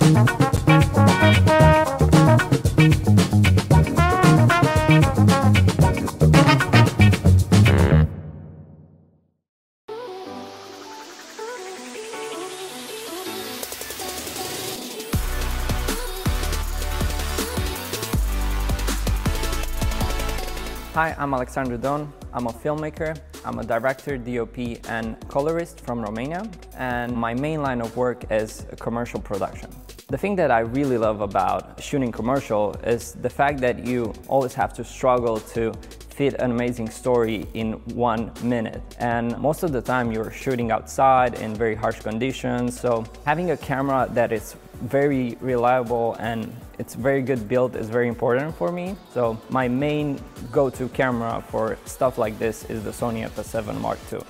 Thank you. I'm Alexandru Don. I'm a filmmaker. I'm a director, DOP, and colorist from Romania, and my main line of work is commercial production. The thing that I really love about shooting commercial is the fact that you always have to struggle to fit an amazing story in one minute. And most of the time you're shooting outside in very harsh conditions. So having a camera that is very reliable and it's very good build is very important for me. So my main go-to camera for stuff like this is the Sony FS7 Mark II.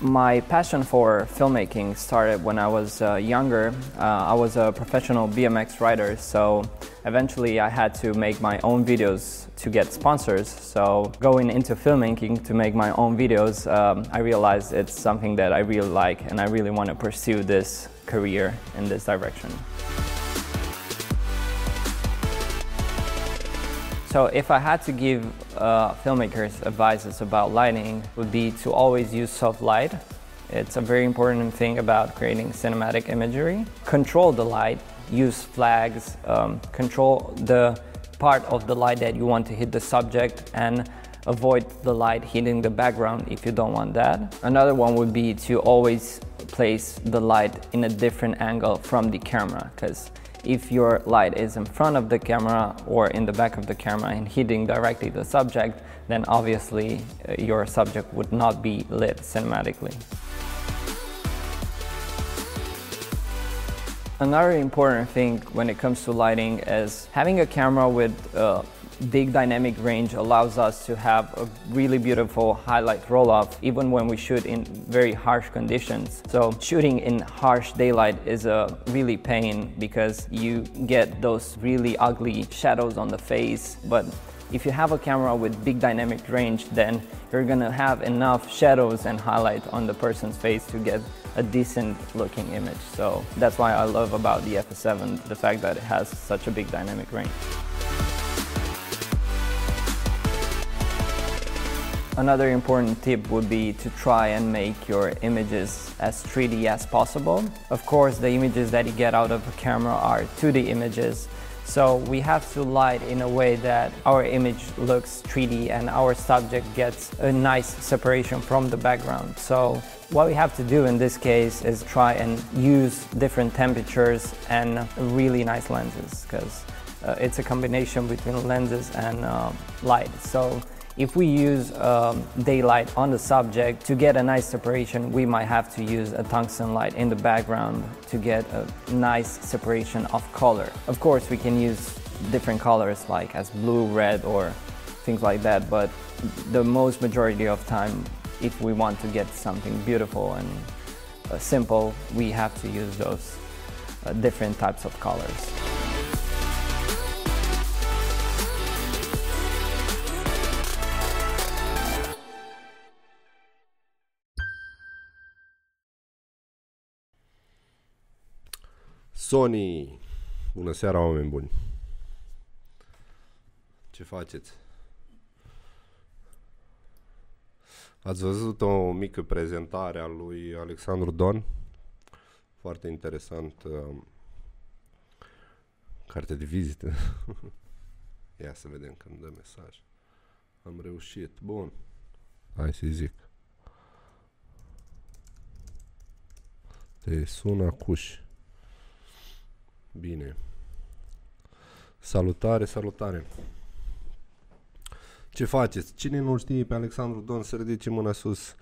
My passion for filmmaking started when I was uh, younger. Uh, I was a professional BMX rider, so eventually I had to make my own videos to get sponsors. So going into filmmaking to make my own videos, um, I realized it's something that I really like and I really want to pursue this career in this direction. So if I had to give uh, filmmakers advices about lighting would be to always use soft light. It's a very important thing about creating cinematic imagery. Control the light, use flags, um, control the part of the light that you want to hit the subject and avoid the light hitting the background if you don't want that. Another one would be to always place the light in a different angle from the camera because if your light is in front of the camera or in the back of the camera and hitting directly the subject, then obviously uh, your subject would not be lit cinematically. Another important thing when it comes to lighting is having a camera with uh, big dynamic range allows us to have a really beautiful highlight roll-off even when we shoot in very harsh conditions. So shooting in harsh daylight is a really pain because you get those really ugly shadows on the face but if you have a camera with big dynamic range then you're gonna have enough shadows and highlight on the person's face to get a decent looking image. So that's why I love about the FS7, the fact that it has such a big dynamic range. Another important tip would be to try and make your images as 3D as possible. Of course, the images that you get out of a camera are 2D images, so we have to light in a way that our image looks 3D and our subject gets a nice separation from the background. So what we have to do in this case is try and use different temperatures and really nice lenses because uh, it's a combination between lenses and uh, light. So if we use um, daylight on the subject to get a nice separation, we might have to use a tungsten light in the background to get a nice separation of color. Of course, we can use different colors like as blue, red, or things like that, but the most majority of time, if we want to get something beautiful and uh, simple, we have to use those uh, different types of colors. Sony. Bună seara, oameni buni. Ce faceți? Ați văzut o mică prezentare a lui Alexandru Don? Foarte interesant. Uh, carte de vizită. Ia să vedem când dă mesaj. Am reușit. Bun. Hai să zic. Te sună cuși. Bine. Salutare, salutare. Ce faceți? Cine nu știe pe Alexandru Don să ridice mâna sus?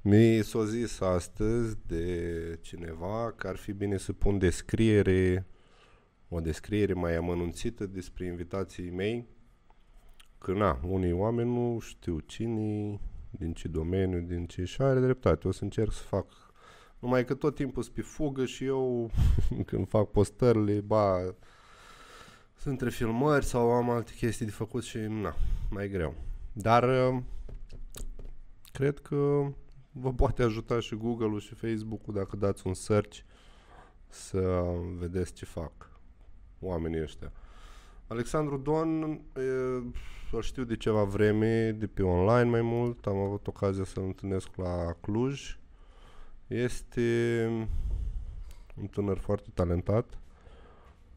Mi s-a zis astăzi de cineva că ar fi bine să pun descriere, o descriere mai amănunțită despre invitații mei, că na, unii oameni nu știu cine, din ce domeniu, din ce și are dreptate. O să încerc să fac numai că tot timpul sunt pe fugă și eu când fac postările, ba, sunt între filmări sau am alte chestii de făcut și na, mai greu. Dar cred că vă poate ajuta și Google-ul și Facebook-ul dacă dați un search să vedeți ce fac oamenii ăștia. Alexandru Don, îl știu de ceva vreme, de pe online mai mult, am avut ocazia să-l întâlnesc la Cluj. Este un tânăr foarte talentat,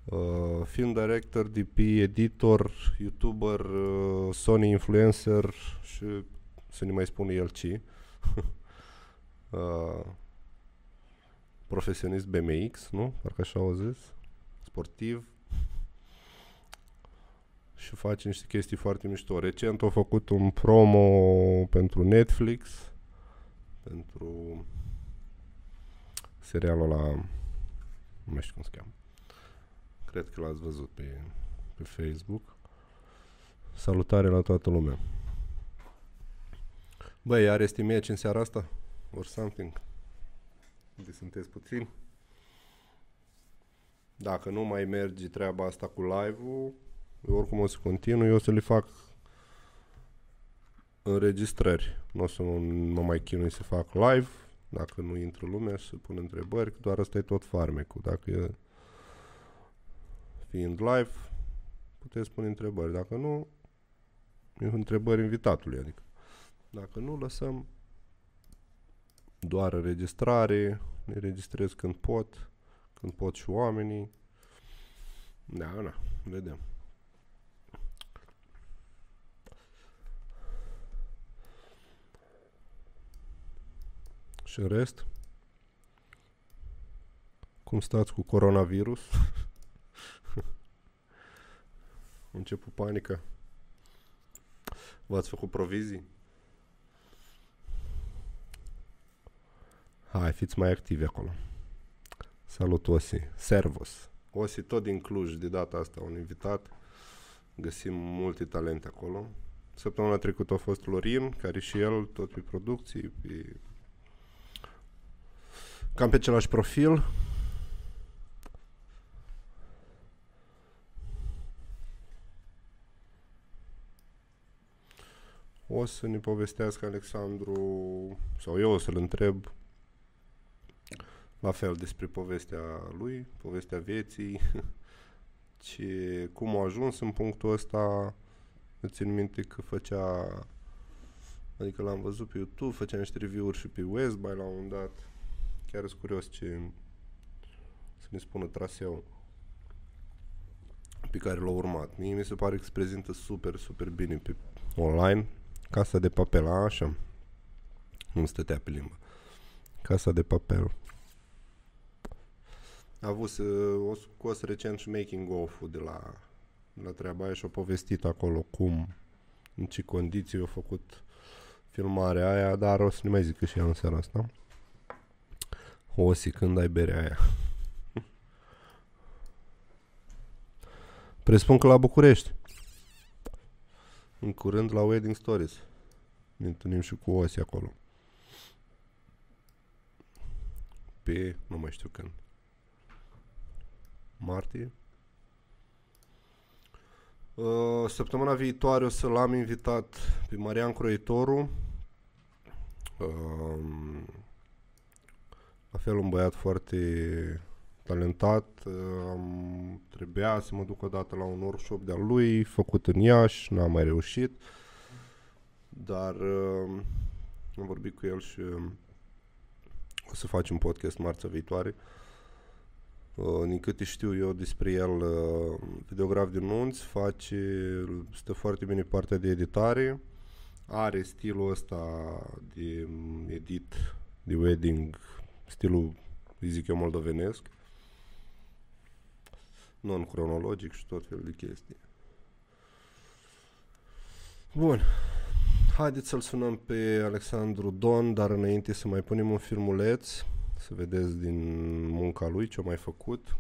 uh, film director, DP, editor, youtuber, uh, Sony influencer și să ne mai spune el ce. uh, profesionist BMX, nu? Parcă așa au zis. Sportiv. Și face niște chestii foarte mișto. Recent au făcut un promo pentru Netflix, pentru serialul ăla, nu mai știu cum se cheamă. Cred că l-ați văzut pe, pe Facebook. Salutare la toată lumea. Băi, are estimie în seara asta? Or something? De sunteți puțin? Dacă nu mai merge treaba asta cu live-ul, eu oricum o să continui, eu o să le fac înregistrări. Nu o să mă, mă mai chinui să fac live, dacă nu intră lumea și să pun întrebări, că doar asta e tot farmecul. Dacă e fiind live, puteți pune întrebări. Dacă nu, e întrebări invitatului, adică. Dacă nu, lăsăm doar înregistrare, ne registrez când pot, când pot și oamenii. Da, da, vedem. În rest, cum stați cu coronavirus? Început panică. V-ați făcut provizii? Hai, fiți mai activi acolo. Salut, Osi. Servus. Osi tot din Cluj, de data asta, un invitat. Găsim multe talente acolo. Săptămâna trecută a fost Florin, care și el, tot pe producții, pe... cam pe același profil. O să ne povestească Alexandru, sau eu o să-l întreb, la fel despre povestea lui, povestea vieții, ce, cum a ajuns în punctul ăsta, îți țin minte că făcea, adică l-am văzut pe YouTube, făcea niște review-uri și pe West by la un moment dat, chiar sunt curios ce, să ne spună traseu pe care l-a urmat. Mie mi se pare că se prezintă super, super bine pe online, Casa de papel, așa, nu stătea pe limbă. Casa de papel. A avut uh, o scos recent și making of-ul de la, la treaba aia și a povestit acolo cum, în ce condiții au făcut filmarea aia, dar o să ne mai zic și ea în seara asta. Osi, când ai berea aia. Presupun că la București. În curând la Wedding Stories. Ne întâlnim și cu Osi acolo. Pe, nu mai știu când martie. Uh, săptămâna viitoare o să l-am invitat pe Marian Croitoru. Uh, la fel un băiat foarte talentat. Uh, trebuia să mă duc odată la un workshop de-al lui, făcut în Iași, n-am mai reușit. Dar uh, am vorbit cu el și uh, o să facem podcast marțea viitoare. Uh, Uh, din câte știu eu despre el, uh, videograf din nunți, face, stă foarte bine partea de editare, are stilul ăsta de edit, de wedding, stilul, îi zic eu, moldovenesc, non-cronologic și tot felul de chestii. Bun. Haideți să-l sunăm pe Alexandru Don, dar înainte să mai punem un filmuleț să vedeți din munca lui ce a mai făcut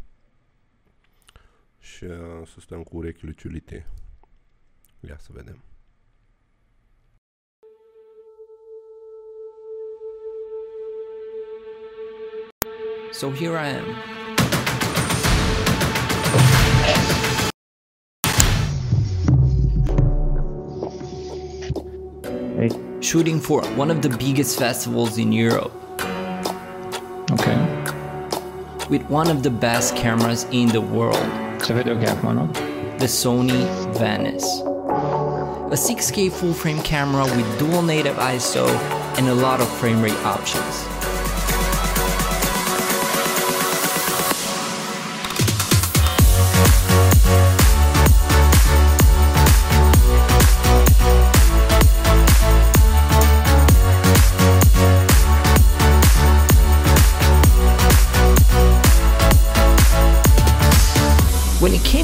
și uh, să stăm cu urechile ciulite. Ia să vedem. So here I am. Okay. shooting for one of the biggest festivals in Europe Ok. with one of the best cameras in the world, Se vede ok acum, nu? the Sony Venice. A 6K full frame camera with dual native ISO and a lot of frame rate options.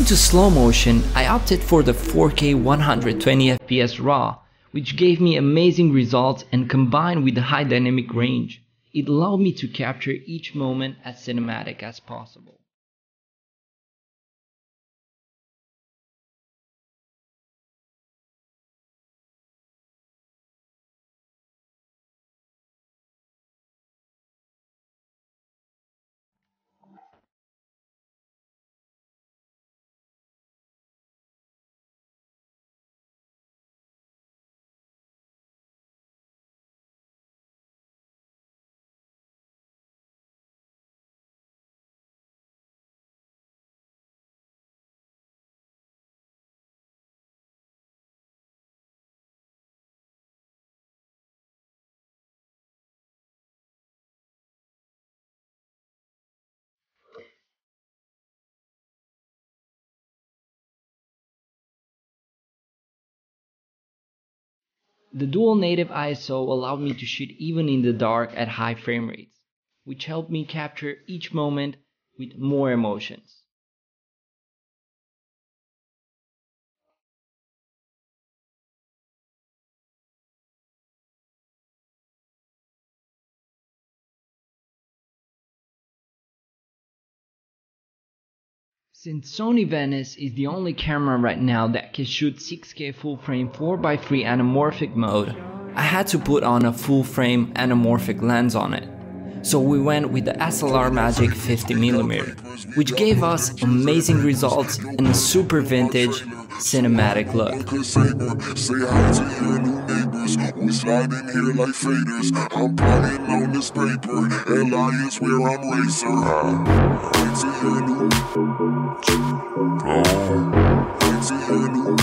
When to slow motion, I opted for the 4K 120 FPS RAW, which gave me amazing results and combined with the high dynamic range, it allowed me to capture each moment as cinematic as possible. The dual native ISO allowed me to shoot even in the dark at high frame rates, which helped me capture each moment with more emotions. Since Sony Venice is the only camera right now that can shoot 6K full frame 4x3 anamorphic mode, I had to put on a full frame anamorphic lens on it. So we went with the SLR Magic 50mm, which gave us amazing results and a super vintage cinematic look. Neighbors. We slide in here like faders. I'm plotting on this paper. Alliance where I'm racer. Hi to your new. Oh. Hi to your new.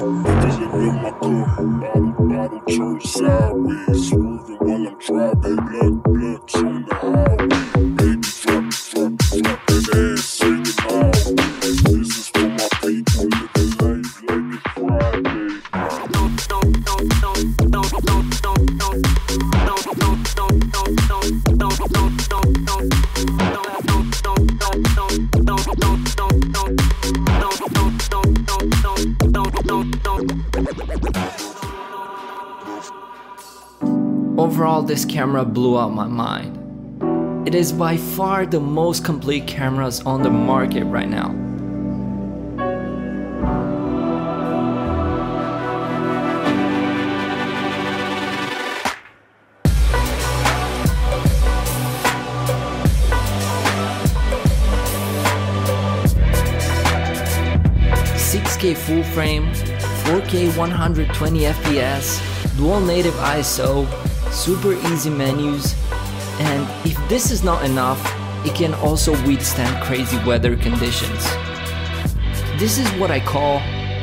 Feeling in my cup. Bottle, bottle, church sideways. Swerving while I'm driving. Blood, blood on the highway. Overall, this camera blew out my mind. It is by far the most complete cameras on the market right now. Six K full frame, 4K 120 FPS, dual native ISO, super easy menus, and if this is not enough, it can also withstand crazy weather conditions. This is what I call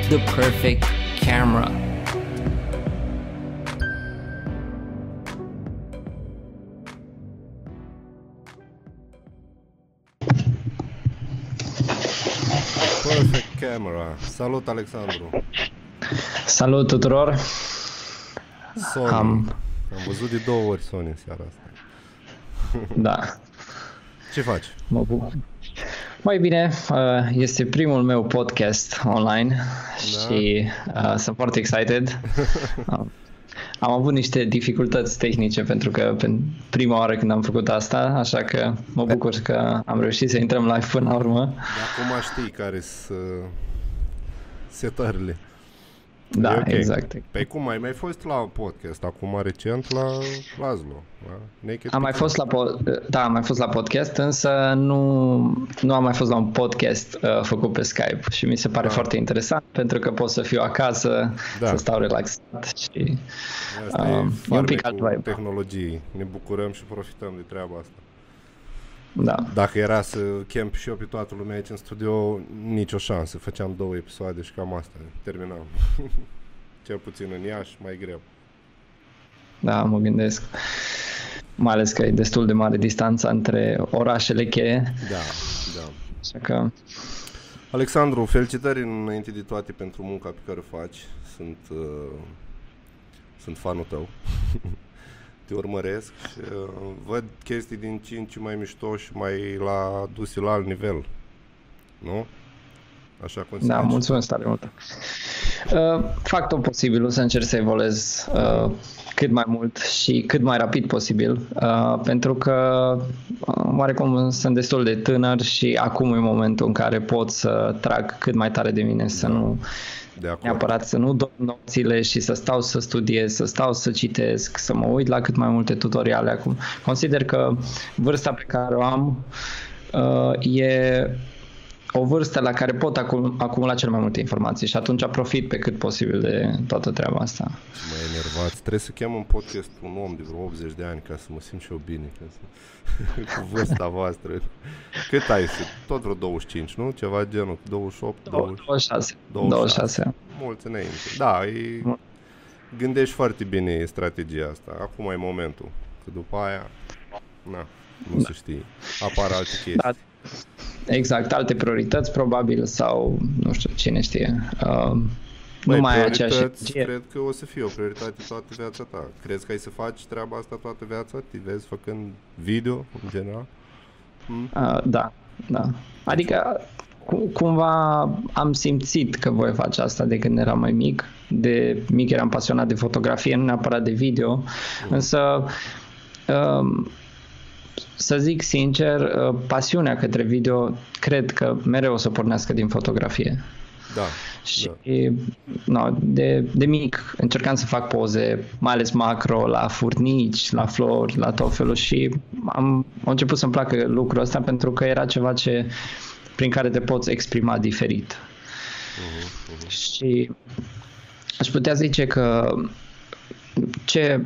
the perfect camera. Camera. Salut, Alexandru. Salut tuturor! Sony. Am- Am văzut de două ori Sony în seara asta. Da, Ce faci? mă bucur. Mai bine, uh, este primul meu podcast online și uh, sunt foarte excited. Am- Am avut niște dificultăți tehnice pentru că pentru prima oară când am făcut asta, așa că mă bucur că am reușit să intrăm live până la urmă. De acum știi care sunt setările. Da, E ok. exact. Păi cum, ai mai fost la podcast acum recent la Laszlo, la Naked Am mai Pixel? fost la po- da, am mai fost la podcast, însă nu, nu am mai fost la un podcast uh, făcut pe Skype și mi se pare Da. foarte interesant pentru că pot să fiu acasă, Da. să stau relaxat și Asta Um, e e un farmecul pic alt vibe. tehnologiei. Ne bucurăm și profităm de treaba asta. Da. Dacă era să chem și eu pe toată lumea aici în studio, nicio șansă. Făceam două episoade și cam asta. Terminam. Cel puțin în Iași, mai greu. Da, mă gândesc. Mai ales că e destul de mare distanța între orașele cheie, Da, da. așa că Alexandru, felicitări înainte de toate pentru munca pe care o faci. Sunt, uh, sunt fanul tău. Te urmăresc și uh, văd chestii din ce în ce mai mișto și mai la duse la alt nivel. Nu? Așa cum se da, zice. mulțumesc tare mult. Uh, fac tot posibilul să încerc să evoluez uh, cât mai mult și cât mai rapid posibil, uh, pentru că uh, oarecum sunt destul de tânăr și acum e momentul în care pot să trag cât mai tare de mine, să nu De acord. neapărat să nu dorm nopțile și să stau să studiez, să stau să citesc, să mă uit la cât mai multe tutoriale acum. Consider că vârsta pe care o am uh, e o vârstă la care pot acum, acumula cel mai multe informații și atunci profit pe cât posibil de toată treaba asta. Mă enervați. Trebuie să chem în podcast un om de vreo 80 de ani ca să mă simt și eu bine. Ca să... cu vârsta voastră. Cât ai? să- Tot vreo 25, nu? Ceva genul. 28, 20, 26. 26. 26. mulți înainte. Da, e... gândești foarte bine strategia asta. Acum e momentul. Că după aia, na, nu se știe. Apar alte chestii. Da. Exact, alte priorități probabil sau nu știu, cine știe. Uh, nu Băi, mai ai aceeași priorități, energie. cred că o să fie o prioritate toată viața ta. Crezi că ai să faci treaba asta toată viața? Te vezi făcând video, în general? Hmm? Uh, da, da. Adică cu- cumva am simțit că voi face asta de când eram mai mic. De mic eram pasionat de fotografie, nu neapărat de video, însă um, să zic sincer, uh, pasiunea către video cred că mereu o să pornească din fotografie. Da. Și Da. no, de, de mic încercam să fac poze, mai ales macro, la furnici, la flori, la tot felul și am, am început să-mi placă lucrul ăsta pentru că era ceva ce prin care te poți exprima diferit. Și aș putea zice că ce,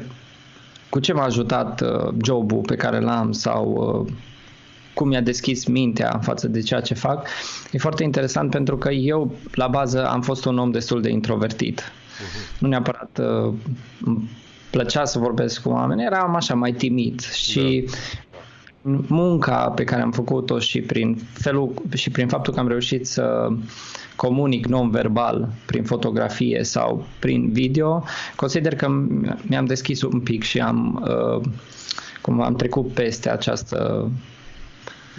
cu ce m-a ajutat uh, jobul pe care l-am sau uh, cum mi-a deschis mintea față de ceea ce fac, e foarte interesant pentru că eu, la bază, am fost un om destul de introvertit. Nu neapărat uh, îmi plăcea să vorbesc cu oameni, eram așa mai timid și munca pe care am făcut-o și prin felul și prin faptul că am reușit să comunic non-verbal prin fotografie sau prin video, consider că mi-am deschis un pic și am uh, cum am trecut peste această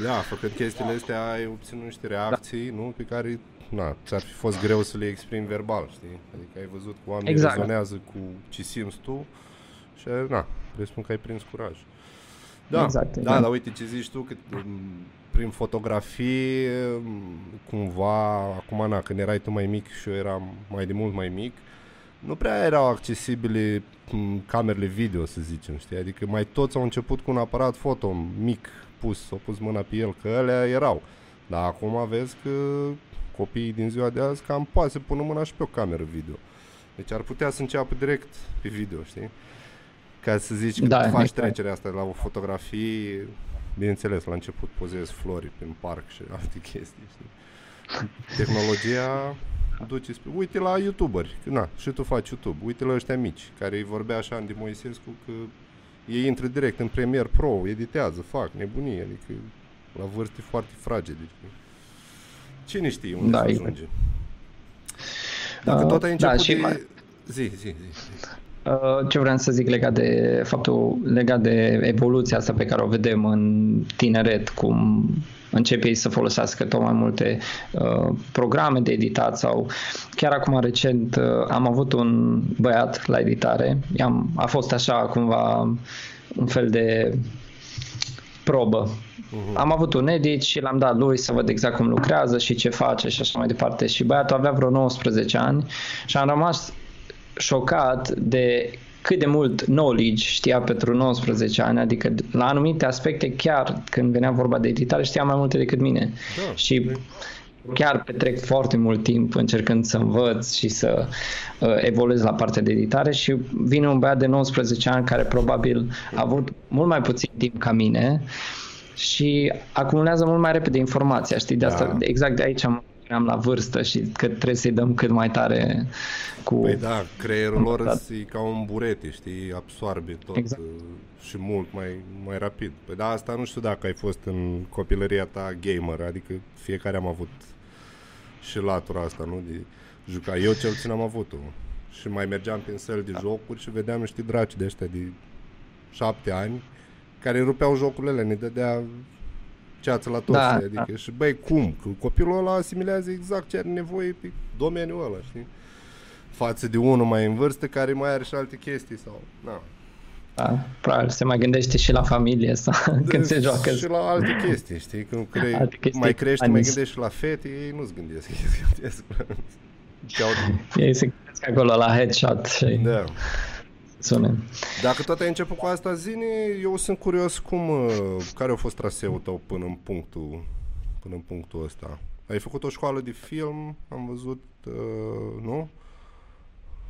Da, făcând chestiile astea ai obținut niște reacții, da. nu? Pe care, na, ți-ar fi fost greu să le exprimi verbal, știi? Adică ai văzut că oamenii Exact. rezonează cu ce simți tu și, na, presupun că ai prins curaj. Da, Exact, da, exact. dar uite ce zici tu, că m, prin fotografie, m, cumva, acum, na, când erai tu mai mic și eu eram mai de mult mai mic, nu prea erau accesibile m, camerele video, să zicem, știi? Adică mai toți au început cu un aparat foto mic pus, au pus mâna pe el, că alea erau. Dar acum vezi că copiii din ziua de azi cam poate să pună mâna și pe o cameră video. Deci ar putea să înceapă direct pe video, știi? Ca să zici că Da, faci exact. trecerea asta la o fotografie, bineînțeles, la început pozezi flori prin parc și alte chestii, știi? Tehnologia duce spre... Uite la youtuberi, că, na, și tu faci YouTube, uite la ăștia mici, care îi vorbea așa în Moisescu că ei intră direct în Premiere Pro, editează, fac nebunie, adică la vârste foarte fragede. știi? Cine știe unde Da, da, se exact. ajunge? Dacă Uh, tot ai da, început și de... mai- Zi, zi, zi. Uh, ce vreau să zic legat de faptul legat de evoluția asta pe care o vedem în tineret, cum începe ei să folosească tot mai multe uh, programe de editat sau chiar acum recent uh, am avut un băiat la editare, I-am, a fost așa cumva un fel de probă. Am avut un edit și l-am dat lui să văd exact cum lucrează și ce face și așa mai departe. Și băiatul avea vreo 19 ani și am rămas șocat de cât de mult knowledge știa pentru 19 ani, adică la anumite aspecte chiar când venea vorba de editare știa mai multe decât mine. Da, și chiar petrec foarte mult timp încercând să învăț și să uh, evoluez la partea de editare și vine un băiat de 19 ani care probabil a avut mult mai puțin timp ca mine și acumulează mult mai repede informația, știi? De asta, Da. exact de aici am am la vârstă și că trebuie să-i dăm cât mai tare cu... Păi da, creierul lor Da. e ca un burete, știi, absorbe tot Exact. uh, și mult mai, mai rapid. Păi da, asta nu știu dacă ai fost în copilăria ta gamer, adică fiecare am avut și latura asta, nu? De juca. Eu cel puțin am avut-o. Și mai mergeam prin săli de jocuri și vedeam niște draci de ăștia de șapte ani care îi rupeau jocurile, ne dădea ceață la toți, Da, adică da. și băi, cum? Că copilul ăla asimilează exact ce are nevoie pe domeniul ăla, știi? Față de unul mai în vârstă care mai are și alte chestii sau... Na. Da, probabil se mai gândește și la familie sau când se joacă. Și la alte chestii, știi? Când cre... Alte chestii mai crești, mai anis. gândești și la fete, ei nu-ți gândesc. Ei se gândesc la... Ceau- Ei se gândesc acolo la headshot și Da. Sună. Dacă tot ai început cu asta, zine, eu sunt curios cum, uh, care a fost traseul tău până în punctul, până în punctul ăsta. Ai făcut o școală de film, am văzut, uh, nu?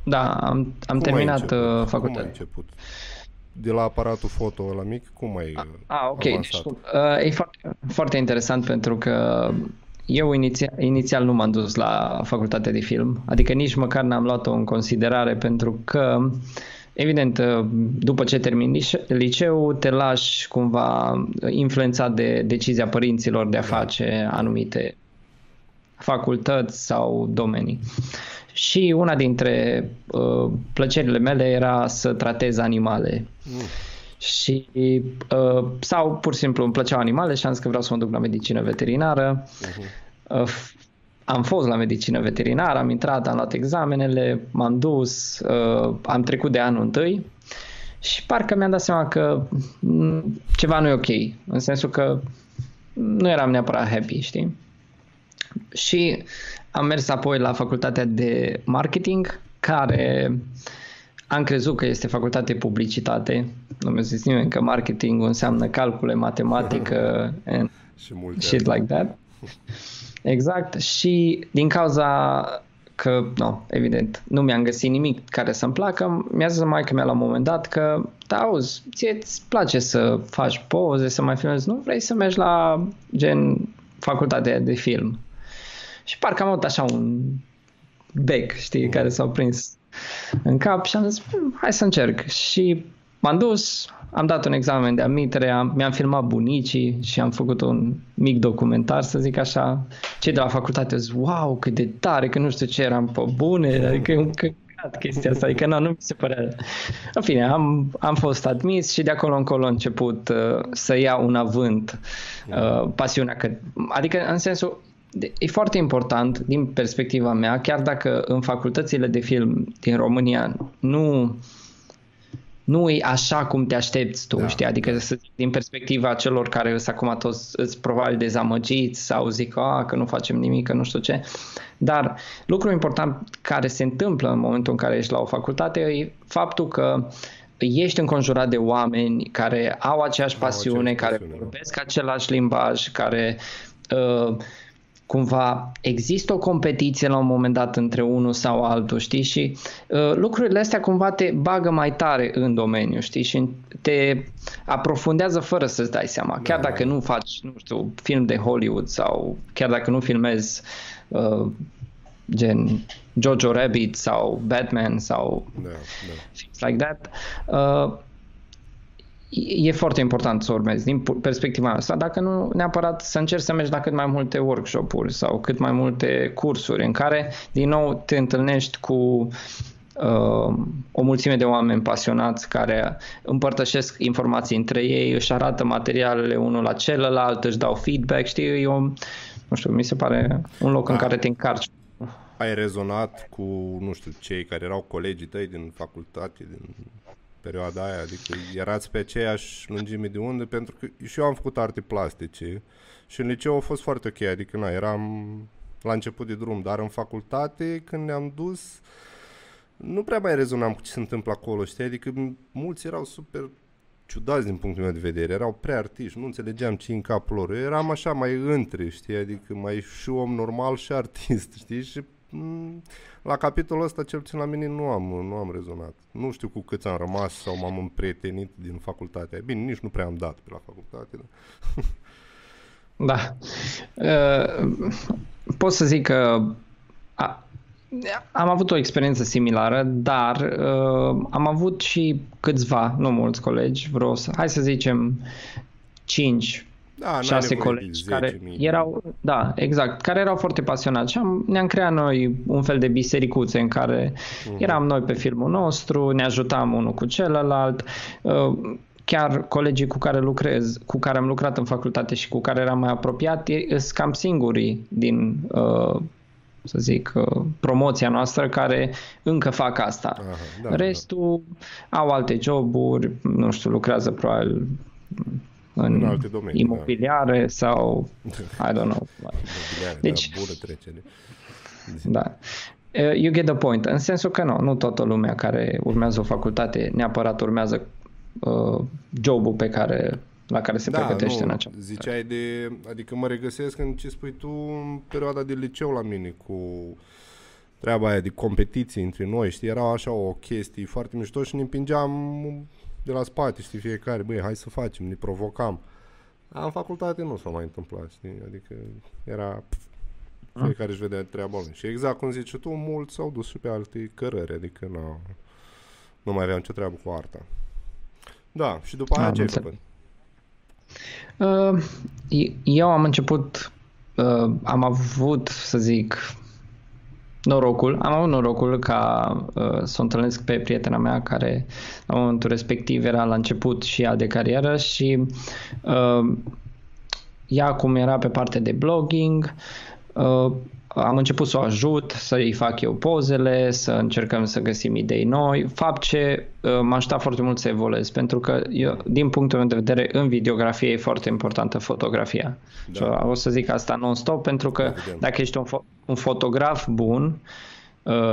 Da, am, am Cum ai terminat început? uh, Cum ai facultatea. început? De la aparatul foto la mic, cum ai uh, Ah, ok. avansat? Uh, e foarte, foarte interesant pentru că eu inițial, inițial nu m-am dus la facultatea de film, adică nici măcar n-am luat-o în considerare pentru că, evident, uh, după ce termini lice- liceu, te lași cumva influențat de decizia părinților de a face anumite facultăți sau domenii. Și una dintre uh, plăcerile mele era să tratez animale. Și uh, sau pur și simplu îmi plăceau animale și am zis că vreau să mă duc la medicină veterinară. Uh, f- am fost la medicină veterinară, am intrat, am luat examenele, m-am dus, uh, am trecut de anul întâi și parcă mi-am dat seama că m, ceva nu e ok, în sensul că nu eram neapărat happy, știi? Și am mers apoi la facultatea de marketing, care am crezut că este facultate de publicitate. Nu mi-a zis nimeni că marketing înseamnă calcule, matematică and Și multe shit like that. Exact. Și din cauza că, no, evident, nu mi-am găsit nimic care să-mi placă, mi-a zis mai că mea la un moment dat că, da, auzi, ție îți place să faci poze, să mai filmezi, nu vrei să mergi la gen facultatea de film. Și parcă am avut așa un bec, știi, care s-au prins în cap și am zis, "Hmm, hai să încerc. Și m-am dus, am dat un examen de admitere, am, mi-am filmat bunicii și am făcut un mic documentar, să zic așa. Cei de la facultate au zis, wow, cât de tare, că nu știu ce eram pe bune, adică e un căcat chestia asta, adică nu, nu mi se părea. În fine, am, am fost admis și de acolo încolo a început uh, să ia un avânt uh, pasiunea, că, adică în sensul, de- E foarte important din perspectiva mea, chiar dacă în facultățile de film din România nu nu e așa cum te aștepți tu, Da. da. știi? Adică să, din perspectiva celor care sunt acum toți îți probabil dezamăgiți sau zic a, că nu facem nimic, că nu știu ce. Dar lucrul important care se întâmplă în momentul în care ești la o facultate e faptul că ești înconjurat de oameni care au aceeași Au pasiune, aceeași care pasiune, da. vorbesc același limbaj, care uh, cumva există o competiție la un moment dat între unul sau altul, știi? Și uh, lucrurile astea cumva te bagă mai tare în domeniu, știi? Și te aprofundează fără să-ți dai seama. Chiar Da. dacă nu faci, nu știu, film de Hollywood sau chiar dacă nu filmezi uh, gen Jojo Rabbit sau Batman sau Da, da. things like that. Uh, e e foarte important să urmezi din pu- perspectiva asta, dacă nu neapărat să încerci să mergi la cât mai multe workshop-uri sau cât mai multe cursuri în care din nou te întâlnești cu uh, o mulțime de oameni pasionați care împărtășesc informații între ei, își arată materialele unul la celălalt, își dau feedback, știi, eu, nu știu, mi se pare un loc în Da. care te încarci. Ai rezonat cu, nu știu, cei care erau colegii tăi din facultate, din perioada aia, adică erați pe aceeași lungime de undă, pentru că și eu am făcut arte plastice și în liceu a fost foarte ok, adică na, eram la început de drum, dar în facultate, când ne-am dus, nu prea mai rezonam cu ce se întâmplă acolo, știi? Adică mulți erau super ciudați din punctul meu de vedere, erau prea artiști, nu înțelegeam ce în capul lor. Eu eram așa mai între, știi, adică mai și om normal și artist, știi, și m- la capitolul ăsta cel puțin la mine nu am, nu am rezonat. Nu știu cu câți am rămas sau m-am împrietenit din facultatea. Bine, nici nu prea am dat pe la facultate. Dar... Da. Uh, pot să zic că a, am avut o experiență similară, dar uh, am avut și câțiva, nu mulți colegi, vreo, să- hai să zicem 5 Da, n-ai șase nevoie de colegi 10.000. care erau, da, exact, care erau foarte pasionați și am, ne-am creat noi un fel de bisericuțe în care Mhm. eram noi pe filmul nostru, ne ajutam unul cu celălalt, uh, chiar colegii cu care lucrez, cu care am lucrat în facultate și cu care eram mai apropiat, e- sunt cam singurii din, uh, să zic, uh, promoția noastră care încă fac asta. Aha, da, da. Restul au alte joburi, nu știu, lucrează probabil în, În alte domenii, da. imobiliare sau I don't know. Imobiliare, Deci- da, bună trecere. Da. Uh, You get the point. În sensul că nu, nu toată lumea care urmează o facultate neapărat urmează uh, jobul pe care, la care se pregătește Da, nu, în acea. Ziceai de, adică mă regăsesc în ce spui tu în perioada de liceu la mine cu treaba aia de competiții între noi, știi, era așa o chestie foarte mișto și ne împingeam de la spate, știi, fiecare, băi, hai să facem, ne provocam. În facultate nu s-a mai întâmplat, știi, adică era fiecare își vedea treaba lui. Și exact cum zici tu, mulți s-au dus și pe alte cărări, adică nu, nu mai aveam ce treabă cu arta. Da, și după aia Am ce ai înțeles. făcut? Uh, eu am început, uh, am avut, să zic, norocul, am avut norocul ca uh, să o întâlnesc pe prietena mea care la momentul respectiv era la început și ea de carieră și uh, ea acum era pe parte de blogging, uh, am început să o ajut, să-i fac eu pozele, să încercăm să găsim idei noi, fapt ce uh, m-a ajutat foarte mult să evoluez, pentru că eu, din punctul meu de vedere în videografie e foarte importantă fotografia. Da. Da. O să zic asta non-stop, pentru că Evident. dacă ești un, fo- un fotograf bun, uh,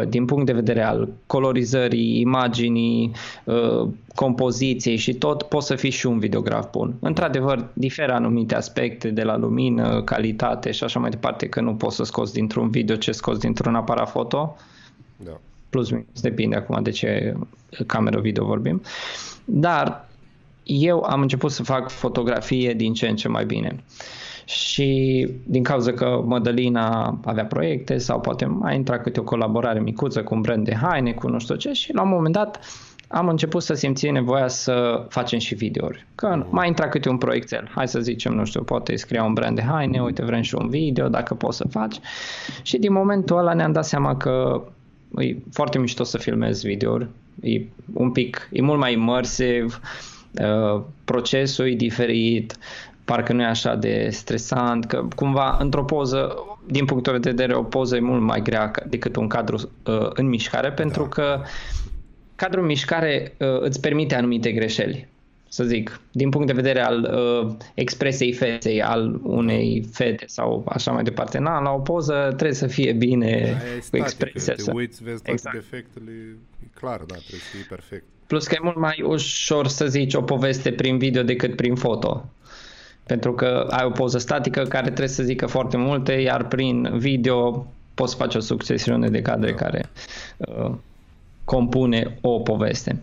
din punct de vedere al colorizării, imaginii, uh, compoziției și tot, poți să fii și un videograf bun. Într-adevăr, diferă anumite aspecte de la lumină, calitate și așa mai departe, că nu poți să scoți dintr-un video ce scoți dintr-un aparat foto, Da. plus minus, depinde acum de ce cameră video vorbim. Dar eu am început să fac fotografie din ce în ce mai bine. Și din cauza că Mădălina avea proiecte sau poate mai intra câte o colaborare micuță cu un brand de haine, cu nu știu ce și la un moment dat am început să simți nevoia să facem și videouri. Că mai intra câte un proiectel. Hai să zicem, nu știu, poate scria un brand de haine, uite, vrem și un video, dacă poți să faci. Și din momentul ăla ne-am dat seama că e foarte mișto să filmezi videouri. E un pic, e mult mai immersive, uh, procesul e diferit, parcă nu e așa de stresant, că cumva într-o poză, din punctul de vedere, o poză e mult mai grea ca- decât un cadru uh, în mișcare, pentru că cadrul în mișcare uh, îți permite anumite greșeli. Să zic, din punct de vedere al uh, expresiei feței al unei fete sau așa mai departe. Na, la o poză trebuie să fie bine Aia e cu statică, expresia. te să- uiți, vezi toate Exact. defectele, e clar, da, trebuie să fie perfect. Plus că e mult mai ușor să zici o poveste prin video decât prin foto. Pentru că ai o poză statică care trebuie să zică foarte multe, iar prin video poți face o succesiune de cadre Da. care uh, compune o poveste.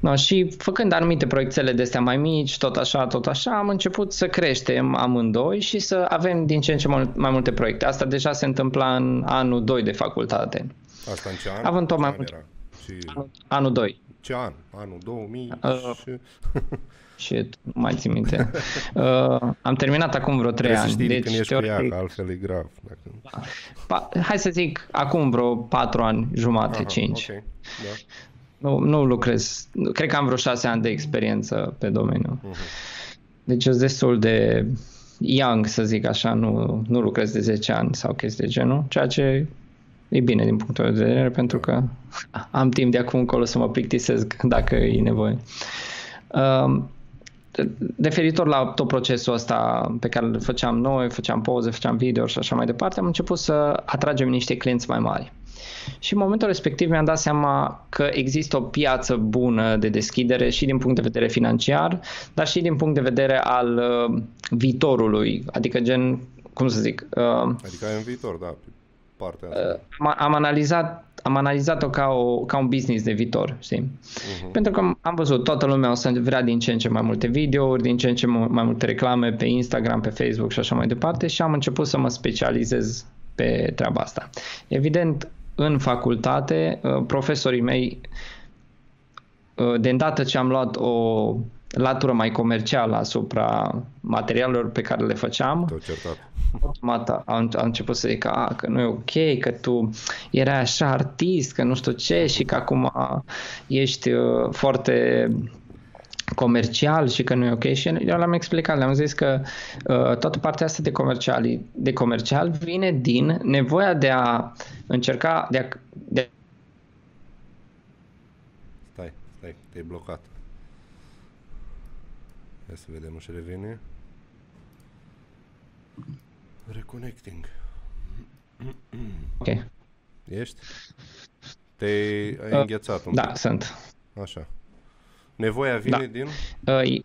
No, și făcând anumite proiectele de astea mai mici, tot așa, tot așa, am început să creștem amândoi și să avem din ce în ce mult- mai multe proiecte. Asta deja se întâmpla în anul 2 de facultate. Asta în ce an? Având tot Ce mai an mult- era? Și Anul 2. ce an? Anul 2000 Uh, și... Shit, nu mai țin minte. Uh, am terminat acum vreo 3 Trebuie să ani. știi Deci, când ești cu ea, teoretic, că altfel e grav. Dacă... pa, hai să zic, acum vreo 4 ani, jumate, Aha, 5. Ok, da. Nu, nu lucrez, cred că am vreo 6 ani de experiență pe domeniu. Uh-huh. Deci sunt destul de young, să zic așa, nu, nu lucrez de 10 ani sau chestii de genul, ceea ce e bine din punctul meu de vedere pentru că am timp de acum încolo să mă plictisesc dacă e nevoie. Um, referitor la tot procesul ăsta pe care îl făceam noi, făceam poze, făceam video și așa mai departe, am început să atragem niște clienți mai mari. Și în momentul respectiv mi-am dat seama că există o piață bună de deschidere și din punct de vedere financiar, dar și din punct de vedere al uh, viitorului, adică gen, cum să zic... Uh, Adică ai în viitor, da, pe partea asta. uh, am, am analizat am analizat-o ca, o, ca un business de viitor, știi? Mhm. Pentru că am văzut, toată lumea o să vrea din ce în ce mai multe videouri, din ce în ce mai multe reclame pe Instagram, pe Facebook și așa mai departe și am început să mă specializez pe treaba asta. Evident, în facultate, uh, profesorii mei, uh, de îndată ce am luat o latură mai comercială asupra materialelor pe care le făceam, Te-au certat. automat a, a început să zică a, că nu e ok, că tu erai așa artist, că nu știu ce și că acum ești uh, foarte comercial și că nu e ok și eu le-am explicat, le-am zis că uh, toată partea asta de comercial, de comercial vine din nevoia de a încerca de a, de Stai, stai, te-ai blocat. Ia să vedem și revine. Reconnecting. ok. Ești? Te-ai ai Uh, înghețat un Da, pic. sunt. Așa. Nevoia vine Da. din... Uh,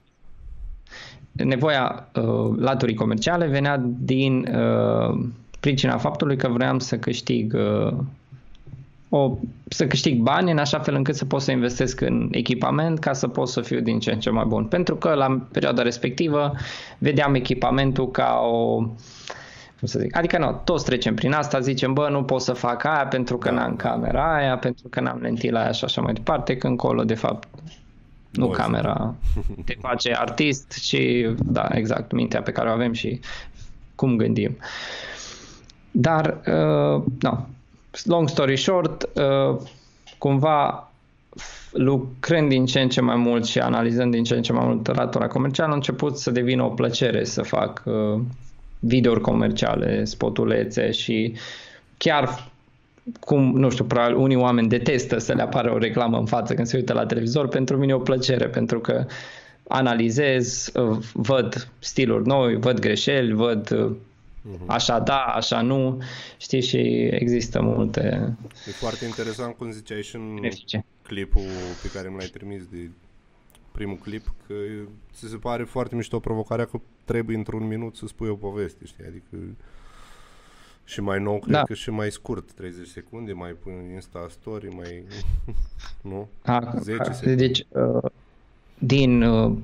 nevoia uh, laturii comerciale venea din uh, pricina faptului că vreau să câștig uh, o, să câștig bani în așa fel încât să pot să investesc în echipament ca să pot să fiu din ce în ce mai bun. Pentru că la perioada respectivă vedeam echipamentul ca o cum să zic, adică nu, toți trecem prin asta, zicem, bă, nu pot să fac aia pentru că Da. n-am camera aia, pentru că n-am lentila aia și așa mai departe, că încolo, de fapt, nu Noi camera te face artist și, da, exact, mintea pe care o avem și cum gândim. Dar, uh, no, long story short, uh, cumva f- lucrând din ce în ce mai mult și analizând din ce în ce mai mult latura comercială, a început să devină o plăcere să fac uh, videouri comerciale, spotulețe și chiar cum, nu știu, probabil unii oameni detestă să le apară o reclamă în față când se uită la televizor, pentru mine e o plăcere, pentru că analizez, uh, văd stiluri noi, văd greșeli, văd uh, așa da, așa nu, știi, și există multe E foarte interesant cum ziceai și în beneficii. clipul pe care mi l-ai trimis de primul clip, că ți se pare foarte mișto provocarea că trebuie într-un minut să spui o poveste, știi? Adică și mai nou, cred Da. că și mai scurt, 30 secunde, mai pui în Insta Story, mai... nu? A, 10 a, secunde. deci, uh, din uh,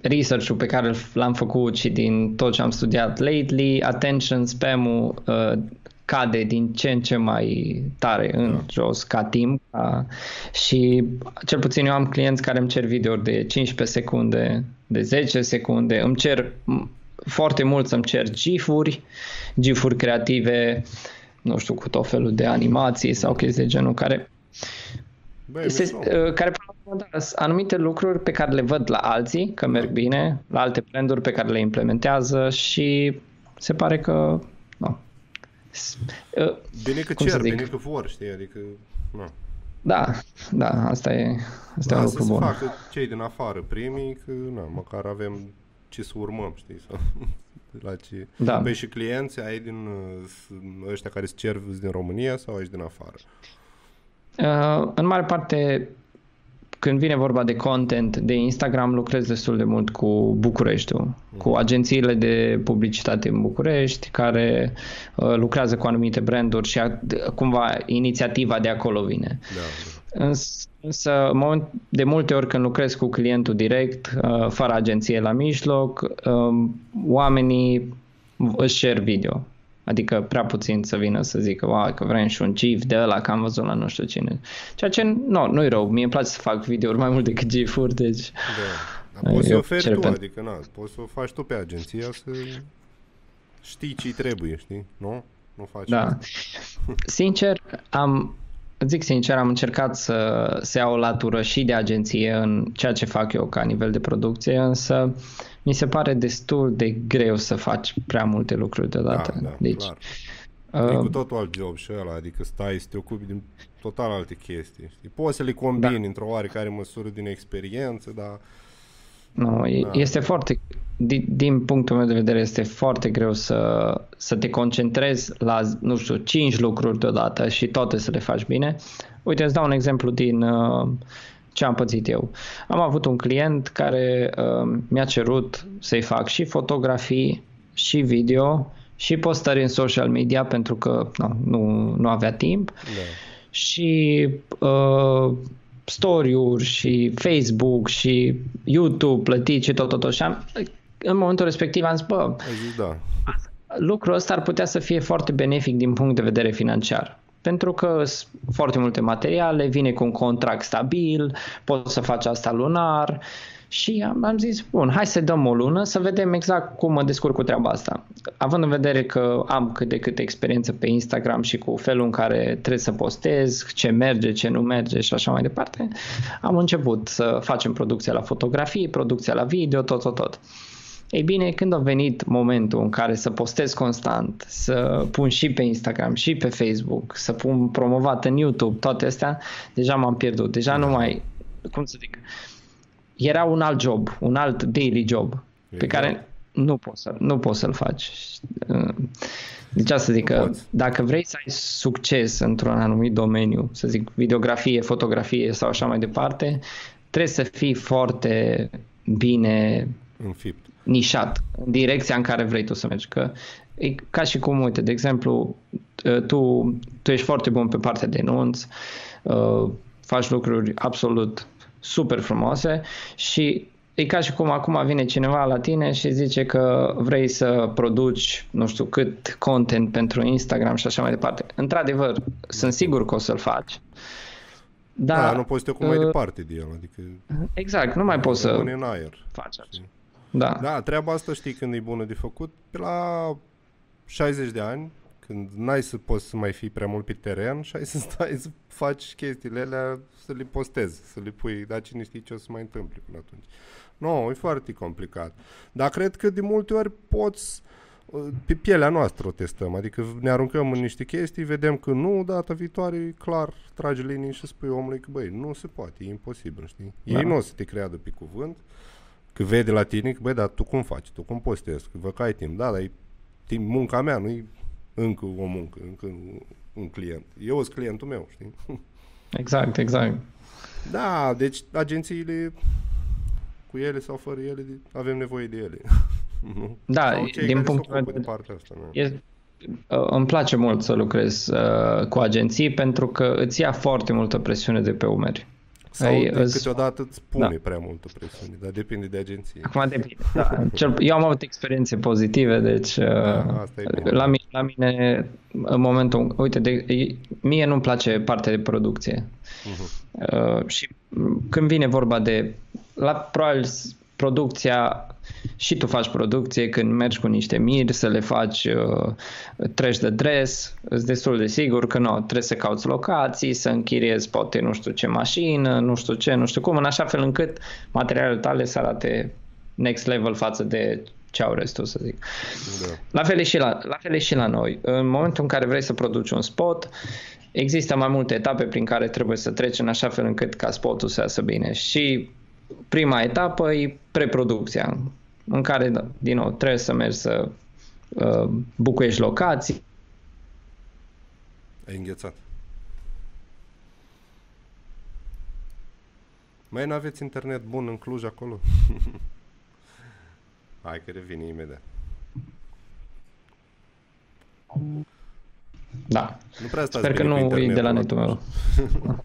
research-ul pe care l-am făcut și din tot ce am studiat lately, attention spam-ul uh, cade din ce în ce mai tare în Da. jos ca timp ca, și cel puțin eu am clienți care îmi cer videouri de 15 secunde, de 10 secunde, îmi cer m- foarte mult să-mi cer gifuri, gifuri creative, nu știu, cu tot felul de animații sau chestii de genul care Băi, se, mișto. uh, care până la urmă, da, sunt anumite lucruri pe care le văd la alții, că merg bine, la alte branduri pe care le implementează și se pare că nu. S- uh, Bine că cum să cer, zic? bine că vor, știi? Adică, nu. Da, da, asta e, asta e un Lasă lucru să bun. facă cei din afară primii, că na, măcar avem ce să urmăm, știi? Sau, la ce... Da. Păi și clienții ai din uh, s- ăștia care îți cer sunt din România sau ești din afară? Uh, în mare parte, când vine vorba de content de Instagram, lucrez destul de mult cu Bucureștiul, cu agențiile de publicitate în București, care uh, lucrează cu anumite branduri și a, cumva inițiativa de acolo vine. Da. Îns- Însă, în moment- de multe ori când lucrez cu clientul direct, uh, fără agenție la mijloc, um, oamenii își cer video. Adică prea puțin să vină să zică wow, că vrem și un GIF de ăla, că am văzut la nu știu cine. Ceea ce nu, nu-i rău. Mie îmi place să fac videouri mai mult decât GIF-uri, deci... Da. Dar poți să Eu oferi cer tu, pentru- adică na, poți să o faci tu pe agenția să știi ce trebuie, știi? Nu? Nu faci Da. asta. Sincer, am, zic sincer, am încercat să, să iau o latură și de agenție în ceea ce fac eu ca nivel de producție, însă mi se pare destul de greu să faci prea multe lucruri deodată. Da, da, deci, clar. E cu Uh, totul alt job și ăla, adică stai să te ocupi din total alte chestii. Știi? Poți să le combini Da. într-o oarecare măsură din experiență, dar Nu, e- Da. este foarte, din, din punctul meu de vedere, este foarte greu să, să te concentrezi la, nu știu, 5 lucruri deodată și toate să le faci bine. Uite, îți dau un exemplu din uh, ce am pățit eu. Am avut un client care uh, mi-a cerut să-i fac și fotografii, și video, și postări în social media pentru că nu, nu, nu avea timp da. și uh, story-uri și Facebook și YouTube plătit și tot, tot, tot. Și am, în momentul respectiv am zis, bă, Ai zis da. lucrul ăsta ar putea să fie foarte benefic din punct de vedere financiar. Pentru că sunt foarte multe materiale, vine cu un contract stabil, poți să faci asta lunar și am, am zis, bun, hai să dăm o lună să vedem exact cum mă descurc cu treaba asta. Având în vedere că am cât de cât experiență pe Instagram și cu felul în care trebuie să postez, ce merge, ce nu merge și așa mai departe, am început să facem producția la fotografii, producția la video, tot, tot, tot. Ei bine, când a venit momentul în care să postez constant, să pun și pe Instagram și pe Facebook, să pun promovat în YouTube, toate astea, deja m-am pierdut. Deja nu mai, cum să zic, era un alt job, un alt daily job pe Exact. care nu poți, să, nu poți să-l faci. Deci asta să zic Nu că poți. dacă vrei să ai succes într-un anumit domeniu, să zic videografie, fotografie sau așa mai departe, trebuie să fii foarte bine Înfipt. Nișat în direcția în care vrei tu să mergi. Că e ca și cum, uite, de exemplu, tu, tu ești foarte bun pe partea de nunți, uh, faci lucruri absolut super frumoase și e ca și cum acum vine cineva la tine și zice că vrei să produci, nu știu cât content pentru Instagram și așa mai departe. Într-adevăr, sunt sigur că o să-l faci. Da, Dar, da nu poți să te ocupi mai uh, departe de el, adică Exact, nu mai poți să rămâne în aer. faci așa. Da. Da, treaba asta știi când e bună de făcut? Pe la 60 de ani, când n-ai să poți să mai fii prea mult pe teren și ai să stai să faci chestiile alea, să le postezi, să le pui, dar cine știe ce o să mai întâmple până atunci. Nu, no, e foarte complicat. Dar cred că de multe ori poți, uh, pe pielea noastră o testăm, adică ne aruncăm în niște chestii, vedem că nu, data viitoare, clar, tragi linii și spui omului că, băi, nu se poate, e imposibil, știi? Da. Ei nu o să te creadă pe cuvânt, că vede la tine că, băi, dar tu cum faci? Tu cum postezi? Că vă că ai timp. Da, dar e timp, munca mea, nu e încă o muncă, încă un client. Eu sunt clientul meu, știi? Exact, exact. Da, deci agențiile cu ele sau fără ele, avem nevoie de ele. nu? Da, sau cei din care punctul se meu ocupă de de partea asta. Nu? E, uh, îmi place mult să lucrez uh, cu agenții pentru că îți ia foarte multă presiune de pe umeri. Sau Ai- de îți- câteodată îți pune Da. prea multă presiune, dar depinde de agenție. Acum depinde. Da. Cel, eu am avut experiențe pozitive, deci uh, asta e bine. la, mine, la mine, în momentul, uite, de, e- mie nu-mi place partea de producție. Mhm. Uh, și m, când vine vorba de, la probabil s- producția, și tu faci producție când mergi cu niște miri să le faci, uh, treci de dres, îți destul de sigur că nu, trebuie să cauți locații, să închiriezi poate nu știu ce mașină, nu știu ce, nu știu cum, în așa fel încât materialele tale să arate next level față de ce au restul, să zic. Da. La fel, e și la, la fel e și la noi. În momentul în care vrei să produci un spot, există mai multe etape prin care trebuie să treci în așa fel încât ca spotul să iasă bine. Și prima etapă e preproducția, în care, da, din nou, trebuie să mergi să uh, bucuiești locații, Ai înghețat. Mai n-aveți internet bun în Cluj acolo? Hai că revine imediat. da. Nu prea stați Sper că bine cu nu e internetul de la acolo. netul meu.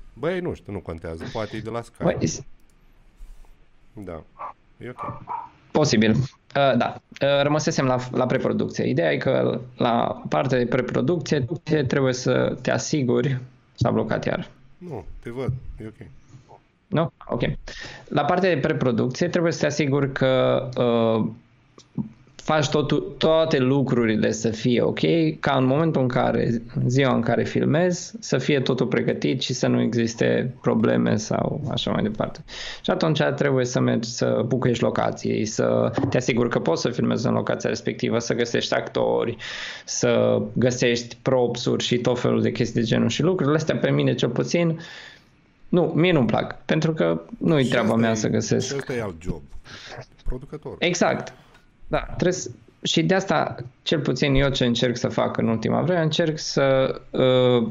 Băi, nu știu, nu contează. Poate e de la Sky. Băi, s- Da. E ok. Posibil. Uh, da. Uh, rămăsesem la, la preproducție. Ideea e că la partea de preproducție trebuie să te asiguri s-a blocat iar. Nu, te văd. E ok. Nu? Ok. La partea de preproducție trebuie să te asiguri că uh, faci totul, toate lucrurile să fie ok, ca în momentul în care, ziua în care filmezi, să fie totul pregătit și să nu existe probleme sau așa mai departe. Și atunci trebuie să mergi să bucuiești locației, să te asiguri că poți să filmezi în locația respectivă, să găsești actori, să găsești propsuri și tot felul de chestii de genul și lucrurile astea pe mine cel puțin nu, mie nu-mi plac, pentru că nu-i Și treaba asta mea e- să găsesc. Și ăsta e alt job. Producător. Exact. Da, trebuie să, și de asta, cel puțin eu ce încerc să fac în ultima vreme, încerc să uh,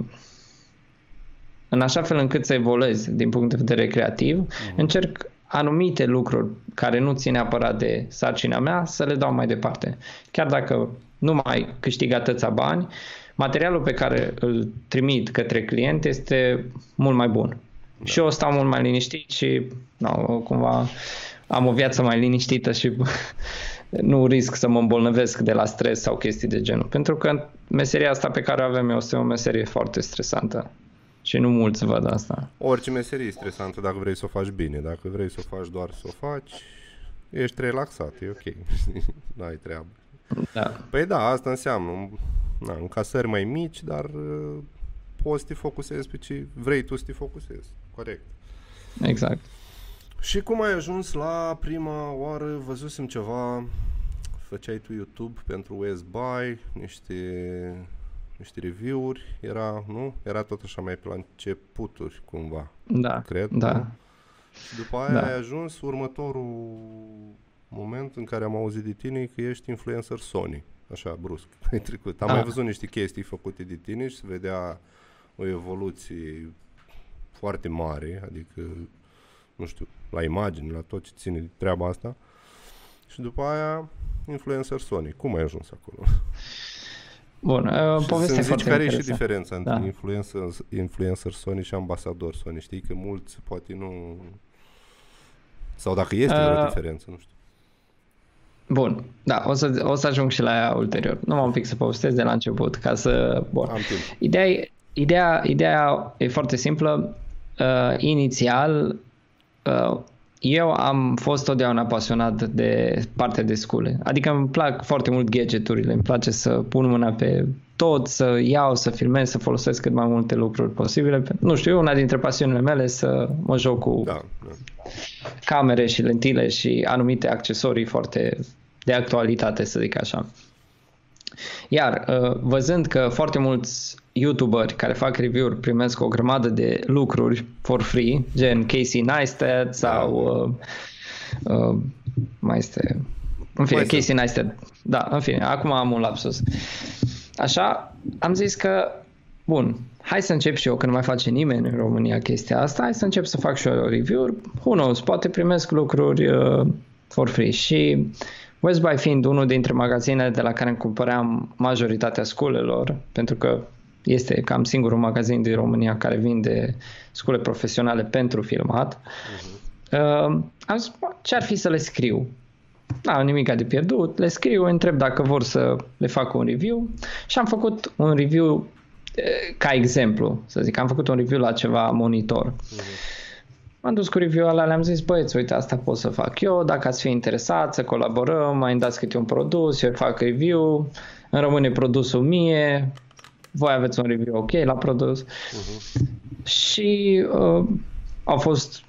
în așa fel încât să evoluez din punct de vedere creativ, încerc anumite lucruri care nu țin neapărat de sarcina mea să le dau mai departe. Chiar dacă nu mai câștig atâția bani, materialul pe care îl trimit către client este mult mai bun. Și eu stau mult mai liniștit și no, cumva am o viață mai liniștită și nu risc să mă îmbolnăvesc de la stres sau chestii de genul. Pentru că meseria asta pe care o avem eu este o meserie foarte stresantă. Și nu mulți văd asta. Orice meserie e stresantă dacă vrei să o faci bine. Dacă vrei să o faci doar să o faci, ești relaxat, e ok. N-ai treabă. Da. Păi da, asta înseamnă na, încasări mai mici, dar uh, poți să te focusezi pe ce vrei tu să te focusezi. Corect. Exact. Și cum ai ajuns la prima oară, văzusem ceva, făceai tu YouTube pentru West Buy, niște, niște review-uri, era, nu? Era tot așa mai pe la începuturi, cumva, Da. cred. Da. nu? Și după aia Da. ai ajuns următorul moment în care am auzit de tine că ești influencer Sony. Așa, brusc, ai trecut. Am Ah. mai văzut niște chestii făcute de tine și se vedea o evoluție foarte mare, adică, nu știu, la imagini, la tot ce ține de treaba asta. Și după aia, influencer Sony. Cum ai ajuns acolo? Bun, uh, Și povestea să-mi e zici foarte care e și interesantă. diferența între Da. influencer, influencer Sony și ambasador Sony. Știi că mulți poate nu... Sau dacă este vreo Uh, diferență, nu știu. Bun, da, o să, o să ajung și la ea ulterior. Nu m-am pic să povestesc de la început, ca să... Bun. Am timp. Ideea, e- ideea, ideea e foarte simplă. Uh, inițial, uh, eu am fost totdeauna pasionat de partea de scule. Adică îmi plac foarte mult gadgeturile, îmi place să pun mâna pe tot, să iau, să filmez, să folosesc cât mai multe lucruri posibile. Nu știu, e una dintre pasiunile mele să mă joc cu Da, da. camere și lentile și anumite accesorii foarte de actualitate, să zic așa. Iar uh, văzând că foarte mulți youtuberi care fac review-uri primesc o grămadă de lucruri for free, gen Casey Neistat sau uh, uh, mai este în fine, Mai sunt. Casey Neistat. Da, în fine, acum am un lapsus. Așa, am zis că bun, hai să încep și eu, că nu mai face nimeni în România chestia asta, hai să încep să fac și eu review-uri. Who knows, poate primesc lucruri uh, for free. Și West Buy fiind unul dintre magazinele de la care îmi cumpăream majoritatea sculelor, pentru că este cam singurul magazin din România care vinde scule profesionale pentru filmat, uh, am zis, "Bă, ce ar fi să le scriu? N-am nimic de pierdut, le scriu, îi întreb dacă vor să le fac un review și am făcut un review eh, ca exemplu, să zic, am făcut un review la ceva monitor. M-am dus cu review alea, le-am zis, băieți, uite, asta pot să fac eu, dacă ați fi interesat să colaborăm, mai îmi dați câte un produs, eu fac review, îmi rămâne produsul mie, voi aveți un review ok la produs. Și uh, au fost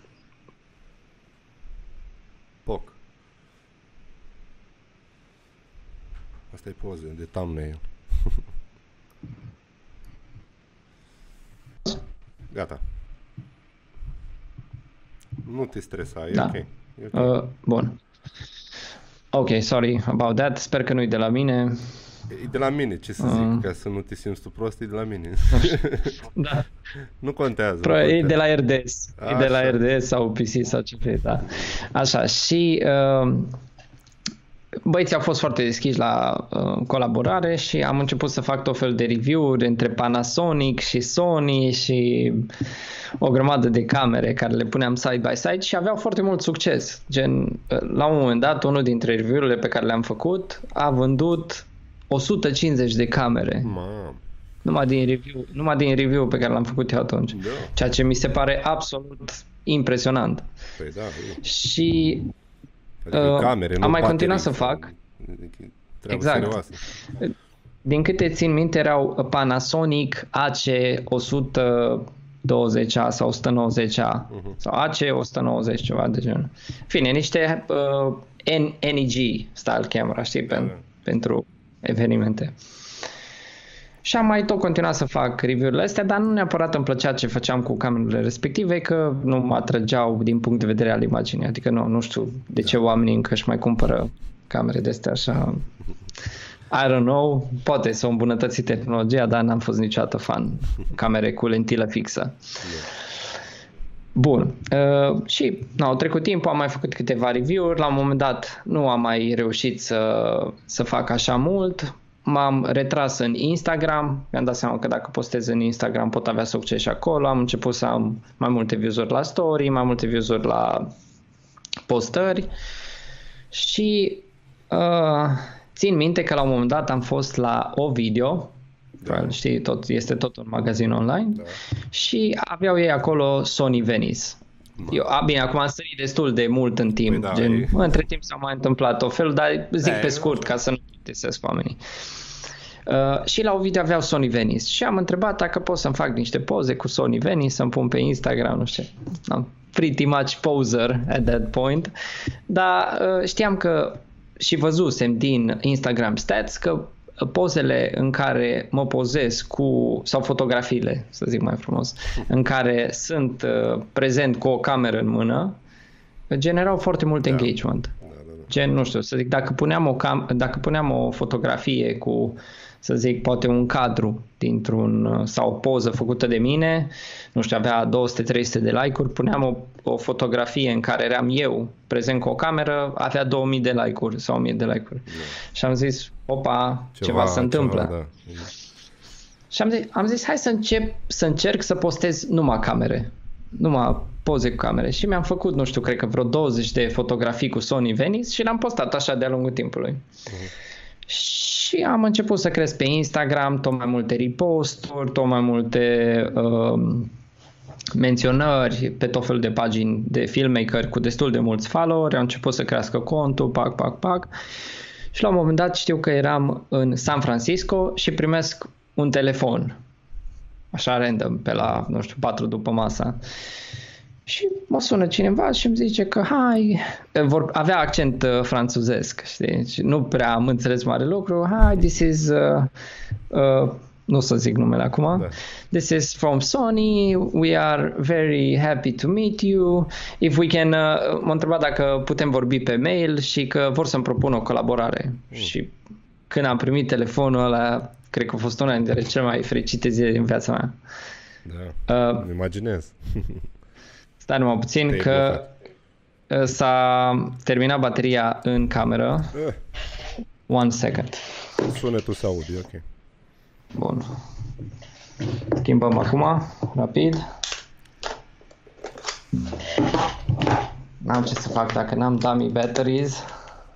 Poc. Asta e poze de thumbnail. Gata. Nu te stresa, e Da. ok. E ok. Uh, bun. Ok, sorry about that. Sper că nu-i de la mine. E de la mine, ce să zic, ca să nu te simți tu prost, e de la mine. Da. nu contează. Pro, nu e contează. de la RDS. E de la Așa. RDS sau PC sau ce vrei, da. Așa, și uh, băieții au fost foarte deschiși la uh, colaborare și am început să fac tot fel de review-uri între Panasonic și Sony și o grămadă de camere care le puneam side by side și aveau foarte mult succes. Gen, uh, la un moment dat, unul dintre review-urile pe care le-am făcut a vândut 150 de camere. Mamă, Numai din review, numai din review pe care l-am făcut eu atunci. da. Ceea ce mi se pare absolut impresionant. Păi da, e. Și Adică Uh, camere, am nu mai continuat baterii să fac. Adică e treabă Exact. serioasă. Din câte țin minte erau Panasonic AC120A sau 190A sau AC190 ceva de genul. Fine, niște uh, N- NEG style camera, știi, pen, Da. pentru evenimente. Și am mai tot continuat să fac review-urile astea, dar nu neapărat îmi plăcea ce făceam cu camerele respective, că nu mă atrăgeau din punct de vedere al imaginii. Adică nu, nu știu de ce oamenii încă își mai cumpără camere de astea așa I don't know, poate s-a îmbunătățit tehnologia, dar n-am fost niciodată fan camere cu lentilă fixă. Bun. Uh, și na, au trecut timpul, am mai făcut câteva review-uri, la un moment dat nu am mai reușit să, să fac așa mult, m-am retras în Instagram, mi-am dat seama că dacă postez în Instagram pot avea succes și acolo, am început să am mai multe views-uri la story, mai multe views-uri la postări. Și uh, țin minte că la un moment dat am fost la o video, da. știi, tot, este tot un magazin online Da. și aveau ei acolo Sony Venice. Eu, a, bine, acum am sărit destul de mult în timp, Păi da, gen, e- între timp s-a mai întâmplat o fel, dar zic Da, pe e scurt ca să nu plictisesc oamenii. Uh, și la o video aveau Sony Venice și am întrebat dacă pot să-mi fac niște poze cu Sony Venice, să-mi pun pe Instagram, nu știu. Am pretty much poser at that point, dar uh, știam că și văzusem din Instagram stats că pozele în care mă pozez cu, sau fotografiile, să zic mai frumos, în care sunt uh, prezent cu o cameră în mână, generau foarte mult Da. engagement. Da, da, da. Gen, nu știu, să zic, dacă puneam o, cam, dacă puneam o fotografie cu, să zic, poate un cadru dintr-un, sau o poză făcută de mine, nu știu, avea 200-300 de like-uri, puneam o, o fotografie în care eram eu prezent cu o cameră, avea 2000 de like-uri sau 1000 de like-uri. Și am zis, opa, ceva, ceva se întâmplă. Ceva, da. Și am zis, am zis, hai să încep să încerc să postez numai camere. Numai poze cu camere. Și mi-am făcut, nu știu, cred că vreo 20 de fotografii cu Sony Venice și le-am postat așa de-a lungul timpului. Și am început să cresc pe Instagram tot mai multe reposturi, tot mai multe um, menționări pe tot felul de pagini de filmmaker cu destul de mulți followeri, am început să crească contul, pac, pac, pac. Și la un moment dat știu că eram în San Francisco și primesc un telefon, așa random, pe la, nu știu, 4 după masa. Și mă sună cineva și îmi zice că hai, vor, avea accent uh, franțuzesc, știi, și nu prea am înțeles mare lucru, hi, this is, uh, uh, nu o să zic numele acum, Da. this is from Sony, we are very happy to meet you, if we can, uh, m-a întrebat dacă putem vorbi pe mail și că vor să-mi propun o colaborare. Și când am primit telefonul ăla, cred că a fost una dintre cele mai fericite zile din viața mea. Da. Uh, Îmi imaginez. Stai numai puțin Te-ai că uh, s-a terminat bateria în cameră. Eh, One second. sunetul se aude, e ok. Bun. Schimbăm acum, rapid. N-am ce să fac dacă n-am dummy batteries.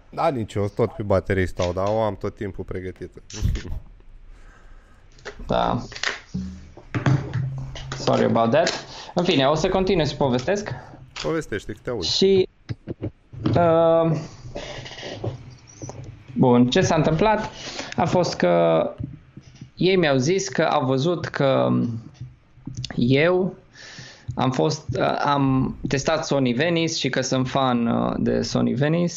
Da, nici eu tot pe baterii stau, dar o am tot timpul pregătită. Da. Sorry about that. În fine, o să continui să povestesc. Povestește că te auzi. Și uh, bun, ce s-a întâmplat a fost că ei mi-au zis că au văzut că eu am fost uh, am testat Sony Venice și că sunt fan uh, de Sony Venice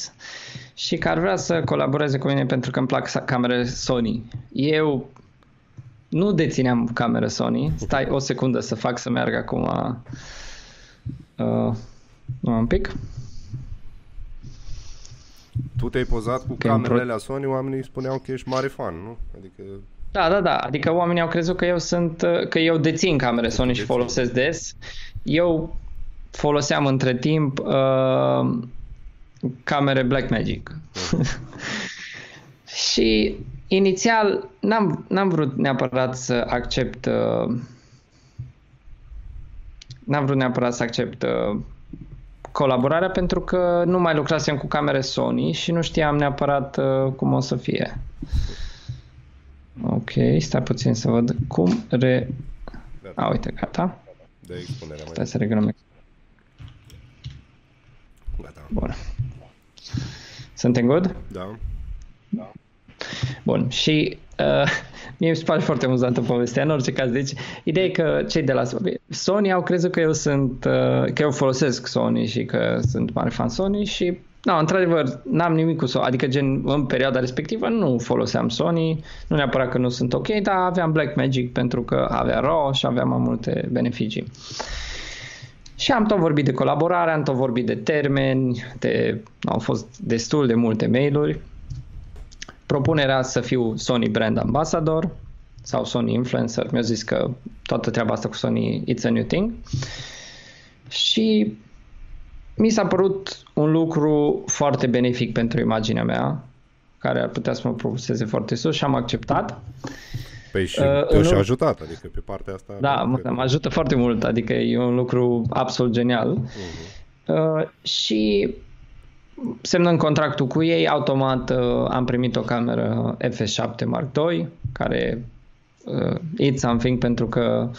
și că ar vrea să colaboreze cu mine pentru că îmi plac sa- camerele Sony. Eu nu dețineam cameră Sony. Stai o secundă să fac să meargă acum uh, un pic. Tu te-ai pozat cu Că în camerele pro- la Sony, oamenii spuneau că ești mare fan, nu? Adică, Da, da, da. Adică oamenii au crezut că eu sunt, uh, că eu dețin camere Sony și Dețin. folosesc des. Eu foloseam între timp uh, camere Blackmagic. și inițial n-am, n-am vrut neapărat să accept uh, n-am vrut neapărat să accept uh, colaborarea pentru că nu mai lucrasem cu camere Sony și nu știam neapărat uh, cum o să fie. Ok, stai puțin să văd cum re... A, uite, gata. de expunerea mai Stai să regrăm. Gata. Bun. Suntem good? Da. Bun, și uh, mie mi se pare foarte amuzantă povestea, în orice caz. Deci, ideea e că cei de la Sony au crezut că eu sunt, uh, că eu folosesc Sony și că sunt mare fan Sony și da, într-adevăr, n-am nimic cu Sony, adică gen în perioada respectivă nu foloseam Sony, nu neapărat că nu sunt ok, dar aveam Blackmagic pentru că avea RAW și aveam mai multe beneficii. Și am tot vorbit de colaborare, am tot vorbit de termeni, de, au fost destul de multe mail-uri. Propunerea să fiu Sony Brand Ambassador sau Sony Influencer. Mi-a zis că toată treaba asta cu Sony, it's a new thing. Și mi s-a părut un lucru foarte benefic pentru imaginea mea, care ar putea să mă propuseze foarte sus și am acceptat. Păi și uh, te și ajutat, adică pe partea asta... Da, mă, mă ajută foarte mult, adică e un lucru absolut genial. Uh-huh. Uh, și semnând contractul cu ei, automat uh, am primit o cameră FS7 Mark II, care uh, it's something pentru că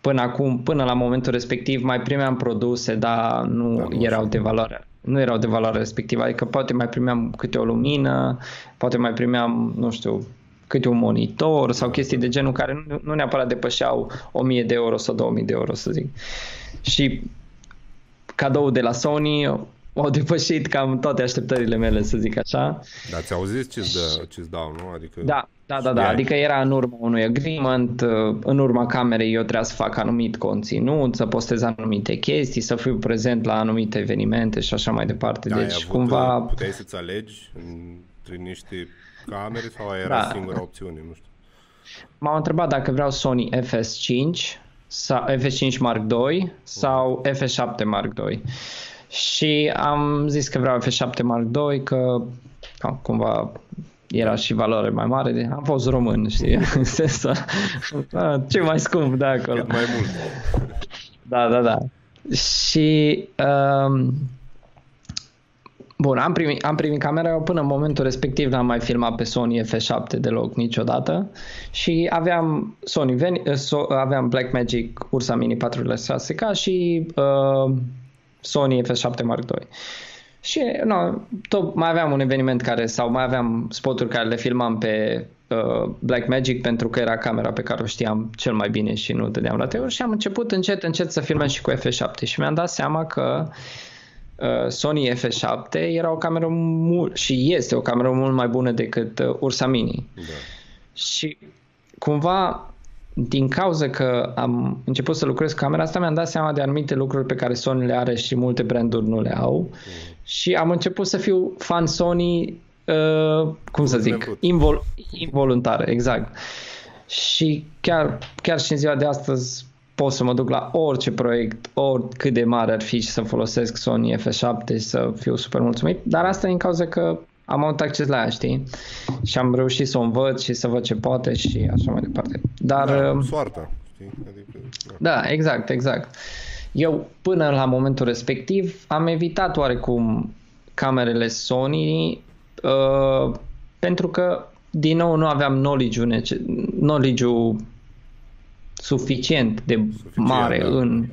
până acum, până la momentul respectiv, mai primeam produse, dar nu, da, nu erau de valoare. Nu erau de valoare respectivă, adică poate mai primeam câte o lumină, poate mai primeam, nu știu, câte un monitor sau chestii de genul care nu, nu neapărat depășeau 1000 de euro sau 2000 de euro, să zic. Și cadou de la Sony au depășit cam toate așteptările mele, să zic așa. Dar ți-au zis ce-ți, dă, ce-ți dau, nu? Adică da, da, da, da. Adică era în urma unui agreement, uh, în urma camerei eu trebuia să fac anumit conținut, să postez anumite chestii, să fiu prezent la anumite evenimente și așa mai departe. Da, deci avut, cumva... Puteai să-ți alegi între niște camere sau era da. singura opțiune, nu știu. M-au întrebat dacă vreau Sony FS5 sau FS5 Mark II sau FS7 Mark II. Și am zis că vreau F7 Mark II, că cumva era și valoare mai mare. De, am fost român, știi, în sensul ce mai scump de acolo. Cât mai mult. Da, da, da. Și um, Bun, am primit, am primit camera, eu până în momentul respectiv n-am mai filmat pe Sony F7 deloc niciodată și aveam Sony Ven- so, aveam Blackmagic Ursa Mini 4.6K și uh, Sony FS7 Mark II. Și no, tot mai aveam un eveniment care, sau mai aveam spoturi care le filmam pe uh, Blackmagic pentru că era camera pe care o știam cel mai bine și nu dădeam la teori și am început încet, încet să filmez și cu FS7 și mi-am dat seama că uh, Sony FS7 era o cameră mult și este o cameră mult mai bună decât uh, Ursa Mini. Da. Și cumva din cauza că am început să lucrez cu camera asta, mi-am dat seama de anumite lucruri pe care Sony le are și multe branduri nu le au. Mm. Și am început să fiu fan Sony, uh, cum să zic, invol- involuntar, exact. Și chiar, chiar și în ziua de astăzi pot să mă duc la orice proiect, oricât de mare ar fi și să folosesc Sony F7 și să fiu super mulțumit, dar asta din cauza că am avut acces la ea, știi? Și am reușit să o învăț și să văd ce poate și așa mai departe. Dar... Da, um, soarta, știi? Adică, da. da, exact, exact. Eu, până la momentul respectiv, am evitat oarecum camerele Sony uh, pentru că, din nou, nu aveam knowledge-ul, knowledge-ul suficient de suficient, mare da. în,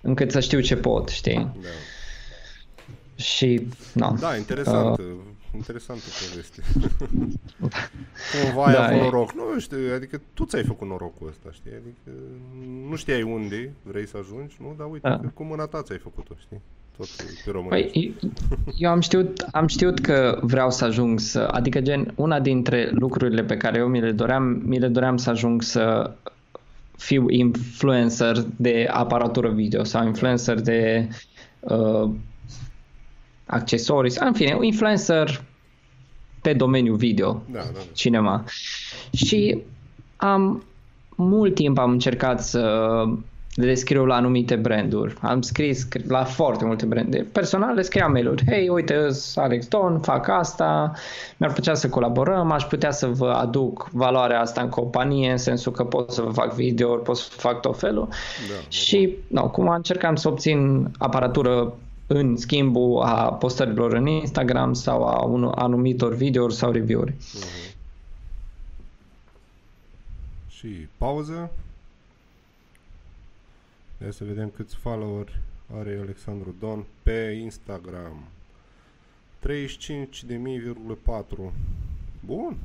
încât să știu ce pot, știi? Da. Și, no. Da, interesant. Uh, interesantă poveste. Cumva ai da, avut noroc. Nu știu, adică tu ți-ai făcut norocul ăsta, știi? Adică nu știai unde vrei să ajungi, nu? Dar uite, da. cu mâna ta ți-ai făcut-o, știi? Tot pe românești. Păi, eu am știut, am știut că vreau să ajung să... Adică, gen, una dintre lucrurile pe care eu mi le doream, mi le doream să ajung să fiu influencer de aparatură video sau influencer de uh, accesorii, în fine, un influencer pe domeniul video, da, da, da. cinema. Și am mult timp am încercat să le scriu la anumite branduri. Am scris la foarte multe branduri. Personal le scriam mail-uri. Hei, uite, Alex Don, fac asta, mi-ar plăcea să colaborăm, aș putea să vă aduc valoarea asta în companie, în sensul că pot să vă fac video pot să fac tot felul. Da, și, da. No, cum încercam să obțin aparatură în schimbul a postărilor în Instagram sau a un, anumitor videouri sau review-uri. Uh-huh. Și pauză. Hai să vedem câți follower are Alexandru Don pe Instagram. 35.000,4 Bun.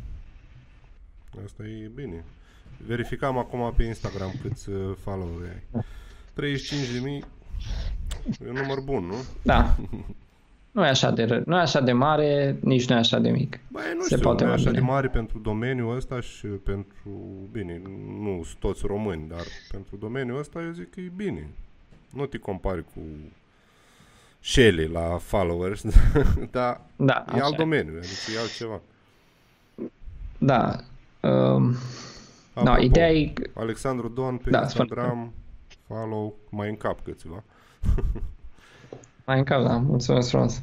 Asta e bine. Verificam acum pe Instagram câți uh, followeri ai. 35 de mii. E un număr bun, nu? Da. Nu e așa de, ră- nu e așa de mare, nici nu e așa de mic. Băi, nu Se știu, poate nu e mai așa bine. de mare pentru domeniul ăsta și pentru, bine, nu sunt toți români, dar pentru domeniul ăsta eu zic că e bine. Nu te compari cu Shelly la followers, dar Da, e așa alt e. domeniu, adică e altceva. Da. Um, no, Apropo, ideea e... Alexandru Don pe Da, Instagram, follow, mai în cap câțiva. Mai în cap, da, mulțumesc frumos.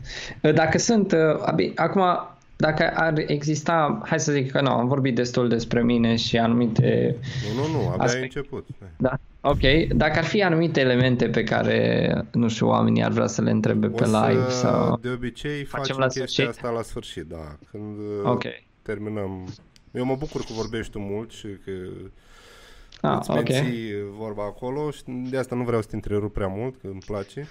Dacă sunt, uh, abi- acum, dacă ar exista, hai să zic că nu, am vorbit destul despre mine și anumite, Nu, nu, nu, abia ai Aspect. început. da, ok, dacă ar fi anumite elemente pe care, nu știu, oamenii ar vrea să le întrebe O pe să, live sau... de obicei facem la chestia sfârșit? asta la sfârșit, da. Când uh, Ok. terminăm. Eu mă bucur că vorbești tu mult și că Ah, îți ok. menții vorba acolo și de asta nu vreau să te întrerup prea mult, că îmi place.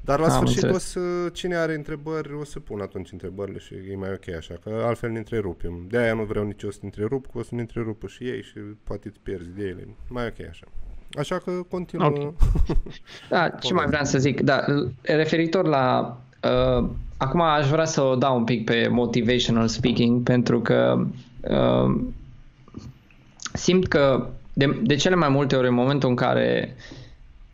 Dar la Am sfârșit înțeles. o să, cine are întrebări, o să pun atunci întrebările și e mai ok așa, că altfel ne întrerupem. De aia nu vreau nici eu să te întrerup, că o să ne întrerupă și ei și poate îți pierzi ideile. Mai ok așa. Așa că continuă. Ok. Da, ce mai vreau să zic, da, referitor la uh, acum aș vrea să o dau un pic pe motivational speaking pentru că uh, simt că de, de cele mai multe ori în momentul în care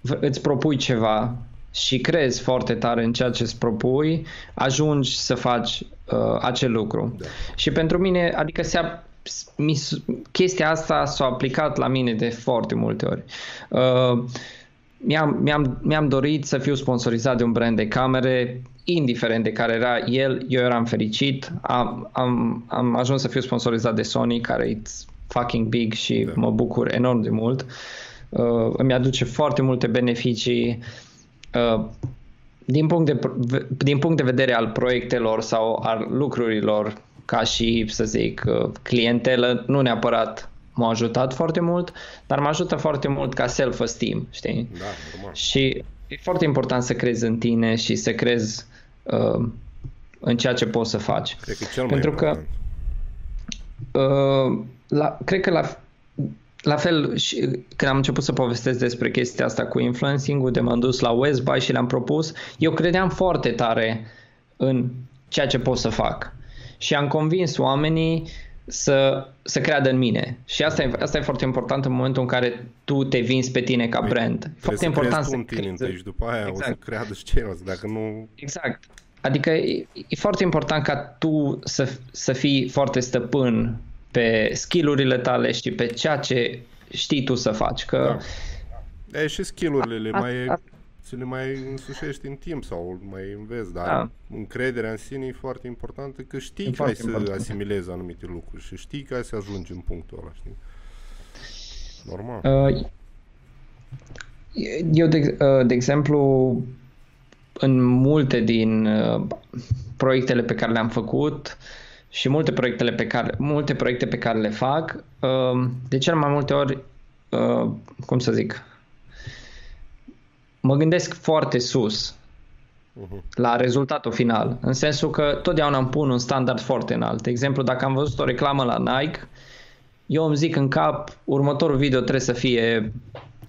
v- îți propui ceva și crezi foarte tare în ceea ce îți propui, ajungi să faci uh, acel lucru. Da. Și pentru mine, adică se ap- mi, s- chestia asta s-a aplicat la mine de foarte multe ori. Uh, mi-am, mi-am, mi-am dorit să fiu sponsorizat de un brand de camere, indiferent de care era el, eu eram fericit. Am, am, am ajuns să fiu sponsorizat de Sony, care e fucking big și Da. mă bucur enorm de mult. Uh, îmi aduce foarte multe beneficii. Uh, din punct, de, v- din punct de vedere al proiectelor sau al lucrurilor ca și, să zic, uh, clientelă, nu neapărat m-a ajutat foarte mult, dar mă ajută foarte mult ca self-esteem, știi? Da, normal. Și e foarte important să crezi în tine și să crezi uh, în ceea ce poți să faci. Cred că e cel mai Pentru că important. Uh, la, cred că la, la fel și când am început să povestesc despre chestia asta cu influencing-ul, de m-am dus la West Buy și le-am propus, eu credeam foarte tare în ceea ce pot să fac. Și am convins oamenii să, să creadă în mine. Și asta e, asta e foarte important în momentul în care tu te vinzi pe tine ca brand. E Trebuie foarte să important crezi tu să în tine crezi- întâi și după aia o să Exact. creadă și ceilalți. Dacă nu, Exact. Adică e, e foarte important ca tu să, să fii foarte stăpân pe skillurile tale și pe ceea ce știi tu să faci. Că Da. E și skill-urile le A- mai, a- ți le mai însușești în timp sau mai înveți, dar Da. încrederea în sine e foarte importantă că știi E că ai foarte să important. asimilezi anumite lucruri și știi că ai să ajungi în punctul ăla, știi? Normal. Uh, Eu, de, uh, de exemplu, în multe din uh, proiectele pe care le-am făcut și multe proiectele pe care, multe proiecte pe care le fac, uh, de cel mai multe ori, uh, cum să zic, mă gândesc foarte sus Uh-huh. la rezultatul final, în sensul că totdeauna îmi pun un standard foarte înalt. De exemplu, dacă am văzut o reclamă la Nike, eu îmi zic în cap, următorul video trebuie să fie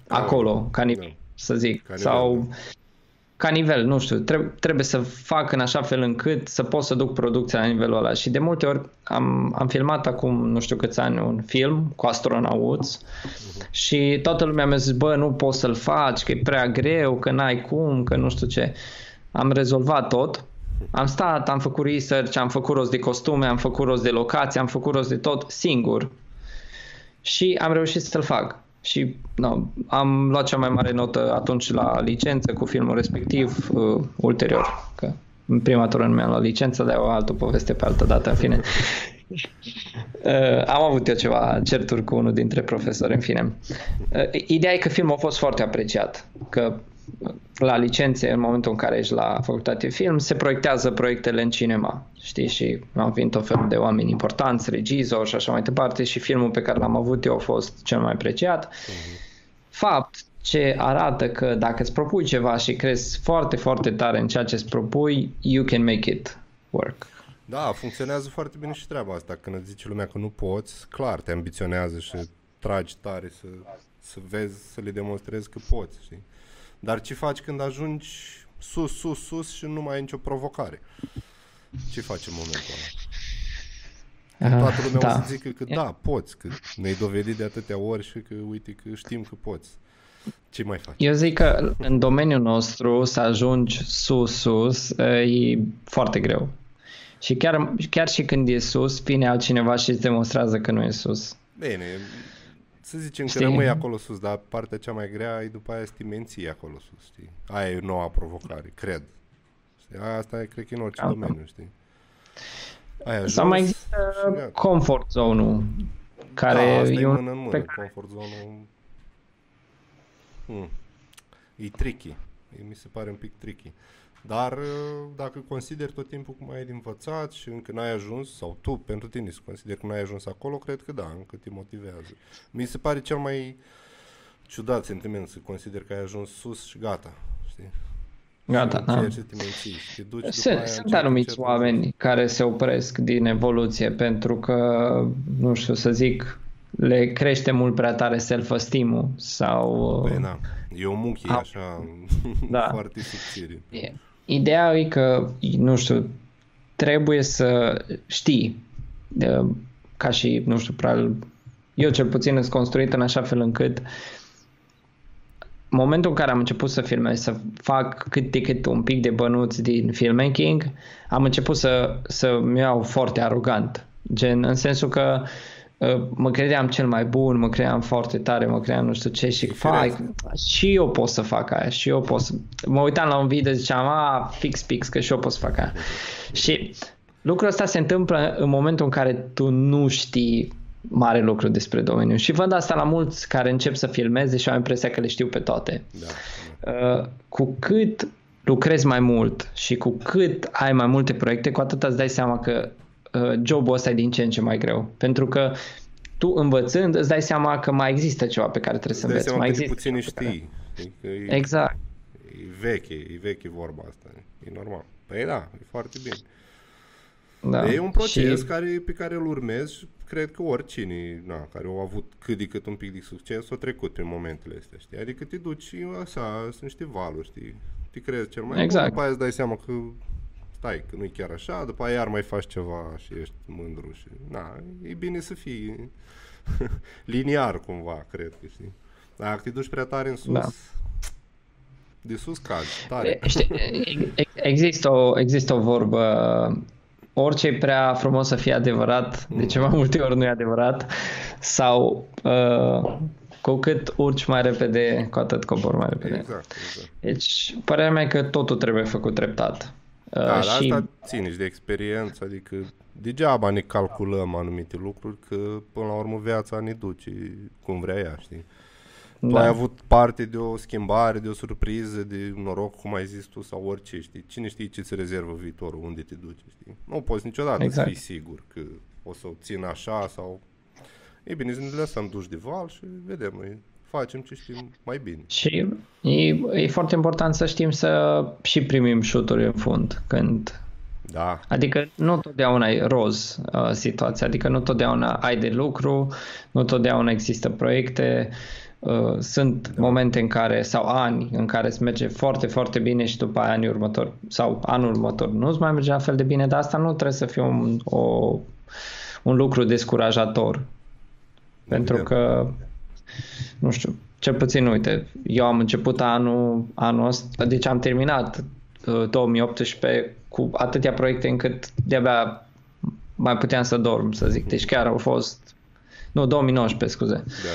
acolo, ca nivel, Da. să zic. Ca nivel, sau da. Ca nivel, nu știu, trebuie, trebuie să fac în așa fel încât să pot să duc producția la nivelul ăla. Și de multe ori am, am filmat acum, nu știu câți ani, un film cu astronauți și toată lumea mi-a zis, bă, nu poți să-l faci, că e prea greu, că n-ai cum, că nu știu ce. Am rezolvat tot. Am stat, am făcut research, am făcut rost de costume, am făcut rost de locații, am făcut rost de tot singur. Și am reușit să-l fac. Și no, am luat cea mai mare notă atunci la licență cu filmul respectiv, uh, ulterior. Că în prima tură nu mi-am luat licență, dar e o altă poveste pe altă dată, în fine. Uh, am avut eu ceva certuri cu unul dintre profesori, în fine. Uh, ideea e că filmul a fost foarte apreciat, că la licențe, în momentul în care ești la facultate de film, se proiectează proiectele în cinema, știi, și am venit tot felul de oameni importanți, regizori și așa mai departe și filmul pe care l-am avut eu a fost cel mai apreciat. Fapt ce arată că dacă îți propui ceva și crezi foarte, foarte tare în ceea ce îți propui, you can make it work. Da, funcționează foarte bine și treaba asta. Când îți zice lumea că nu poți, clar, te ambiționează și tragi tare să, să vezi, să le demonstrezi că poți, știi? Dar ce faci când ajungi sus, sus, sus și nu mai ai nicio provocare? Ce faci în momentul ăla? Toată lumea da. o să zică că da, poți, că ne-ai dovedit de atâtea ori și că uite că știm că poți. Ce mai faci? Eu zic că în domeniul nostru să ajungi sus, sus, e foarte greu. Și chiar, chiar și când e sus, vine altcineva și îți demonstrează că nu e sus. Bine, să zicem că Știi? rămâi acolo sus, dar partea cea mai grea e după aia să te menții acolo sus, știi? Aia e noua provocare, cred. Știi? Aia asta e, cred că e în orice Da. domeniu, știi? Aia Sau mai jos există și gata. comfort zone-ul, care da, asta e e un mână în mână, pe care- comfort zone hmm. E tricky, E- mi se pare un pic tricky. Dar uh, dacă consideri tot timpul cum ai de învățat și încă n-ai ajuns, sau tu pentru tine să consideri că n-ai ajuns acolo, cred că da, încă te motivează. Mi se pare cel mai ciudat sentiment să consideri că ai ajuns sus și gata, știi? Gata, și da. încerci să te menții și te duci după Sunt, aia sunt încet, anumiți încet, oameni care se opresc din evoluție pentru că, nu știu să zic, le crește mult prea tare self-esteem-ul sau... Păi, da. E o muchie A- așa Da. foarte subțire. E- Ideea e că, nu știu, trebuie să știi, de- ca și, nu știu, probabil, eu cel puțin sunt construit în așa fel încât momentul în care am început să filmez, să fac cât de cât un pic de bănuți din filmmaking, am început să, să-mi iau foarte arogant. Gen, în sensul că uh, mă credeam cel mai bun, mă credeam foarte tare, mă credeam nu știu ce și fac, și eu pot să fac aia, și eu pot să... Mă uitam la un video, ziceam, a, fix, fix, că și eu pot să fac aia. Și lucrul ăsta se întâmplă în momentul în care tu nu știi mare lucru despre domeniu. Și văd asta la mulți care încep să filmeze și au impresia că le știu pe toate. Da, Uh, cu cât lucrezi mai mult și cu cât ai mai multe proiecte, cu atât îți dai seama că uh, jobul ăsta e din ce în ce mai greu. Pentru că tu învățând îți dai seama că mai există ceva pe care trebuie să Îți dai înveți. seama Mai cât de există puțin ceva pe care- știi. Adică e, Exact. e veche, e veche vorba asta. E normal. Păi da, e foarte bine. Da. E un proces Și, care, pe care îl urmezi și cred că oricine na, care au avut cât de cât un pic de succes a trecut prin momentele astea, știi? Adică te duci așa, sunt niște valuri, știi? Te crezi cel mai Exact. bun, după aia îți dai seama că stai, că nu e chiar așa, după aia iar mai faci ceva și ești mândru și na, e bine să fii liniar cumva, cred că, știi? Dar dacă te duci prea tare în sus, Da. de sus cazi, tare. Știi, ex- există, o, există o vorbă orice e prea frumos să fie adevărat, de ceva multe ori nu e adevărat, sau uh, cu cât urci mai repede, cu atât cobor mai repede. Exact, exact. Deci, părerea mea e că totul trebuie făcut treptat. Uh, Da, dar și asta ține și de experiență, adică degeaba ne calculăm anumite lucruri, că până la urmă viața ne duce cum vrea ea, știi? Tu Da. ai avut parte de o schimbare, de o surpriză, de noroc, cum ai zis tu, sau orice, știi? Cine știe ce ți rezervă viitorul, unde te duce, știi? Nu poți niciodată Exact. să fii sigur că o să o țin așa sau... E bine, să ne lăsăm duși de val și vedem, noi facem ce știm mai bine. Și e, e foarte important să știm să și primim șuturi în fund când Da, Adică nu totdeauna e roz uh, situația, adică nu totdeauna ai de lucru, nu totdeauna există proiecte, uh, sunt momente în care, sau ani în care îți merge foarte, foarte bine și după aia anii următori, sau anul următor nu îți mai merge la fel de bine, dar asta nu trebuie să fie un, o, un lucru descurajator. Pentru Evident. că, nu știu, cel puțin, uite, eu am început anul, anul ăsta, deci am terminat uh, 2018 cu atâtea proiecte încât de-abia mai puteam să dorm, să zic. Deci chiar au fost, nu, 2019, scuze. da.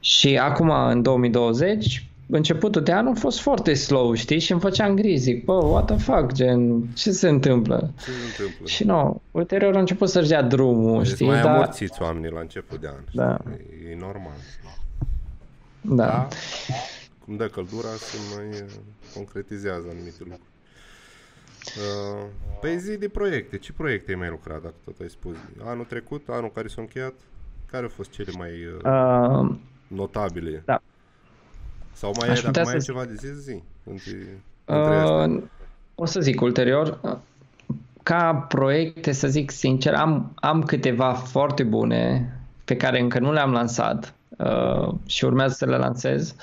Și acum, în 2020, începutul de an a fost foarte slow, știi? Și îmi făceam griji, zic, bă, what the fuck, gen, ce se întâmplă? Ce se întâmplă? Și nu, ulterior a început să-și dea drumul, Deci știi? mai Dar, amorțiți oamenii la început de an. știi? Da. E, e normal. da. Da? Cum dă căldura, se mai uh, concretizează anumite lucruri. Uh, pe zi de proiecte, ce proiecte ai mai lucrat, dacă tot ai spus? Anul trecut, anul care s-a încheiat, care au fost cele mai uh, Uh, notabile? da. Sau mai Aș ai, dacă putea mai ai să- ceva de zi, zi. Între, între astea. Uh, o să zic ulterior, uh, ca proiecte, să zic sincer, am, am câteva foarte bune pe care încă nu le-am lansat uh, și urmează să le lansez.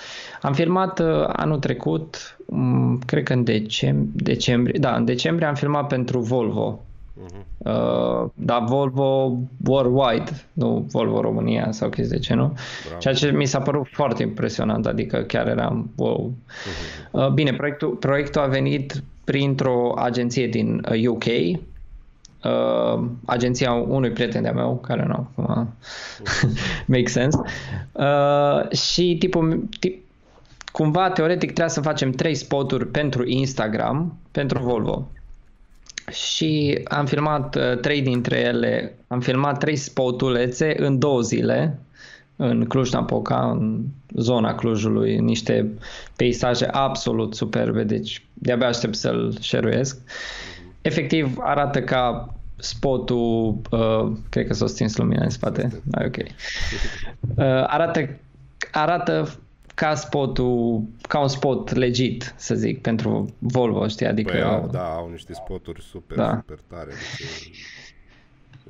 Am filmat uh, anul trecut, um, cred că în decem- decembrie, da, în decembrie am filmat pentru Volvo. Uh, da, Volvo worldwide, nu Volvo România sau chestii de ce nu. Ceea ce mi s-a părut foarte impresionant, adică chiar eram wow. Uh, bine, proiectul, proiectul a venit printr-o agenție din uh, UK, uh, agenția unui prieten de-a meu, care nu acum make sense. Uh, și tipul, tip, cumva teoretic trebuia să facem trei spoturi pentru Instagram, pentru Volvo. Și am filmat uh, trei dintre ele, am filmat trei spotulețe în două zile, în Cluj-Napoca, în zona Clujului, niște peisaje absolut superbe, deci de-abia aștept să-l șeruiesc. Efectiv arată ca spotul, uh, cred că s-a stins lumina în spate, ah, ok. Uh, arată, arată ca spotul, ca un spot legit, să zic, pentru Volvo, știi, adică... Păi au, da, au niște spoturi super, Da. super tare. Deci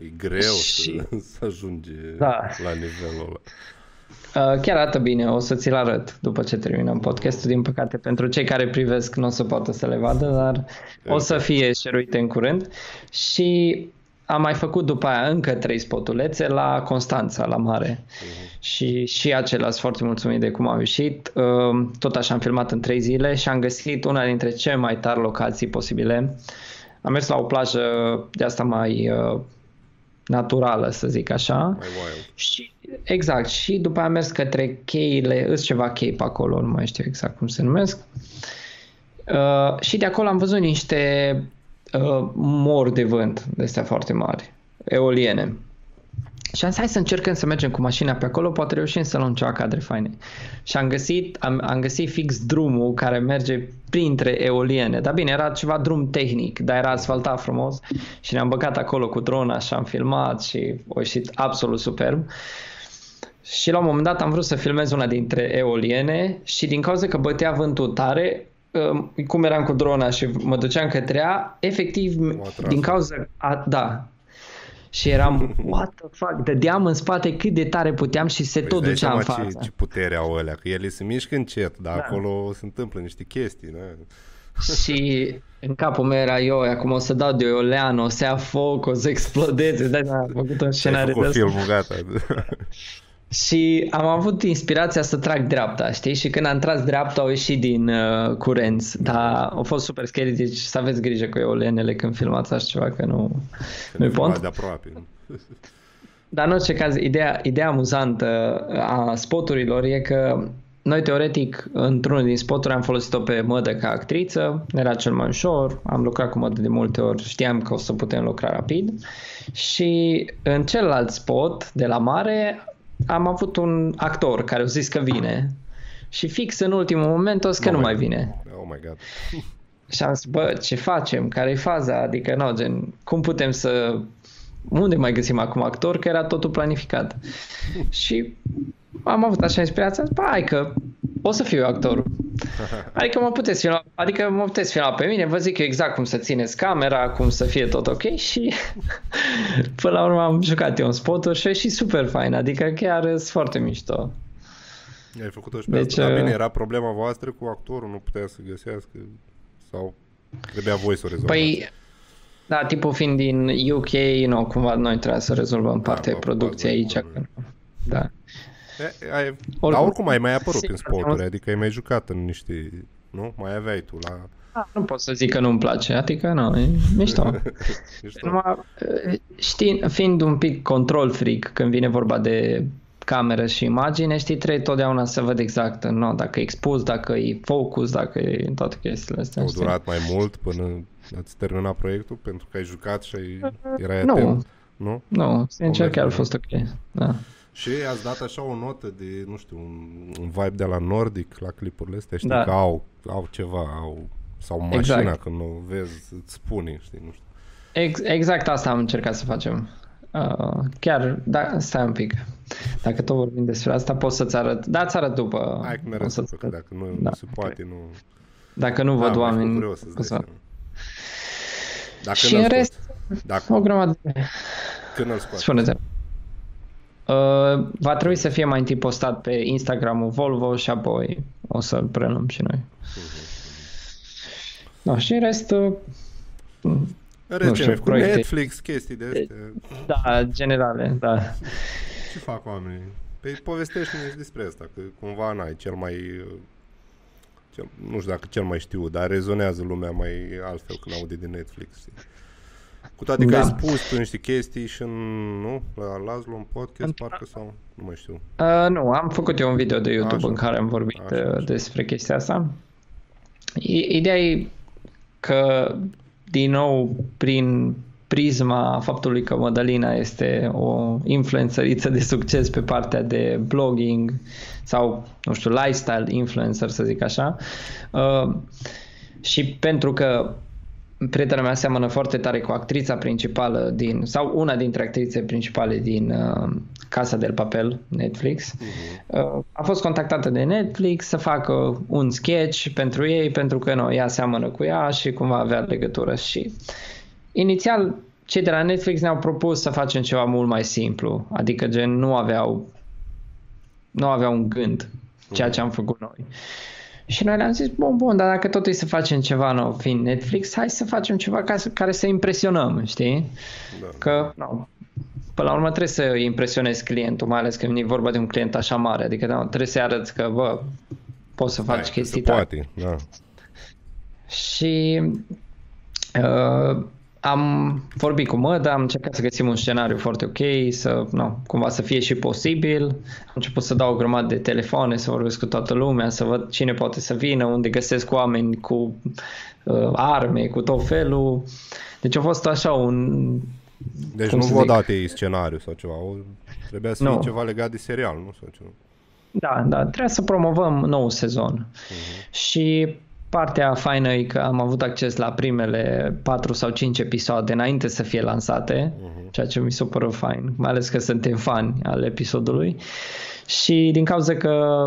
e, e greu Și- să, să ajungi Da. la nivelul ăla. Uh, chiar arată bine, o să ți-l arăt după ce terminăm podcastul. Din păcate, pentru cei care privesc nu o să poată să le vadă, dar o să fie șeruite în curând. Și am mai făcut după aia încă trei spotulețe la Constanța, la mare. Și, și acelea sunt foarte mulțumit de cum au ieșit. Uh, Tot așa am filmat în trei zile și am găsit una dintre cele mai tari locații posibile. Am mers la o plajă de asta mai uh, naturală, să zic așa. Mai wild. Și, exact, și după aia am mers către cheile, îs ceva chei pe acolo, nu mai știu exact cum se numesc. Uh, și de acolo am văzut niște uh, mori de vânt, de astea foarte mari, eoliene. Și am zis, hai să încercăm să mergem cu mașina pe acolo, poate reușim să luăm ceva cadre faine. Și am găsit, am, am găsit fix drumul care merge printre eoliene. Dar bine, era ceva drum tehnic, dar era asfaltat frumos și ne-am băgat acolo cu drona și am filmat și a ieșit absolut superb. Și la un moment dat am vrut să filmez una dintre eoliene și din cauza că bătea vântul tare, um, cum eram cu drona și mă duceam către ea, efectiv, O atras. din cauza, a, da, și eram, what the fuck, dădeam în spate cât de tare puteam și se Păi tot îți dai ducea în seama față. ce, ce putere au ălea, că ele se mișcă încet, dar Da. acolo se întâmplă niște chestii, da? Și în capul meu era eu, acum o să dau de o leană, o să ia foc, o să explodeze, da, da, am făcut un Ai scenariu de făcut ăsta. filmul, gata. Și am avut inspirația să trag dreapta, știi? Și când am tras dreapta au ieșit din uh, curenți, dar au fost super scary, deci să aveți grijă cu eolenele când filmați așa ceva, că nu, nu-i pont. de aproape. Dar în orice caz, ideea, ideea amuzantă a spoturilor e că noi teoretic într-unul din spoturi am folosit-o pe mădă ca actriță, era cel mai ușor, am lucrat cu mădă de multe ori, știam că o să putem lucra rapid și în celălalt spot de la mare am avut un actor care a zis că vine și fix în ultimul moment o zis că Oh nu my mai God. vine. Oh my god. Și am zis, bă, ce facem? Care-i faza? Adică, nu, gen, cum putem să... Unde mai găsim acum actor? Că era totul planificat. Și am avut așa inspirația, am zis, bă, hai că o să fiu eu actorul. Adică mă puteți filma, adică mă puteți filma pe mine, vă zic eu exact cum să țineți camera, cum să fie tot ok și până la urmă am jucat eu un spoturi și a ieșit super fain, adică chiar sunt foarte mișto. Ai făcut-o și pe Deci, asta. Dar uh, bine, era problema voastră cu actorul, nu putea să găsească sau trebuia voi să o rezolvați. Păi, da, tipul fiind din UK, nu, cumva noi trebuie să rezolvăm partea Da, de producție da, aici. da. Că- Da. E, ai, Oricum- dar oricum ai mai apărut Sigur, în spoturi, am- adică ai mai jucat în niște... Nu? Mai aveai tu la... Da, nu pot să zic că nu-mi place, adică nu, e mișto. Ești Numai, știi, fiind un pic control freak când vine vorba de cameră și imagine, știi, trebuie totdeauna să văd exact no, dacă e expus, dacă e focus, dacă e toate chestiile astea. Au știi? durat mai mult până ați terminat proiectul pentru că ai jucat și ai, erai Nu. atent? Nu? Nu, sincer merge, chiar a da. fost ok. Da. Și ați dat așa o notă de, nu știu, un, un vibe de la Nordic la clipurile astea, știi Da. că au, au ceva, au, sau mașina Exact. când o vezi îți spune, știi, nu știu. Ex- exact asta am încercat să facem. Uh, chiar, da, stai un pic. Dacă tot vorbim despre asta, pot să-ți arăt. Da, ți arăt după. Hai că O mereu să-ți să că arăt. dacă nu, Da, nu se poate, nu... Dacă nu văd da, oameni, Vreau să-ți o dai să... seama. Dacă Și n-ați în tot. rest, Dacă, O grămadă de... când îl scoate? Spune-te. Uh, va trebui să fie mai întâi postat pe Instagramul Volvo și apoi o să-l preluăm și noi. Da, și în rest, uh, În rest, știu, ce mai cu proiecte. Netflix, chestii de astea. da, generale, da. Ce fac oamenii? Păi povestește-ne și despre asta, că cumva n-ai cel mai... uh, Cel, nu știu dacă cel mai știu, dar rezonează lumea mai altfel când aude de Netflix. știi? Cu toate că Da. ai spus tu niște chestii și în, nu? La Laszlo, în podcast, parcă sau... Nu mai știu. Uh, nu, am făcut eu un video de YouTube Așa. în care am vorbit Așa, uh, așa. despre chestia asta. I- Ideea e că, din nou, prin prisma faptului că Madalina este o influențăriță de succes pe partea de blogging sau, nu știu, lifestyle influencer, să zic așa, uh, și pentru că prietena mea seamănă foarte tare cu actrița principală din, sau una dintre actrițe principale din uh, Casa del Papel, Netflix. Uh, a fost contactată de Netflix să facă un sketch pentru ei, pentru că nu, ea seamănă cu ea și cumva avea legătură și inițial cei de la Netflix ne-au propus să facem ceva mult mai simplu, adică gen nu aveau nu aveau un gând ceea ce am făcut noi. Și noi le-am zis, bun, bun, dar dacă tot e să facem ceva nou fiind Netflix, hai să facem ceva ca să, care să impresionăm, știi? Da. Că, nu, până la urmă trebuie să impresionezi clientul, mai ales când e vorba de un client așa mare, adică nu, trebuie să-i arăți că, bă, poți să faci Hai, că chestii se tare. poate, da. Și uh, am vorbit cu Măda, am încercat să găsim un scenariu foarte ok, să, nu, cumva să fie și posibil. Am început să dau o grămadă de telefoane, să vorbesc cu toată lumea, să văd cine poate să vină, unde găsesc oameni cu uh, arme, cu tot felul. Deci a fost așa un... Deci Cum nu să vă zic? date ei scenariu sau ceva. O, trebuia să Nu. fie ceva legat de serial, nu? Sau ceva. Da, da, trebuie să promovăm nou sezon. Și partea faină e că am avut acces la primele 4 sau 5 episoade înainte să fie lansate, ceea ce mi s-a părut fain, mai ales că suntem fani al episodului. Și din cauza că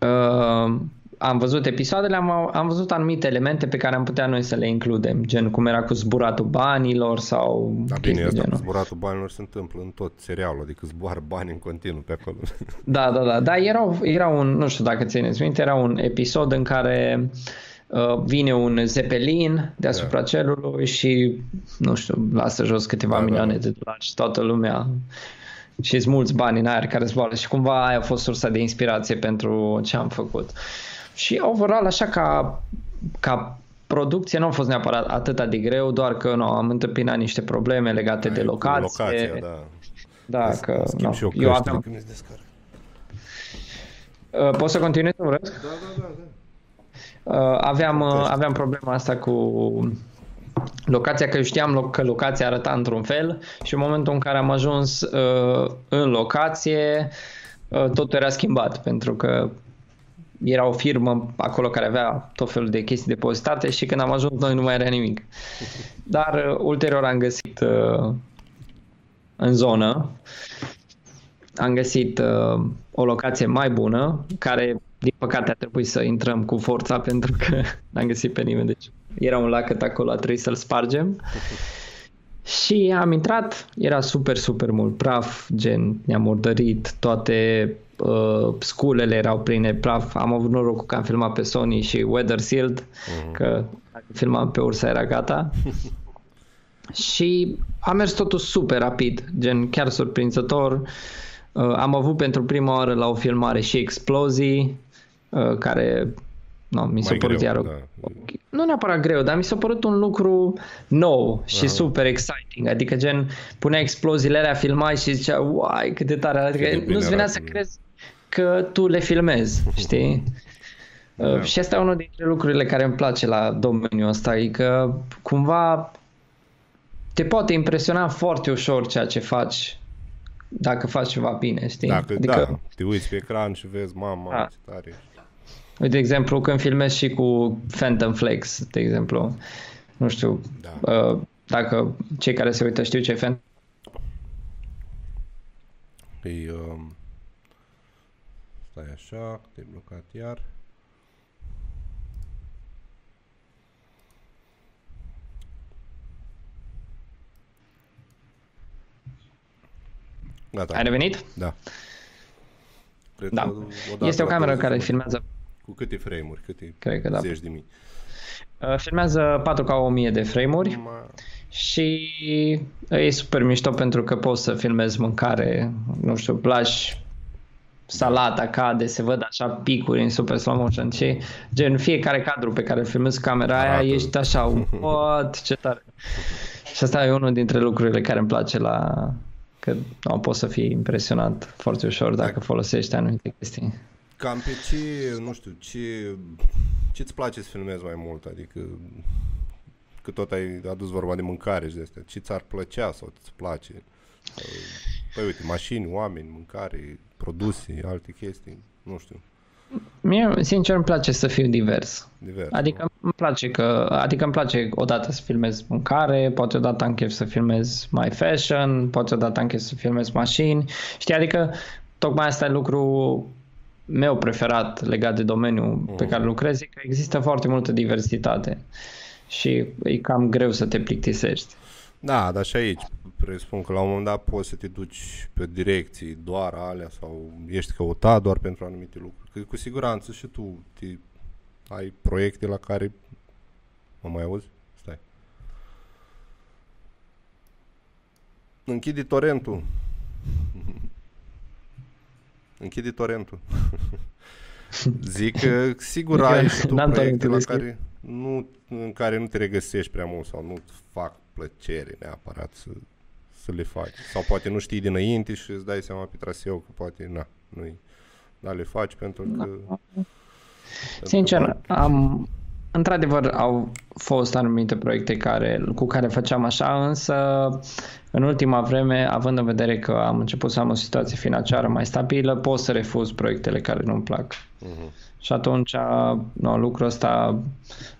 uh, am văzut episoadele, am, am văzut anumite elemente pe care am putea noi să le includem, gen cum era cu zburatul banilor sau Da, chestii bine, asta cu genul. zburatul banilor se întâmplă în tot serialul, adică zboară bani în continuu pe acolo. Da, da, da. Dar era, era un, nu știu dacă țineți minte, era un episod în care uh, vine un zeppelin deasupra cerului și, nu știu, lasă jos câteva Da, da, milioane da. de dolari și toată lumea și sunt mulți bani în aer care zboară și cumva aia a fost sursa de inspirație pentru ce am făcut. Și overall, așa ca, ca producție nu a fost neapărat atât de greu, doar că nu, am întâmpinat niște probleme legate de Cu locație. Locația, da. Da, că Schimb nu, și eu eu căștile aveam... când îți descarc. Uh, Poți să continui să urăsc? Da, da, da, da. Uh, aveam, uh, aveam problema asta cu locația, că eu știam lo- că locația arăta într-un fel și în momentul în care am ajuns uh, în locație, uh, totul era schimbat pentru că era o firmă acolo care avea tot felul de chestii depozitate și când am ajuns noi nu mai era nimic. Dar uh, ulterior am găsit uh, în zonă am găsit uh, o locație mai bună, care din păcate a trebuit să intrăm cu forța pentru că n-am găsit pe nimeni. Deci era un lacăt acolo, a trebuit să-l spargem. Și am intrat, era super, super mult praf, gen ne-am murdărit, toate uh, sculele erau pline de praf. Am avut norocul că am filmat pe Sony și Weather Sealed, că dacă filmam pe ursa era gata. și a mers totul super rapid, gen chiar surprinzător. Uh, am avut pentru prima oară la o filmare și explozii, uh, care no, mi s-a Mai părut greu, iar o- da. nu neapărat greu, dar mi s-a părut un lucru nou și Aha. super exciting. Adică gen punea exploziile alea, filmai și zicea, uai, cât de tare. Adică Cât de bine nu-ți venea arată. să crezi că tu le filmezi, știi? Da. Uh, Și asta e unul dintre lucrurile care îmi place la domeniul ăsta, e că cumva te poate impresiona foarte ușor ceea ce faci dacă faci ceva bine, știi? Dacă, adică, da, te uiți pe ecran și vezi, mama, Da. ce tare ești. Uite, de exemplu, când filmez și cu Phantom Flex, de exemplu, nu știu, Da. uh, dacă cei care se uită știu ce e Phantom E, um, stai așa, te blocat iar. Gata. Ai revenit? Da. Cred da. O este o cameră care filmează... Cu câte frame-uri? Câte Cred că da. zeci de mii? Uh, filmează 4K 1000 de frame-uri Ma... și uh, e super mișto pentru că poți să filmezi mâncare, nu știu, placi, salata cade, se văd așa picuri în super slow motion și gen fiecare cadru pe care îl filmezi cu camera aia Arată. ești așa, what, ce tare. Și asta e unul dintre lucrurile care îmi place la că nu poți să fii impresionat foarte ușor dacă folosești anumite chestii. Cam pe ce, nu știu, ce, ce-ți place să filmezi mai mult? Adică că tot ai adus vorba de mâncare și de astea. Ce ți-ar plăcea sau ți place? Sau, Păi uite, mașini, oameni, mâncare, produse, alte chestii, nu știu, Mie, sincer, îmi place să fiu divers. divers. Adică îmi place că, adică îmi place odată să filmez mâncare, poate odată am chef să filmez mai fashion, poate odată am chef să filmez mașini. Știi, adică tocmai asta e lucru meu preferat legat de domeniul pe care lucrez, e că există foarte multă diversitate și e cam greu să te plictisești. Da, dar și aici presupun că la un moment dat poți să te duci pe direcții doar alea sau ești căutat doar pentru anumite lucruri. Că cu siguranță și tu te, ai proiecte la care... Mă mai auzi? Stai. Închide torentul. Închide torentul. Zic că sigur Adică ai și tu n-am proiecte torentul la deschis. care nu, în care nu te regăsești prea mult sau nu-ți fac plăcere neapărat să, să le faci. Sau poate nu știi dinainte și îți dai seama pe traseu că poate, na, nu-i. Dar le faci pentru că... pentru Sincer, că- am, într-adevăr au fost anumite proiecte care, cu care făceam așa, însă în ultima vreme, având în vedere că am început să am o situație financiară mai stabilă, pot să refuz proiectele care nu-mi plac. Mhm. Și atunci, no, lucrul ăsta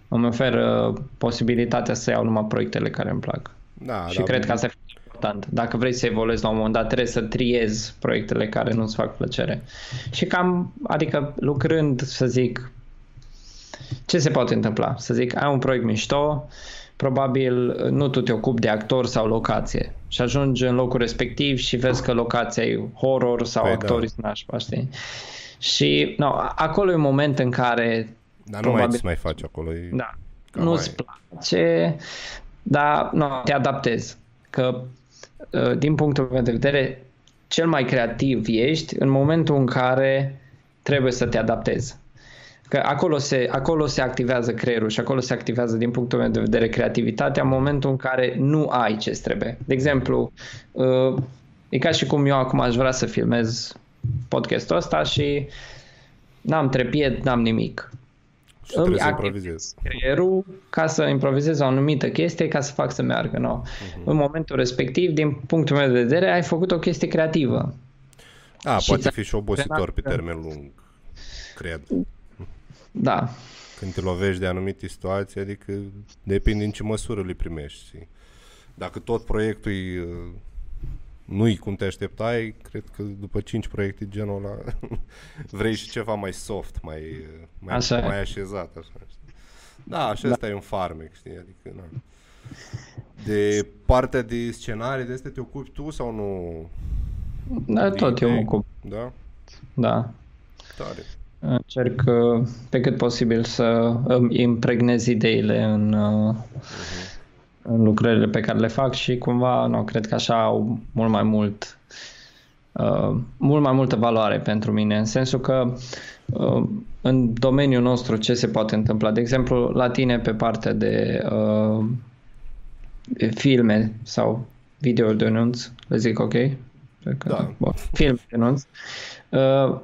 îmi oferă posibilitatea să iau numai proiectele care îmi plac. Da, și da, cred că asta e foarte important. Dacă vrei să evoluezi la un moment dat, trebuie să triezi proiectele care nu-ți fac plăcere. Și cam, adică lucrând, să zic, ce se poate întâmpla? Să zic, ai un proiect mișto, probabil nu tu te ocupi de actor sau locație și ajungi în locul respectiv și vezi că locația e horror sau Păi păi da. actorii sunt nașpa, știi? Și no, acolo e un moment în care Dar nu mai probabil- ți mai faci acolo. E... da, Cam nu-ți aia place, dar nu, te adaptezi. Că uh, din punctul meu de vedere, cel mai creativ ești în momentul în care trebuie să te adaptezi. Că acolo se, acolo se activează creierul și acolo se activează din punctul meu de vedere creativitatea în momentul în care nu ai ce trebuie. De exemplu, uh, e ca și cum eu acum aș vrea să filmez podcastul ăsta și n-am trepied, n-am nimic Și trebuie să activez improvizezi. creierul ca să improvizez o anumită chestie ca să fac să meargă. No. Mhm. În momentul respectiv, din punctul meu de vedere, ai făcut o chestie creativă. Da, Și poate ți-a- fi și obositor pe că- termen lung, cred. Da, Când te lovești de anumite situații, adică depinde în ce măsură le primești. știi. Dacă tot proiectul e, uh, nu-i cum te așteptai, cred că după 5 proiecte de genul ăla vrei și ceva mai soft, mai, uh, mai, Așa e. mai așezat. Așa, știi. Da, și ăsta e un farmec, știi? Adică, na. De partea de scenarii de astea te ocupi tu sau nu? da De tot eu mă idei? ocup. Da? Da. Tare. Încerc uh, pe cât posibil să îmi impregnez ideile în, uh, în lucrările pe care le fac și cumva, nu, cred că așa au mult mai mult uh, mult mai multă valoare pentru mine, în sensul că uh, în domeniul nostru ce se poate întâmpla, de exemplu, la tine pe partea de uh, filme sau video de anunț, le zic ok? Cred că Da. Bun. Film de anunț. Uh,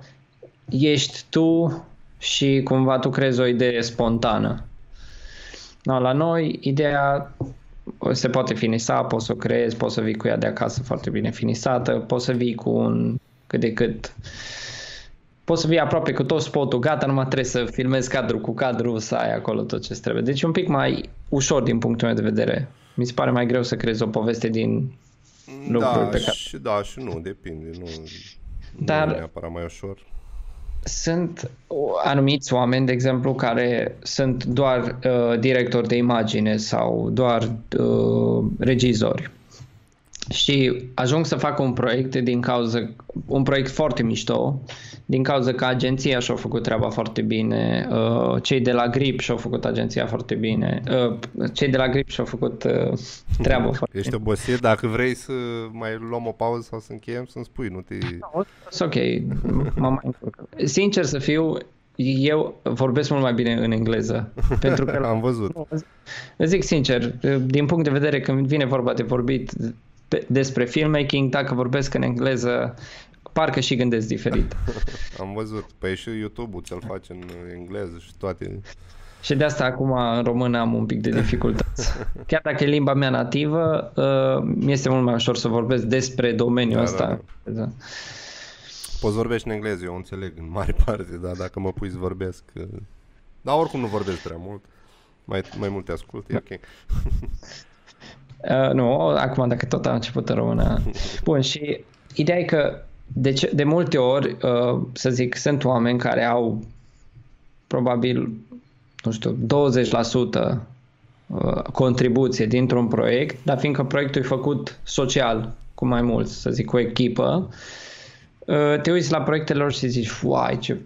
ești tu și cumva tu crezi o idee spontană. No, la noi, ideea se poate finisa, poți să o creezi, poți să vii cu ea de acasă foarte bine finisată, poți să vii cu un cât de cât poți să vii aproape cu tot spotul gata, numai trebuie să filmezi cadru cu cadru, să ai acolo tot ce trebuie. Deci e un pic mai ușor din punctul meu de vedere. Mi se pare mai greu să creezi o poveste din lucruri Da, pe care... și, da, și nu, depinde. Nu, Dar- nu e neapărat mai ușor. Sunt anumiți oameni, de exemplu, care sunt doar uh, directori de imagine sau doar uh, regizori. Și ajung să fac un proiect din cauza, un proiect foarte mișto, din cauza că agenția și-a făcut treaba foarte bine, uh, cei de la Grip și-au făcut agenția foarte bine, uh, cei de la Grip și-au făcut uh, treaba foarte Ești bine. obosit? Dacă vrei să mai luăm o pauză sau să încheiem, să-mi spui, nu te... Sunt ok, mă mai încurc. Sincer să fiu, eu vorbesc mult mai bine în engleză, pentru că Am văzut. Îți zic sincer, din punct de vedere când vine vorba de vorbit pe- despre filmmaking, dacă vorbesc în engleză, parcă și gândesc diferit. Am văzut. Păi și YouTube-ul ți-l face în engleză și toate. Și de asta acum în română am un pic de dificultăți. Chiar dacă e limba mea nativă, uh, mi este mult mai ușor să vorbesc despre domeniul Da, ăsta. Da. Poți vorbești în engleză, eu înțeleg în mare parte, dar dacă mă pui să vorbesc... uh, Dar oricum nu vorbesc prea mult. Mai, mai mult te ascult, e ok. Uh, nu, acum dacă tot am început în română. Bun, și ideea e că de, ce, de multe ori, uh, să zic, sunt oameni care au probabil, nu știu, 20% uh, contribuție dintr-un proiect, dar fiindcă proiectul e făcut social, cu mai mulți, să zic, cu echipă, uh, te uiți la proiectele lor și zici, uai, ce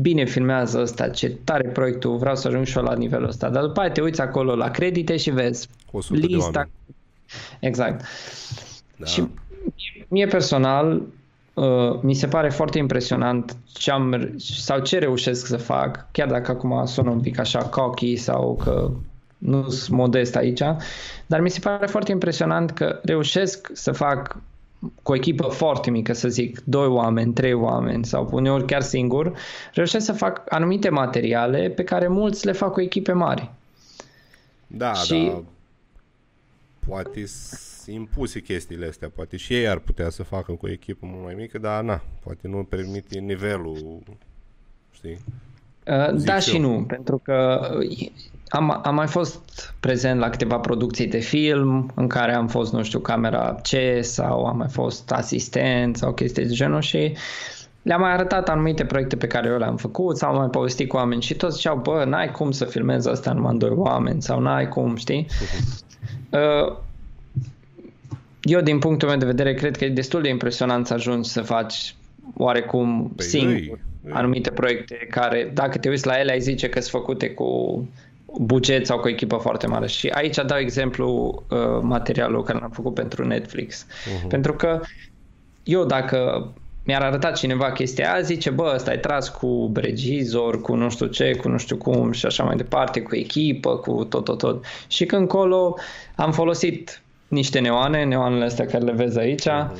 bine filmează ăsta, ce tare proiectul, vreau să ajung și eu la nivelul ăsta. Dar după aia te uiți acolo la credite și vezi 100 de lista. oameni. Exact. Da. Și mie personal uh, mi se pare foarte impresionant ce am sau ce reușesc să fac, chiar dacă acum sună un pic așa cocky sau că nu sunt modest aici, dar mi se pare foarte impresionant că reușesc să fac cu o echipă foarte mică, să zic, doi oameni, trei oameni sau uneori chiar singur, reușesc să fac anumite materiale pe care mulți le fac cu echipe mari. Da, Și- da. Poate s- impuse chestiile astea, poate și ei ar putea să facă cu o echipă mult mai mică, dar na, poate nu permite nivelul, știi? Uh, Zic Da și și eu. nu, pentru că uh, am, am mai fost prezent la câteva producții de film în care am fost, nu știu, camera C sau am mai fost asistent sau chestii de genul și le-am mai arătat anumite proiecte pe care eu le-am făcut sau am mai povestit cu oameni și toți ziceau, bă, n-ai cum să filmezi asta numai în doi oameni sau n-ai cum, știi? Uh, eu, din punctul meu de vedere, cred că e destul de impresionant să ajungi să faci oarecum Păi singur îi, îi. anumite proiecte care, dacă te uiți la ele, ai zice că sunt făcute cu buget sau cu o echipă foarte mare. Și aici dau exemplu uh, materialul care l-am făcut pentru Netflix. Uh-huh. Pentru că eu dacă mi-ar arăta cineva chestia aia, zice, bă, ăsta e tras cu regizor, cu nu știu ce, cu nu știu cum și așa mai departe, cu echipă, cu tot, tot, tot. Și când încolo am folosit niște neoane, neoanele astea care le vezi aici, uh-huh.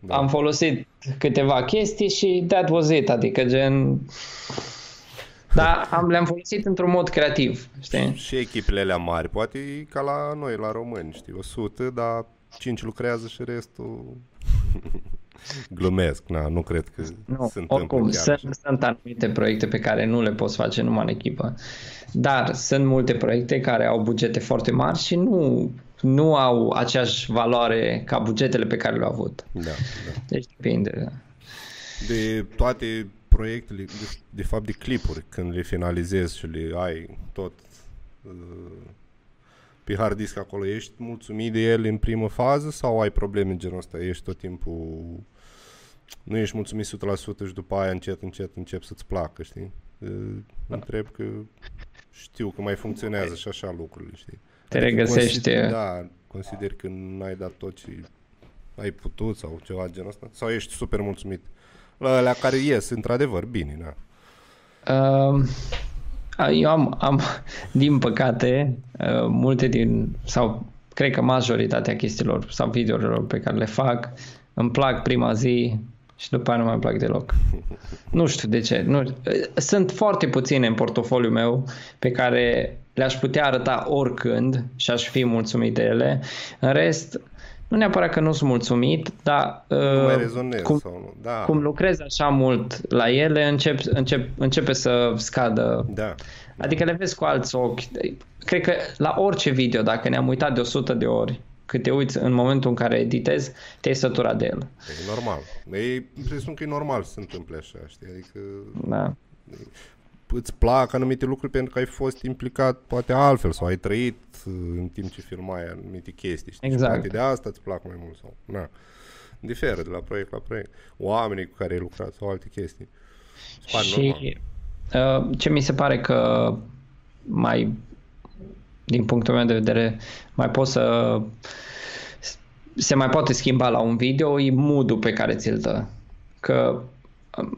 Da. am folosit câteva chestii și that was it, adică gen... Dar am, le-am folosit într-un mod creativ, știi? Și echipele alea mari, poate e ca la noi, la români, știi, 100, dar 5 lucrează și restul... Glumesc, na, nu cred că Nu, se întâmplă oricum, chiar sunt, așa. sunt anumite proiecte pe care nu le poți face numai în echipă. Dar sunt multe proiecte care au bugete foarte mari și nu, nu au aceeași valoare ca bugetele pe care le-au avut. Da, da. Deci depinde. De toate proiectele, de, de fapt de clipuri, când le finalizezi și le ai tot uh, pe hard disk acolo, ești mulțumit de ele în primă fază sau ai probleme în genul ăsta? Ești tot timpul nu ești mulțumit 100% și după aia încet, încet încep să-ți placă, știi? Uh, întreb că știu că mai funcționează și așa lucrurile, știi? Te regăsești, Consider, uh, da, consider că n-ai dat tot ce ai putut sau ceva genul ăsta? Sau ești super mulțumit? La alea care ies, într-adevăr, bine, da. Uh, eu am, am, din păcate, uh, multe din, sau cred că majoritatea chestiilor sau videourilor pe care le fac, îmi plac prima zi și după aia nu mai plac deloc. Nu știu de ce. Nu, sunt foarte puține în portofoliul meu pe care le-aș putea arăta oricând și aș fi mulțumit de ele. În rest, nu neapărat că nu sunt mulțumit, dar Nu mai uh, rezonez cum, sau nu. Da, cum lucrez așa mult la ele, încep, încep, începe să scadă. da. Adică le vezi cu alți ochi. Cred că la orice video, dacă ne-am uitat de 100 de ori, cât te uiți în momentul în care editezi, te-ai săturat de el. E normal. E, presupun că e normal să se întâmple așa, știi? Adică Da. Îți plac anumite lucruri pentru că ai fost implicat poate altfel sau ai trăit uh, în timp ce filmai anumite chestii. Știi? Și Exact. poate de asta îți plac mai mult sau... Na. Diferă de la proiect la proiect. Oamenii cu care ai lucrat sau alte chestii. Îți pare normal. Și uh, ce mi se pare că mai, din punctul meu de vedere, mai pot să se mai poate schimba la un video e mood pe care ți-l dă. Că uh,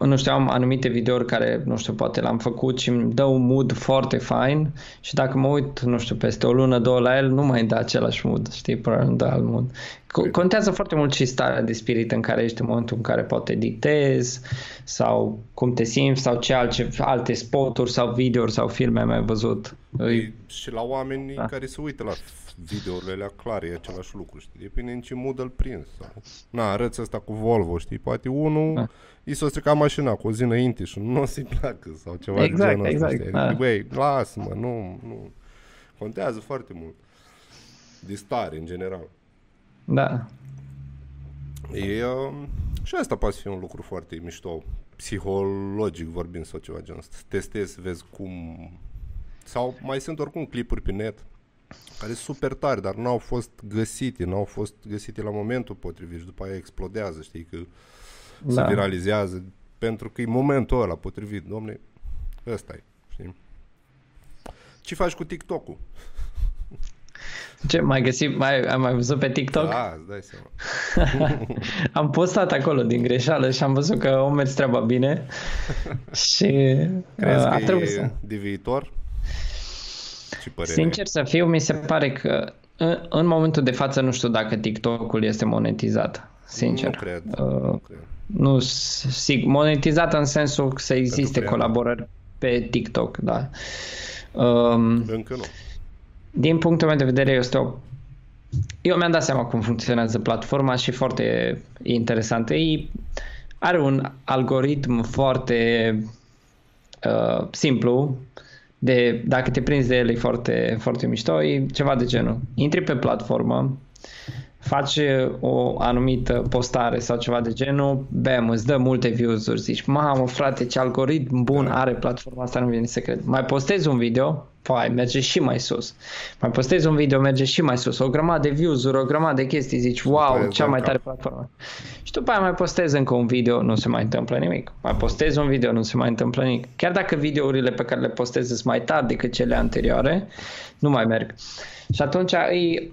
nu știu, am anumite videouri care, nu știu, poate l-am făcut și îmi dă un mood foarte fain și dacă mă uit, nu știu, peste o lună, două la el, nu mai dă același mood, știi, probabil nu dă alt mood. Co- Contează foarte mult și starea de spirit în care ești în momentul în care poate dictezi sau cum te simți sau ce alte, alte spoturi sau videouri sau filme ai mai văzut. Îi- E și la oamenii Da. care se uită la videourile alea clare, e același lucru, știi? Depinde în ce mod îl prins. Sau... Na, arăți asta cu Volvo, știi? Poate unul Da. i s-a stricat mașina cu o zi înainte și nu o să-i placă sau ceva Exact, de genul ăsta, exact, știi? da. Adică, băi, lasă-mă, nu, nu. Contează foarte mult. De stare, în general. Da, E, uh, și asta poate fi un lucru foarte mișto, psihologic vorbind sau ceva genul ăsta. Să testezi, să vezi cum... Sau mai sunt oricum clipuri pe net care sunt super tari, dar n-au fost găsite, n-au fost găsite la momentul potrivit și după aia explodează, știi, că se Da. viralizează pentru că e momentul ăla potrivit, domne, ăsta e, știi? Ce faci cu TikTok-ul? ce mai găsit, mai, am mai văzut pe TikTok? Da, îți dai seama. am postat acolo din greșeală și am văzut că o mers treaba bine și Crezi uh, că ar trebui e să... de viitor? Ce părere Sincer să fiu, mi se pare că în, în momentul de față nu știu dacă TikTok-ul este monetizat. Sincer. Nu cred, Uh, nu cred. nu, sig, monetizat în sensul să existe brand. colaborări pe TikTok, da. Um, Încă nu. din punctul meu de vedere este o eu mi-am dat seama cum funcționează platforma și foarte interesant. Ei are un algoritm foarte uh, simplu de dacă te prinzi de el e foarte, foarte mișto, e ceva de genul. Intri pe platformă, faci o anumită postare sau ceva de genul, bam, îți dă multe views-uri, zici, mamă frate, ce algoritm bun are platforma asta, nu vine să cred. Mai postezi un video, fai, merge și mai sus. Mai postezi un video, merge și mai sus. O grămadă de views-uri, o grămadă de chestii, zici, aia wow, îți cea dă mai în tare cap. platformă. Și după aia mai postezi încă un video, nu se mai întâmplă nimic. Mai postezi un video, nu se mai întâmplă nimic. Chiar dacă videourile pe care le postezi sunt mai tari decât cele anterioare, nu mai merg. Și atunci e,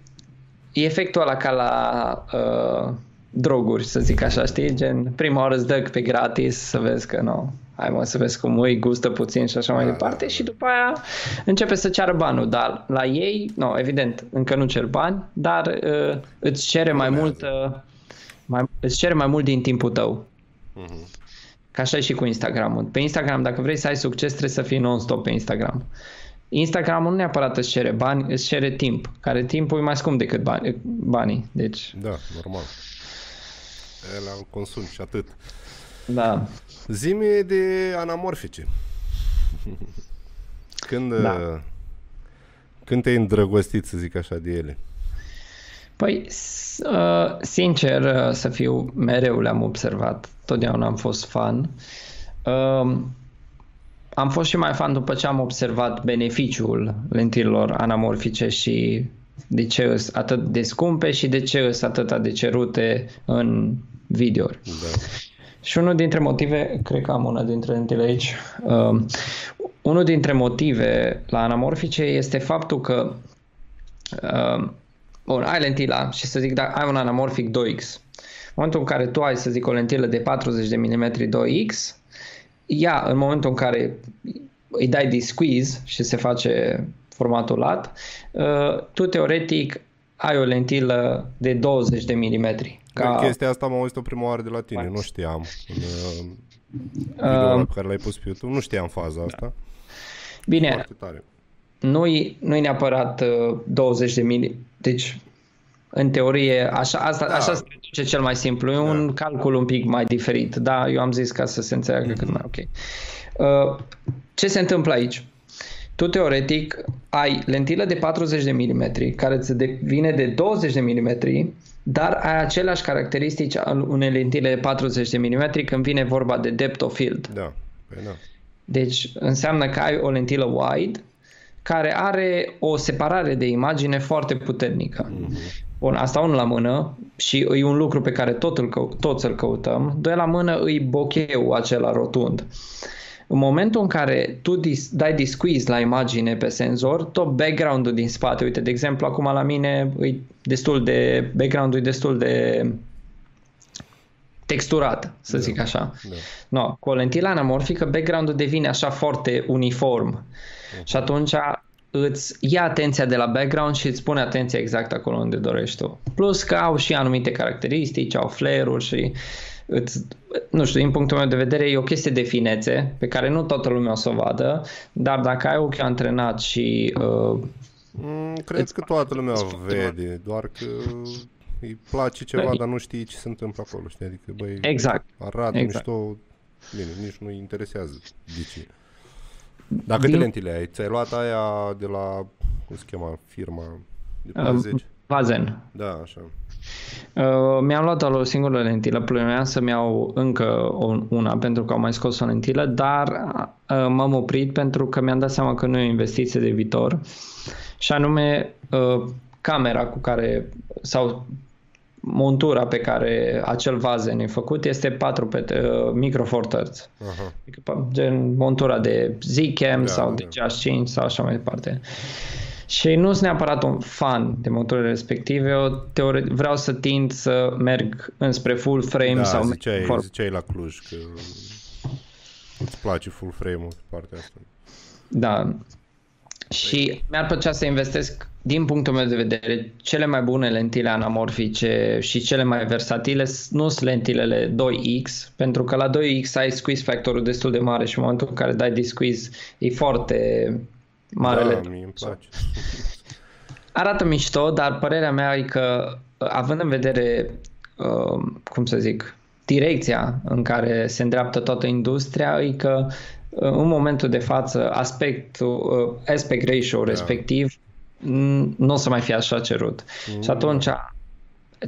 e efectul ăla ca la uh, droguri, să zic așa, știi? Gen, prima oară îți dă pe gratis să vezi că nu, hai mă să vezi cum îi gustă puțin și așa mai Da, departe da, și după aia începe să ceară banul, dar la ei, nu, evident, încă nu cer bani, dar uh, îți cere mai mult uh, mai, îți cere mai mult din timpul tău. Mhm. Ca așa e și cu Instagramul. Pe Instagram, dacă vrei să ai succes, trebuie să fii non-stop pe Instagram. Instagramul nu neapărat îți cere bani, îți cere timp, care timpul e mai scump decât bani, banii. Deci, Da, normal. El îl consum și atât. da. Zimi de anamorfice. Când, Da. uh, când te-ai îndrăgostit, să zic așa, de ele? Păi, s- uh, sincer uh, să fiu, mereu le-am observat. Totdeauna am fost fan. Uh, am fost și mai fan după ce am observat beneficiul lentilor anamorfice și de ce sunt atât de scumpe și de ce sunt atât de cerute în videouri. Da. Și unul dintre motive, cred că am una dintre lentile aici, uh, unul dintre motive la anamorfice este faptul că uh, bun, ai lentila și să zic, dacă ai un anamorfic 2X, în momentul în care tu ai, să zic, o lentilă de 40 de mm 2X, ea, în momentul în care îi dai de squeeze și se face formatul lat, uh, tu teoretic ai o lentilă de 20 de mm. Ca... Chestia asta am auzit-o prima oară de la tine, nu știam. În, uh, videoul Um, pe care l-ai pus pe YouTube, nu știam faza asta. Bine, Foarte tare. nu-i, nu-i neapărat uh, 20 de mili. Deci, în teorie, așa, asta, Da. așa se reduce cel mai simplu. E un calcul un pic mai diferit. Da, eu am zis ca să se înțeleagă cât mai ok. Uh, ce se întâmplă aici? Tu, teoretic, ai lentilă de 40 de mm, care îți devine de 20 de mm, dar ai aceleași caracteristici al unei lentile de 40 de mm când vine vorba de depth of field. Da. Păi da. Deci înseamnă că ai o lentilă wide care are o separare de imagine foarte puternică. Bun, asta unul la mână și e un lucru pe care tot îl cău- toți îl căutăm. Doi la mână îi bocheu acela rotund. În momentul în care tu dis- dai disquiz la imagine pe senzor, tot background-ul din spate, uite, de exemplu, acum la mine e destul de, background-ul e destul de texturat, să zic așa. Da. No, cu o lentilă anamorfică, background-ul devine așa foarte uniform. Și atunci îți ia atenția de la background și îți pune atenția exact acolo unde dorești tu. Plus că au și anumite caracteristici, au flare-uri și îți, nu știu, din punctul meu de vedere e o chestie de finețe pe care nu toată lumea o să o vadă, dar dacă ai ochiul antrenat și uh, Mm, cred că toată lumea o vede, doar că îi place ceva, Băi- dar nu știi ce se întâmplă acolo, știi? Adică, băi, exact, arată exact. mișto, bine, nici nu-i interesează de ce. Dar câte Din- lentile ai? Ți-ai luat aia de la, cum se cheamă, firma de uh, 40? Vazen. Da, așa. Uh, mi-am luat o singură lentilă, plănuiam să-mi iau încă o, una pentru că am mai scos o lentilă, dar uh, m-am oprit pentru că mi-am dat seama că nu e o investiție de viitor și anume uh, camera cu care sau montura pe care acel vazen e făcut este 4 pe uh, micro four thirds. Aha. Adică, pa- gen montura de Zcam Da, sau da. de GH5 sau așa mai departe. Și nu sunt neapărat un fan de motoarele respective, eu teore- vreau să tind să merg înspre full frame Da, sau ziceai, for- ziceai la Cluj că îți place full frame-ul pe partea asta. Da. Și mi-ar plăcea să investesc, din punctul meu de vedere, cele mai bune lentile anamorfice și cele mai versatile s- nu sunt lentilele 2X, pentru că la 2X ai squeeze factorul destul de mare și în momentul în care dai de squeeze e foarte marele. Da, mie îmi place. Arată mișto, dar părerea mea e că, având în vedere, uh, cum să zic, direcția în care se îndreaptă toată industria, e că uh, în momentul de față aspectul, uh, aspect ratio respectiv n- nu o să mai fie așa cerut. Și atunci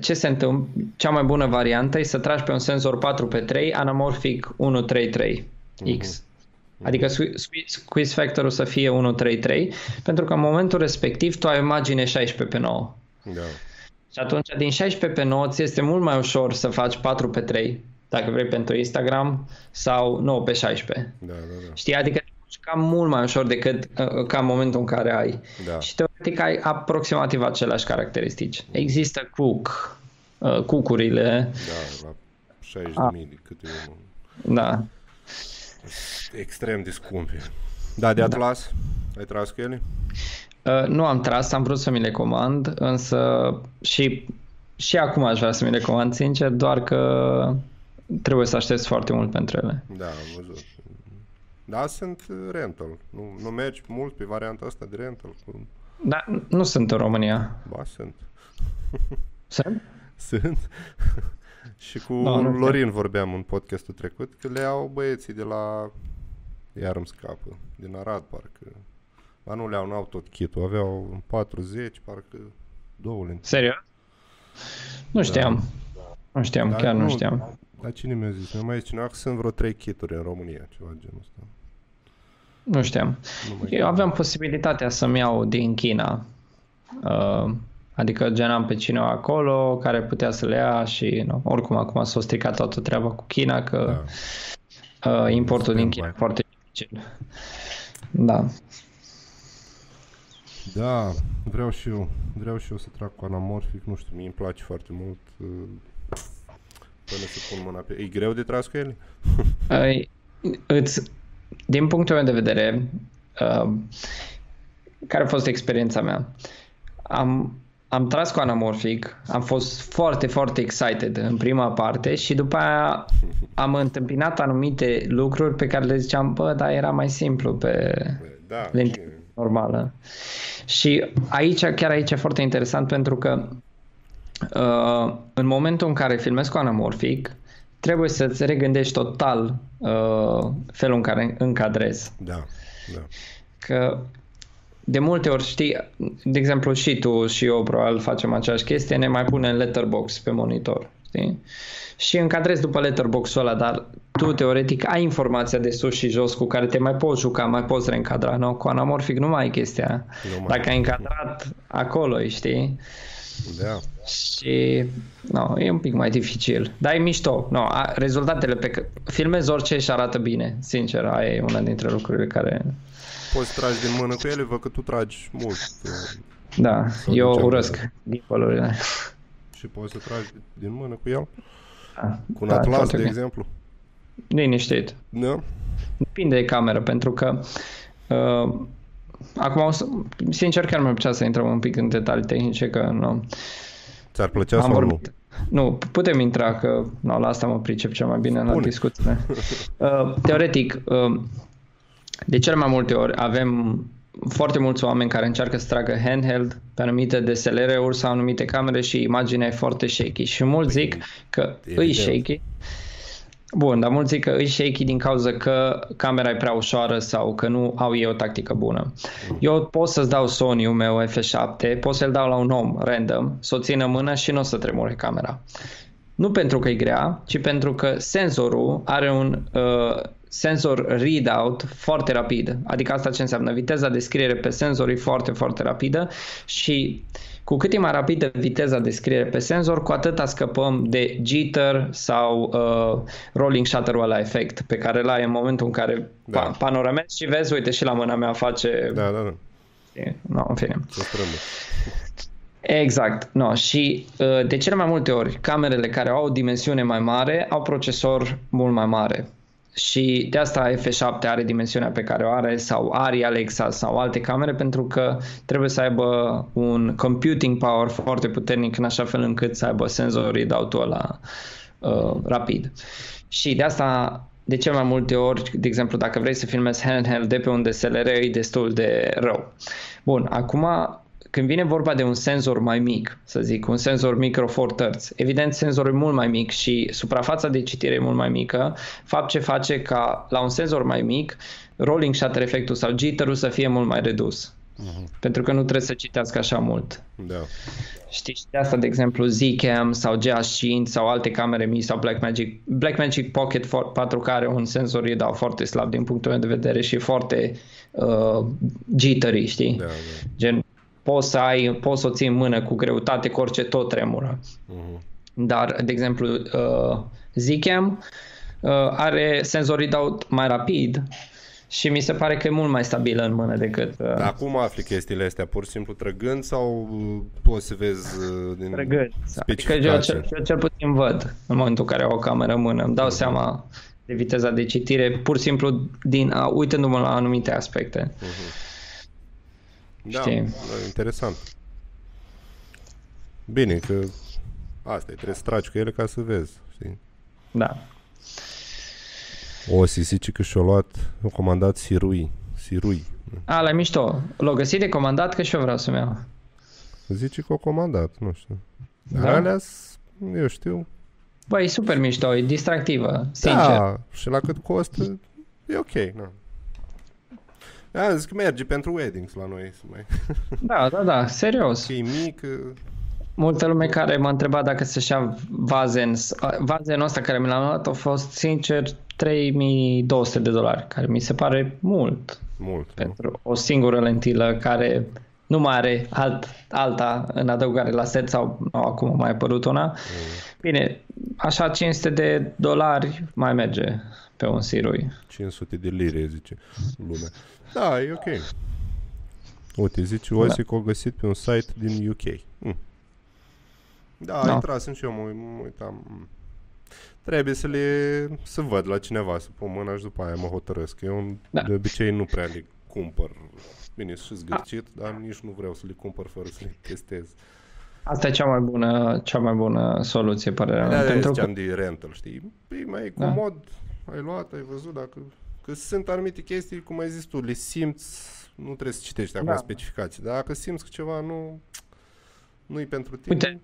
ce se întâmplă? Cea mai bună variantă e să tragi pe un senzor 4x3 anamorphic 133 X. Adică sque- sque- squeeze factorul să fie 133 pentru că în momentul respectiv tu ai o imagine 16 pe 9. Da. Și atunci din 16 pe 9 ți este mult mai ușor să faci 4 pe 3 dacă vrei pentru Instagram sau 9 pe 16. Da, da, da. Știi? Adică te duci cam mult mai ușor decât uh, ca în momentul în care ai. Da. Și teoretic ai aproximativ aceleași caracteristici. Există cook, uh, cucurile, Da, la 60.000 Ah. de câte unul. da. Extrem de scumpe. Da, de Atlas? Ai tras cu ele? Uh, nu am tras, am vrut să mi le comand, însă și, și acum aș vrea să mi le comand, sincer, doar că trebuie să aștept foarte mult pentru ele. Da, am văzut. Da, sunt rental. Nu, nu mergi mult pe varianta asta de rental? Cu... Dar nu sunt în România. Ba, sunt. Sunt? Sunt. Și cu Da, nu știu. Lorin vorbeam în podcastul trecut că le au băieții de la... Iar îmi scapă. Din Arad, parcă. Ba nu le-au, n-au tot kitul. Aveau 40, parcă două lente. Serios? Nu știam. Nu știam, Dar chiar nu nu- știam. Dar cine mi-a zis? Mi-a mai zis cineva că sunt vreo 3 kituri în România, ceva genul ăsta. Nu știam. Nu mai Eu aveam posibilitatea să-mi iau din China. Uh, adică gen am pe cineva acolo care putea să le ia și nu, oricum acum s-a stricat toată treaba cu China că Da. uh, importul din Stand-by. China e foarte dificil. Da. Da, vreau și eu. Vreau și eu să trag cu anamorfic, nu știu, mie îmi place foarte mult. uh, Până să pun mâna pe... E greu de tras cu ele? Uh, îți, din punctul meu de vedere, uh, care a fost experiența mea? Am, am tras cu anamorfic, am fost foarte, foarte excited în prima parte și după aia am întâmpinat anumite lucruri pe care le ziceam, bă, dar era mai simplu pe Da, lentilă bine. normală. Și aici, chiar aici e foarte interesant pentru că uh, în momentul în care filmezi cu anamorfic, trebuie să-ți regândești total uh, felul în care încadrezi. Da, da. Că de multe ori știi, de exemplu și tu și eu probabil facem aceeași chestie, ne mai punem letterbox pe monitor. știi? Și încadrezi după letterbox-ul ăla, dar tu teoretic ai informația de sus și jos cu care te mai poți juca, mai poți reîncadra, nu? Cu anamorfic nu mai ai chestia. Nu mai Dacă ai încadrat acolo, știi? Da. Și no, e un pic mai dificil. Dar e mișto. No, a, rezultatele pe care filmezi orice și arată bine. Sincer, aia e una dintre lucrurile care... Poți să tragi din mână cu ele, văd că tu tragi mult. uh, Da, eu ducem urăsc pe- dimpolurile. Și poți să tragi din mână cu el? Da, Cu un da, atlas, foarte de bine. exemplu? Liniștit. Da? Depinde de cameră, pentru că uh, acum, o să, sincer, chiar mi-ar plăcea să intrăm un pic în detalii tehnice, că nu. Ți-ar plăcea sau nu? vorbit. Nu, putem intra, că no, la asta mă pricep cel mai bine la Spune. discuțiile. Uh, teoretic, uh, de cel mai multe ori avem foarte mulți oameni care încearcă să tragă handheld pe anumite DSLR-uri sau anumite camere și imaginea e foarte shaky. Și mulți zic că îi evident. shaky. Bun, dar mulți zic că își shaky din cauza că camera e prea ușoară sau că nu au ei o tactică bună. Eu pot să-ți dau Sony-ul meu F7, pot să-l dau la un om random, să o țină în mână și nu o să tremure camera. Nu pentru că e grea, ci pentru că senzorul are un uh, senzor readout foarte rapid. Adică asta ce înseamnă? Viteza de scriere pe senzor e foarte, foarte rapidă și cu cât e mai rapidă viteza de scriere pe senzor, cu atât scăpăm de jitter sau uh, rolling shutter ăla efect pe care l ai în momentul în care Da. da. pa- panoramezi și vezi, uite și la mâna mea face... Da, da, da. No, în fine. Ce strămă. Exact. No, și uh, de cele mai multe ori, camerele care au o dimensiune mai mare au procesor mult mai mare. Și de asta F7 are dimensiunea pe care o are sau Ari Alexa sau alte camere pentru că trebuie să aibă un computing power foarte puternic în așa fel încât să aibă senzor readout-ul ăla uh, rapid. Și de asta de cel mai multe ori, de exemplu, dacă vrei să filmezi handheld de pe un DSLR, e destul de rău. Bun, acum când vine vorba de un senzor mai mic, să zic, un senzor micro four thirds, evident senzorul e mult mai mic și suprafața de citire e mult mai mică, fapt ce face ca la un senzor mai mic, rolling shutter efectul sau jitter-ul să fie mult mai redus. Pentru că nu trebuie să citească așa mult. Da. Știți, și de asta, de exemplu, Zcam sau GH5 sau alte camere mici sau Blackmagic. Blackmagic Pocket 4 care un senzor îi dau foarte slab din punctul meu de vedere și foarte uh, jittery, știi? Da, da. Gen, poți să ai, poți să o ții în mână cu greutate, cu orice tot tremură. Mhm. Dar, de exemplu, uh, Zcam uh, are senzorii dau mai rapid și mi se pare că e mult mai stabilă în mână decât uh, Dar cum afli chestiile astea? Pur și simplu trăgând sau uh, poți să vezi uh, din Trăgând. Adică eu specificații? cel, eu cel puțin văd în momentul în care au o cameră în mână. Îmi dau seama de viteza de citire pur și simplu din, a, uitându-mă la anumite aspecte. Da, știi. da, interesant. Bine, că asta e, trebuie să tragi cu ele ca să vezi, știi? Da. O, Sisici că și-a luat, a comandat Sirui. Sirui. A, la mișto. L-o găsit de comandat că și eu vreau să-mi iau. Zice că a comandat, nu știu. Dar Da? alea, eu știu. Băi, e super mișto, e distractivă, sincer. Da, și la cât costă, e ok, na. Da, zic că merge pentru weddings la noi, să mai... Da, da, da, serios. Că e mic, uh, Multă lume care m-a întrebat dacă să-și ia vazen. Vazenul ăsta care mi l-am luat a fost, sincer, 3200 de dolari, care mi se pare mult. mult, nu? pentru o singură lentilă care nu mai are alt, alta în adăugare la set sau nu, acum a mai apărut una. Bine, așa 500 de dolari mai merge pe un sirui. 500 de lire, zice lumea. Da, e ok. Uite, zice Osi că o găsit pe un site din UK. Hm. Da, Da. da. intrat și eu, mă, mă uitam. Hm. Trebuie să le să văd la cineva, să pun mâna și după aia mă hotărăsc. Eu Da. de obicei nu prea le cumpăr. Bine, și zgârcit, dar nici nu vreau să le cumpăr fără să le testez. Asta e cea mai bună, cea mai bună soluție, părerea mea. Da, pentru ziceam că, de rental, știi? E mai Da. comod, ai luat, ai văzut, dacă... Că sunt anumite chestii, cum ai zis tu, le simți, nu trebuie să citești acum Da. specificații, dar dacă simți că ceva nu nu-i pentru tine, Uite,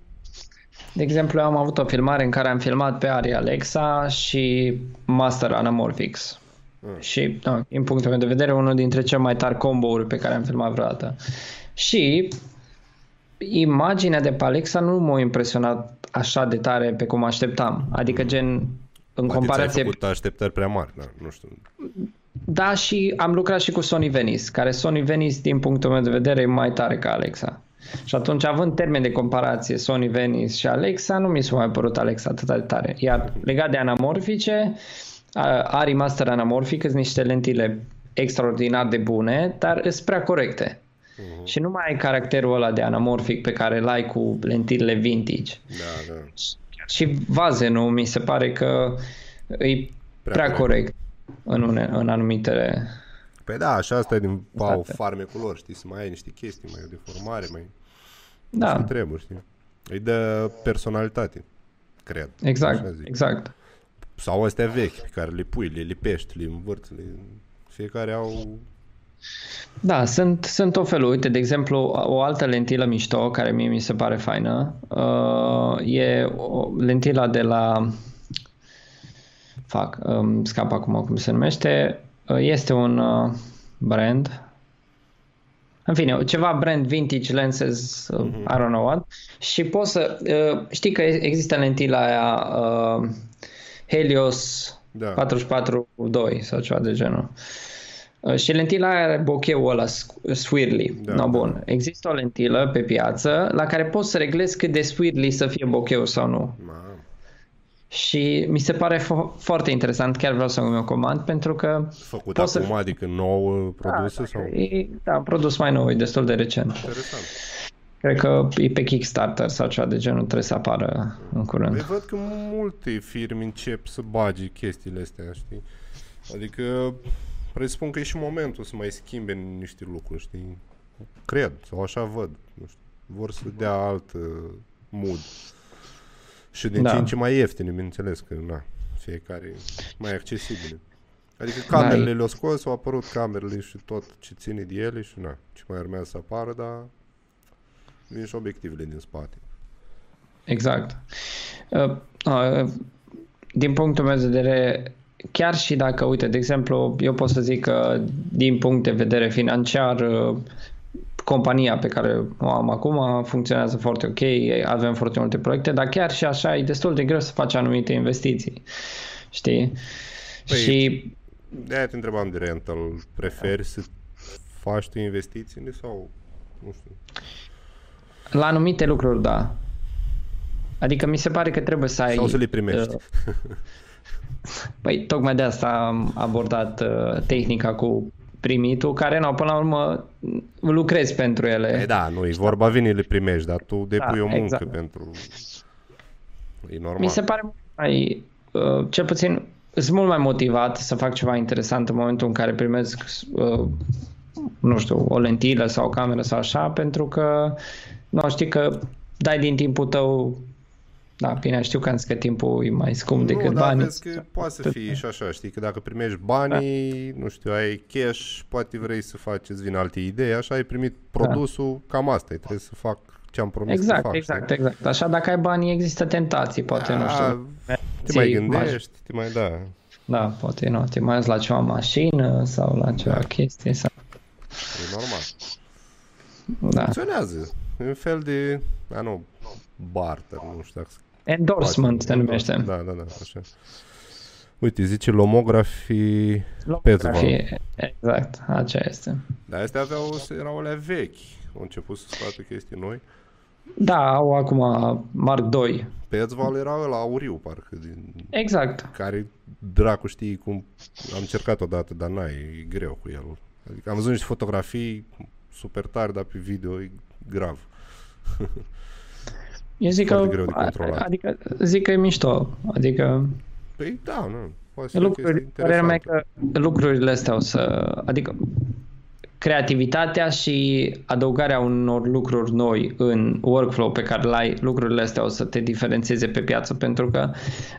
de exemplu, eu am avut o filmare în care am filmat pe Ari Alexa și Master Anamorphics. Mm. Și, no, din punctul meu de vedere, unul dintre cele mai tari combo-uri pe care am filmat vreodată. Și imaginea de pe Alexa nu m-a impresionat așa de tare pe cum așteptam. Adică gen, în Poate comparație... ți-ai făcut așteptări prea mari, da, nu știu. Da, și am lucrat și cu Sony Venice, care Sony Venice, din punctul meu de vedere, e mai tare ca Alexa. Și atunci, având termen de comparație Sony Venice și Alexa, nu mi s-a mai părut Alexa atât de tare. Iar legat de anamorfice, a- are master anamorfic, sunt niște lentile extraordinar de bune, dar sunt prea corecte. Și nu mai ai caracterul ăla de anamorfic pe care îl ai cu lentilele vintage. Da, da. Și vazenul mi se pare că e prea, Prea prea corect în, une, în anumite... Păi da, așa asta e din pau State. farmecul lor, știi, să mai ai niște chestii, mai o deformare, mai Da, ce trebuie, știi. Îi dă personalitate, cred. exact, așa zic. exact. Sau astea vechi pe care le pui, le lipești, le învârți, le... fiecare au... Da, sunt, sunt o felul. Uite, de exemplu, o altă lentilă mișto care mie mi se pare faină uh, e o, lentila de la fac, um, scap acum cum se numește, uh, este un uh, brand în fine, ceva brand vintage lenses, uh, I don't know what, și poți să, uh, știi că există lentila aia uh, Helios Da. 44-2 sau ceva de genul. Uh, Și lentila aia are bocheul ăla squ- swirly. Da, no, da. bun. Există o lentilă pe piață la care poți să reglezi cât de swirly să fie bocheul sau nu. Ma, Și mi se pare fo- foarte interesant, chiar vreau să mi-o comand pentru că făcut Poți să- acum, adică nou produse sau... e da, un produs mai nou, e destul de recent. Interesant. Cred că e pe Kickstarter sau ceva de genul, trebuie să apară în curând. Păi văd că multe firme încep să bage chestiile astea, știi? Adică presupun că e și momentul să mai schimbe niște lucruri, știi? Cred, sau așa văd. Nu știu. Vor să dea alt uh, mood. Și din Da. ce în ce mai ieftine, bineînțeles, că na, fiecare mai accesibile. Adică camerele Da, le-au scos, au apărut camerele și tot ce ține de ele și na, ce mai urmează să apară, dar vin și obiectivele din spate. Exact. Uh, uh, din punctul meu de vedere, chiar și dacă, uite, de exemplu, eu pot să zic că din punct de vedere financiar, uh, compania pe care o am acum funcționează foarte ok, avem foarte multe proiecte, dar chiar și așa e destul de greu să faci anumite investiții. Știi? Păi, și De-aia te întrebam de rental. Preferi să faci tu investițiile sau, nu știu, la anumite lucruri, da. Adică mi se pare că trebuie să ai... sau să le primești? uh, Păi tocmai de asta am abordat uh, tehnica cu primitul, care nu, până la urmă lucrezi pentru ele. Păi da, nu, e vorba vine le primești, dar tu depui Da, o muncă exact. pentru... E normal. Mi se pare mult mai, uh, cel puțin, sunt mult mai motivat să fac ceva interesant în momentul în care primesc, uh, nu știu, o lentilă sau o cameră sau așa, pentru că, nu știi că dai din timpul tău, da, bine, știu că am zis că timpul e mai scump decât nu, dar banii. vezi că poate să fie și așa, știi, că dacă primești banii, nu știu, ai cash, poate vrei să faci, îți vin alte idei, așa ai primit produsul, cam asta e, trebuie să fac ce am promis să Exact, fac. exact, știi? exact. Așa dacă ai bani, există tentații, poate, nu A, știu. Te mai ții gândești, te mai da. Da, poate nu, te mai uiți la ceva mașină sau la ceva Da. chestie sau... E normal. Da. Funcționează. E un fel de, a nu, barter, nu știu dacă Endorsement se numește. Da, da, da, așa. Uite, zice Lomography Petzval. Fie- Exact, aceea este. Dar astea aveau, erau alea vechi. Au început să scoată chestii noi. Da, au acum Mark II. Petzval era la auriu, parcă, din Exact. care dracu știi cum am încercat odată, dar n-ai, e greu cu el. Adică am văzut niște fotografii super tare, dar pe video e grav. Eu zic Foarte că, greu de controlat. adică zic că e mișto. Adică Păi da, nu, poate să fie o chestie lucruri, părerea mea e interesantă. că lucrurile astea o să, adică creativitatea și adăugarea unor lucruri noi în workflow pe care l-ai, lucrurile astea o să te diferențieze pe piață pentru că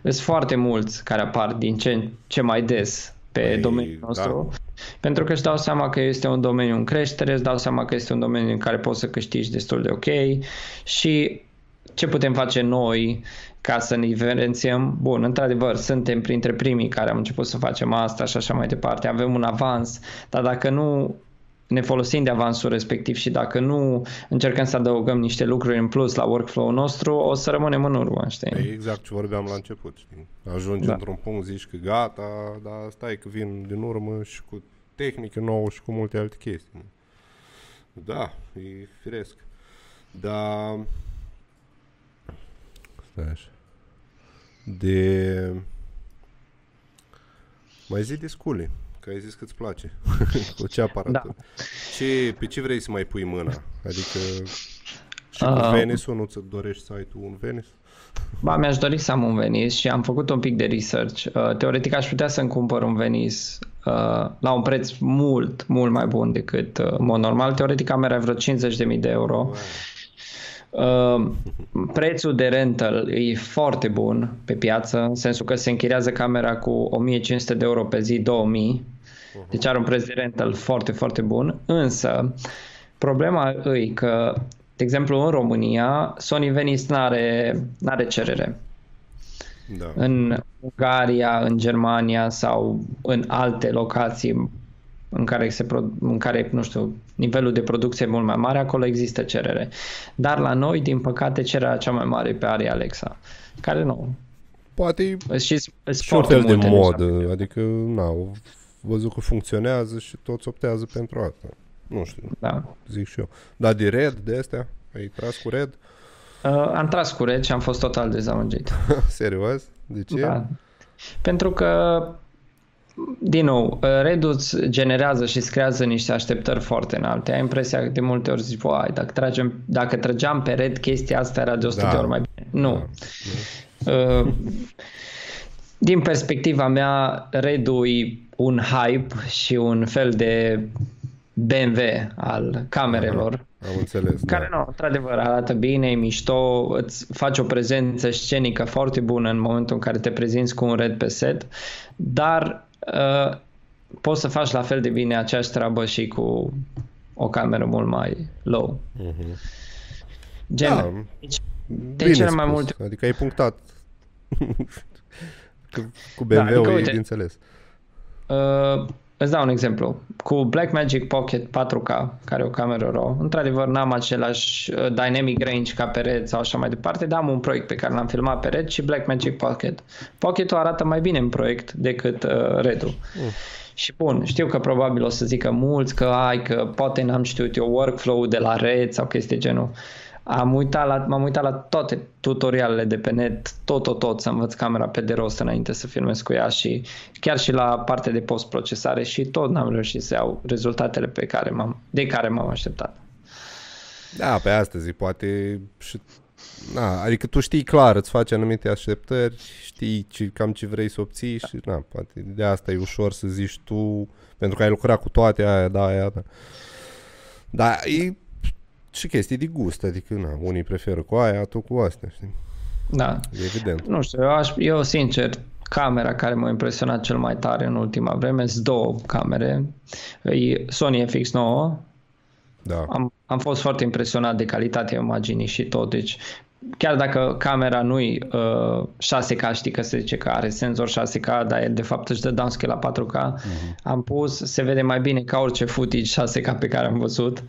sunt foarte mulți care apar din ce în ce mai des pe Păi, domeniul da. nostru. Pentru că își dau seama că este un domeniu în creștere, îți dau seama că este un domeniu în care poți să câștigi destul de ok și ce putem face noi ca să ne diferențiem? Bun, într-adevăr, suntem printre primii care am început să facem asta și așa mai departe, avem un avans, dar dacă nu ne folosim de avansul respectiv și dacă nu încercăm să adăugăm niște lucruri în plus la workflow-ul nostru, o să rămânem în urmă, știi? E exact ce vorbeam la început, știi? Ajungi Da. într-un punct, zici că gata, dar stai că vin din urmă și cu tehnică nouă și cu multe alte chestii. mă. Da, e firesc. Dar... Stai așa. De... Mai zi de sculi, că ai zis că îți place. cu ce aparatură? Da. Ce, pe ce vrei să mai pui mâna? Adică și cu Ah. Venice-ul nu ți dorești să ai tu un Venice? Ba, mi-aș dori să am un Venice și am făcut un pic de research. Uh, teoretic aș putea să-mi cumpăr un Venice uh, la un preț mult, mult mai bun decât uh, în mod normal. Teoretic camera e vreo 50.000 de euro. Uh, prețul de rental e foarte bun pe piață, în sensul că se închiriază camera cu 1500 de euro pe zi, 2000. Deci are un preț de rental foarte, foarte bun. Însă, problema e că, de exemplu, în România, Sony Venice n-are, n-are cerere. Da. În Ungaria, în Germania sau în alte locații în care, se pro- în care, nu știu, nivelul de producție e mult mai mare, acolo există cerere. Dar la noi, din păcate, cererea cea mai mare e pe Aria Alexa, care nu. Poate e Și, și și un fel de mod, adică, na, au văzut că funcționează și toți optează pentru asta. Nu știu, Da. zic și eu. Dar de red, de astea, ai tras cu red? Uh, am tras cu red și am fost total dezamăgit. Serios? De ce? Da. Pentru că, din nou, Red îți generează și îți creează niște așteptări foarte înalte. Ai impresia că de multe ori zici, vai, dacă, tragem, dacă trăgeam pe Red, chestia asta era de 100 Da. de ori mai bine. Nu. Da. Uh, din perspectiva mea, Red-ul e un hype și un fel de BMW al camerelor. Am înțeles, Care da. nu, într-adevăr, arată bine, e mișto, îți faci o prezență scenică foarte bună în momentul în care te prezinți cu un red pe set, dar uh, poți să faci la fel de bine aceeași treabă și cu o cameră mult mai low. Mhm. Gen, Da, deci, de Bine cele mai spus. multe Adică ai punctat. Că cu Da, BMW-ul adică, e uite- de înțeles. Uh, îți dau un exemplu. Cu Blackmagic Pocket 4K, care e o cameră RAW, într-adevăr n-am același uh, dynamic range ca pe Red sau așa mai departe, dar am un proiect pe care l-am filmat pe Red și Blackmagic Pocket. Pocket-ul arată mai bine în proiect decât uh, Red-ul. Și bun, știu că probabil o să zică mulți că ai, că poate n-am știut eu workflow de la Red sau chestii de genul. Am uitat la, m-am uitat la toate tutorialele de pe net, tot, tot, tot, să învăț camera pe de rost înainte să filmez cu ea și chiar și la partea de post-procesare și tot n-am reușit să iau rezultatele pe care m-am, de care m-am așteptat. Da, pe astăzi poate și... Na, adică tu știi clar, îți faci anumite așteptări, știi ce, cam ce vrei să obții și na, poate de asta e ușor să zici tu, pentru că ai lucrat cu toate aia, da, aia, da. Dar e și chestii de gust, adică na, unii preferă cu aia, tu cu astea, știi? Da. E evident. Nu știu, eu, aș, eu sincer, camera care m-a impresionat cel mai tare în ultima vreme sunt două camere. E Sony FX9, Da. am, am fost foarte impresionat de calitatea imaginii și tot, deci chiar dacă camera nu-i uh, 6K, știi că se zice că are senzor 6K, dar el de fapt își dă downscale la 4K, am pus, se vede mai bine ca orice footage 6K pe care am văzut,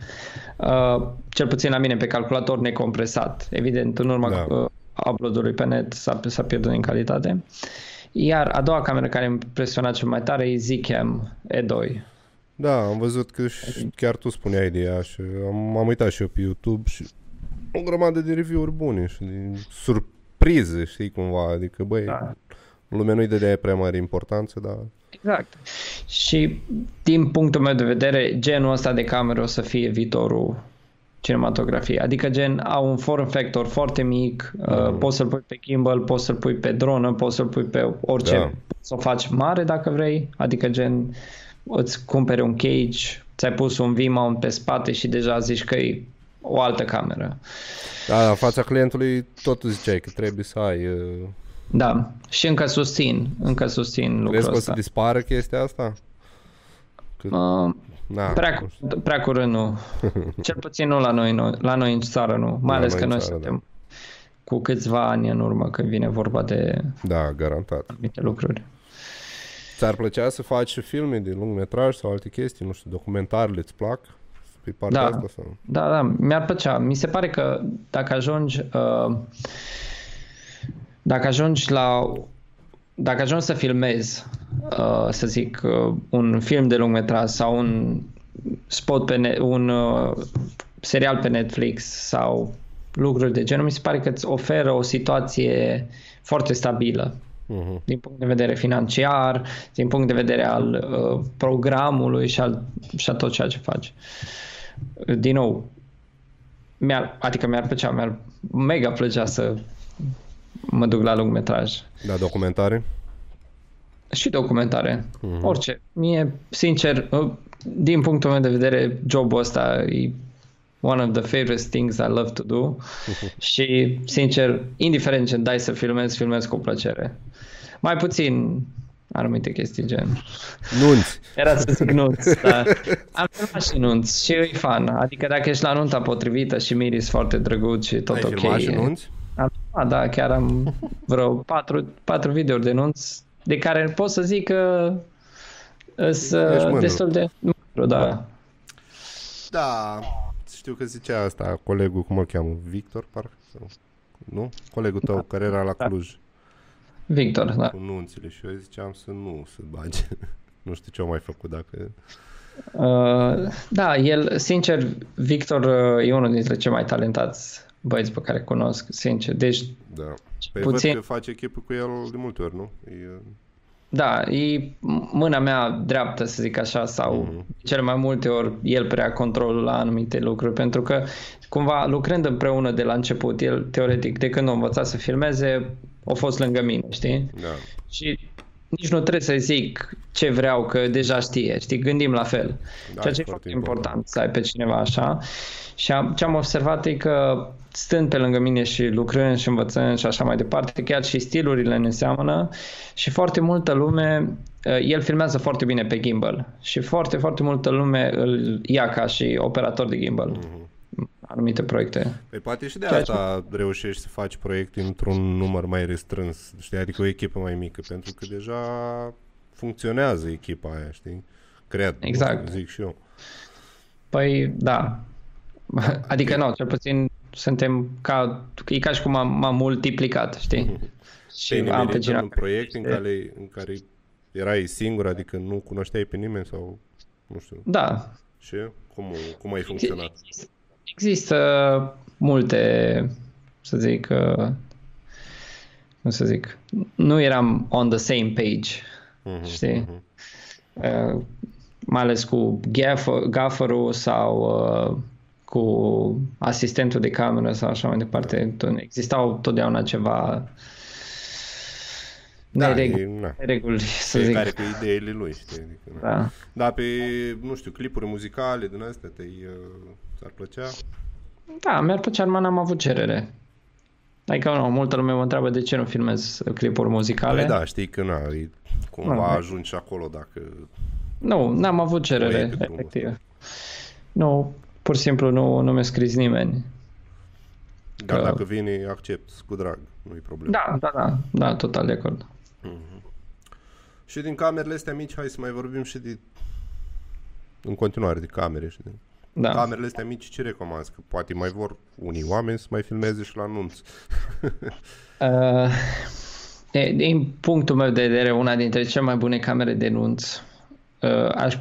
uh, cel puțin la mine pe calculator necompresat, evident în urma Da. uh, upload-ului pe net s-a, s-a pierdut din calitate. Iar a doua cameră care m-a impresionat cel mai tare e Zcam E2. Da, am văzut că și chiar tu spuneai de ea și am, am uitat și eu pe YouTube și o grămadă de review-uri bune și de surprize, știi cumva, adică băi, Da. lumea nu-i dădea prea mare importanță, dar Exact. Și din punctul meu de vedere, genul ăsta de camere o să fie viitorul cinematografiei. Adică gen au un form factor foarte mic, uh, poți să-l pui pe gimbal, poți să-l pui pe dronă, poți să-l pui pe orice, Da. poți să o faci mare dacă vrei, adică gen îți cumpere un cage, ți-ai pus un V-mount pe spate și deja zici că e o altă cameră. da, în fața clientului tot îți ziceai că trebuie să ai... Uh, Da, și încă susțin, încă susțin lucrul crezi că o să ăsta. dispară chestia asta? Că, Uh, na, Prea, nu știu. cu- prea curând nu. Cel puțin nu la noi, noi la noi în țară nu. Mai La ales noi că în noi țară, suntem cu câțiva ani în urmă când vine vorba de Da, garantat. anumite lucruri. Ți-ar plăcea să faci filme de lungmetraj sau alte chestii, nu știu, documentarele îți plac? Pe partea Da. asta sau? Da, da, mi-ar plăcea. Mi se pare că dacă ajungi uh, dacă ajungi la dacă ajungi să filmezi uh, să zic uh, un film de lungmetraj sau un spot pe ne- un uh, serial pe Netflix sau lucruri de genul, mi se pare că îți oferă o situație foarte stabilă Mhm. din punct de vedere financiar, din punct de vedere al uh, programului și, al, și a tot ceea ce faci. Din nou, mi-ar, adică mi-ar plăcea, mi-ar mega plăcea să mă duc la lungmetraj. Da, documentare? Și documentare, orice. Mie, sincer, uh, din punctul meu de vedere, jobul ăsta e one of the favorite things I love to do și, sincer, indiferent ce dai să filmez, filmez cu plăcere. Mai puțin anumite chestii gen. Nunți. Era să zic nunți, dar am filmat și nunți și e fan. Adică dacă ești la nunta potrivită și miris foarte drăguț și tot Ai ok. filmat și e- nunți? Am filmat, da, chiar am vreo patru, patru videouri de nunți de care pot să zic că sunt Ești mândru. destul de mândru, da. Da. Știu că zicea asta colegul, cum îl cheamă, Victor, parcă? Sau... Nu? Colegul tău care era la Cluj Victor, da. cu nunțile și eu ziceam să nu se bage. nu știu ce au mai făcut dacă... Uh, da, el, sincer, Victor uh, e unul dintre cei mai talentați băieți pe care cunosc, sincer. Deci, Da. Păi Puțin- văd că face echipă cu el de multe ori, nu? E, Da, e mâna mea dreaptă, să zic așa, sau Mhm. cele mai multe ori el prea controlul la anumite lucruri, pentru că cumva lucrând împreună de la început, el teoretic de când a învățat să filmeze, a fost lângă mine, știi? da. Și nici nu trebuie să zic ce vreau, că deja știe, știi, gândim la fel. Da, Ceea ce e e foarte foarte important, să ai pe cineva așa. Și am, ce am observat e că stând pe lângă mine și lucrând și învățând și așa mai departe, chiar și stilurile ne seamănă și foarte multă lume, uh, el filmează foarte bine pe gimbal și foarte, foarte multă lume îl ia ca și operator de gimbal. Mhm. Anumite proiecte. Păi poate și de Ceea asta reușești să faci proiecte într-un număr mai restrâns, știi, adică o echipă mai mică, pentru că deja funcționează echipa aia, știi? Cred, nu Exact. zic și eu. Păi, da. Adică nu, cel puțin suntem ca, e ca și cum am, m-am multiplicat, știi? Și Te-ai am pe nimerit în cineva. un proiect în care, în care erai singur, adică nu cunoșteai pe nimeni sau, nu știu, Da, și cum, cum ai funcționat? Există multe, să zic, uh, cum să zic, nu eram on the same page, Mhm, știi? mhm. Uh, mai ales cu gaffer, gafferul sau uh, cu asistentul de cameră sau așa mai departe. Existau totdeauna ceva Da, nereguli, e, na, nereguli, să zic. fiecare cu ideile lui, știi? Adică, na. Da. Da, pe, nu știu, clipuri muzicale din astea te ți-ar plăcea? da, mi-ar plăcea, numai n-am avut cerere. Adică, nu, multă lume mă întreabă de ce nu filmez clipuri muzicale. Păi da, știi că na, e, cumva Da. ajungi și acolo dacă... Nu, n-am avut Nu cerere, e pe drumul efectiv. Nu, pur și simplu nu, nu mi-a scris nimeni. Dar Că- dacă vine, accept cu drag, nu-i problemă. Da, da, da, da, total de acord. Și din camerele astea mici, hai să mai vorbim și de... În continuare de camere și de... Da. Camerele astea mici, ce recomanzi? Că poate mai vor unii oameni să mai filmeze și la anunț. Uh, de- din punctul meu de vedere, una dintre cele mai bune camere de nunți, uh, aș,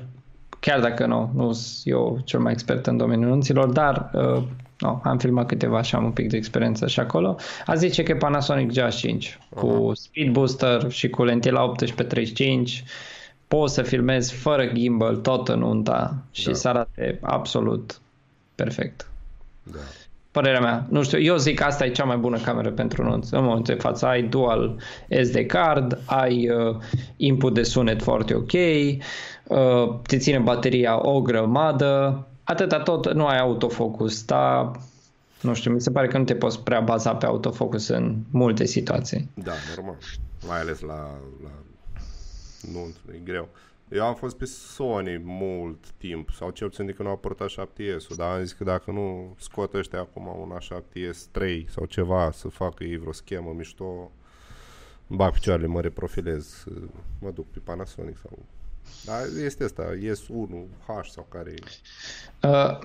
chiar dacă nu, nu sunt eu cel mai expert în domeniul nunților, dar uh, no, am filmat câteva și am un pic de experiență și acolo. A zice că e Panasonic GH5 cu speed booster și cu lentila 18-35. Poți să filmezi fără gimbal tot în nunta și Da. să arate absolut perfect. Da. Părerea mea. Nu știu, eu zic că asta e cea mai bună cameră pentru nunți. În momentul de față ai dual SD card, ai uh, input de sunet foarte ok, uh, te ține bateria o grămadă, atâta tot, nu ai autofocus, dar nu știu, mi se pare că nu te poți prea baza pe autofocus în multe situații. Da, normal. Mai ales la, la nu, e greu. Eu am fost pe Sony mult timp, sau cel puțin de când au apărut A7S-ul, dar am zis că dacă nu scot ăștia acum un A7S 3 sau ceva, să facă ei vreo schemă mișto, bag picioarele, mă reprofilez, uh, mă duc pe Panasonic sau... Dar este asta, S1H sau care e... Uh,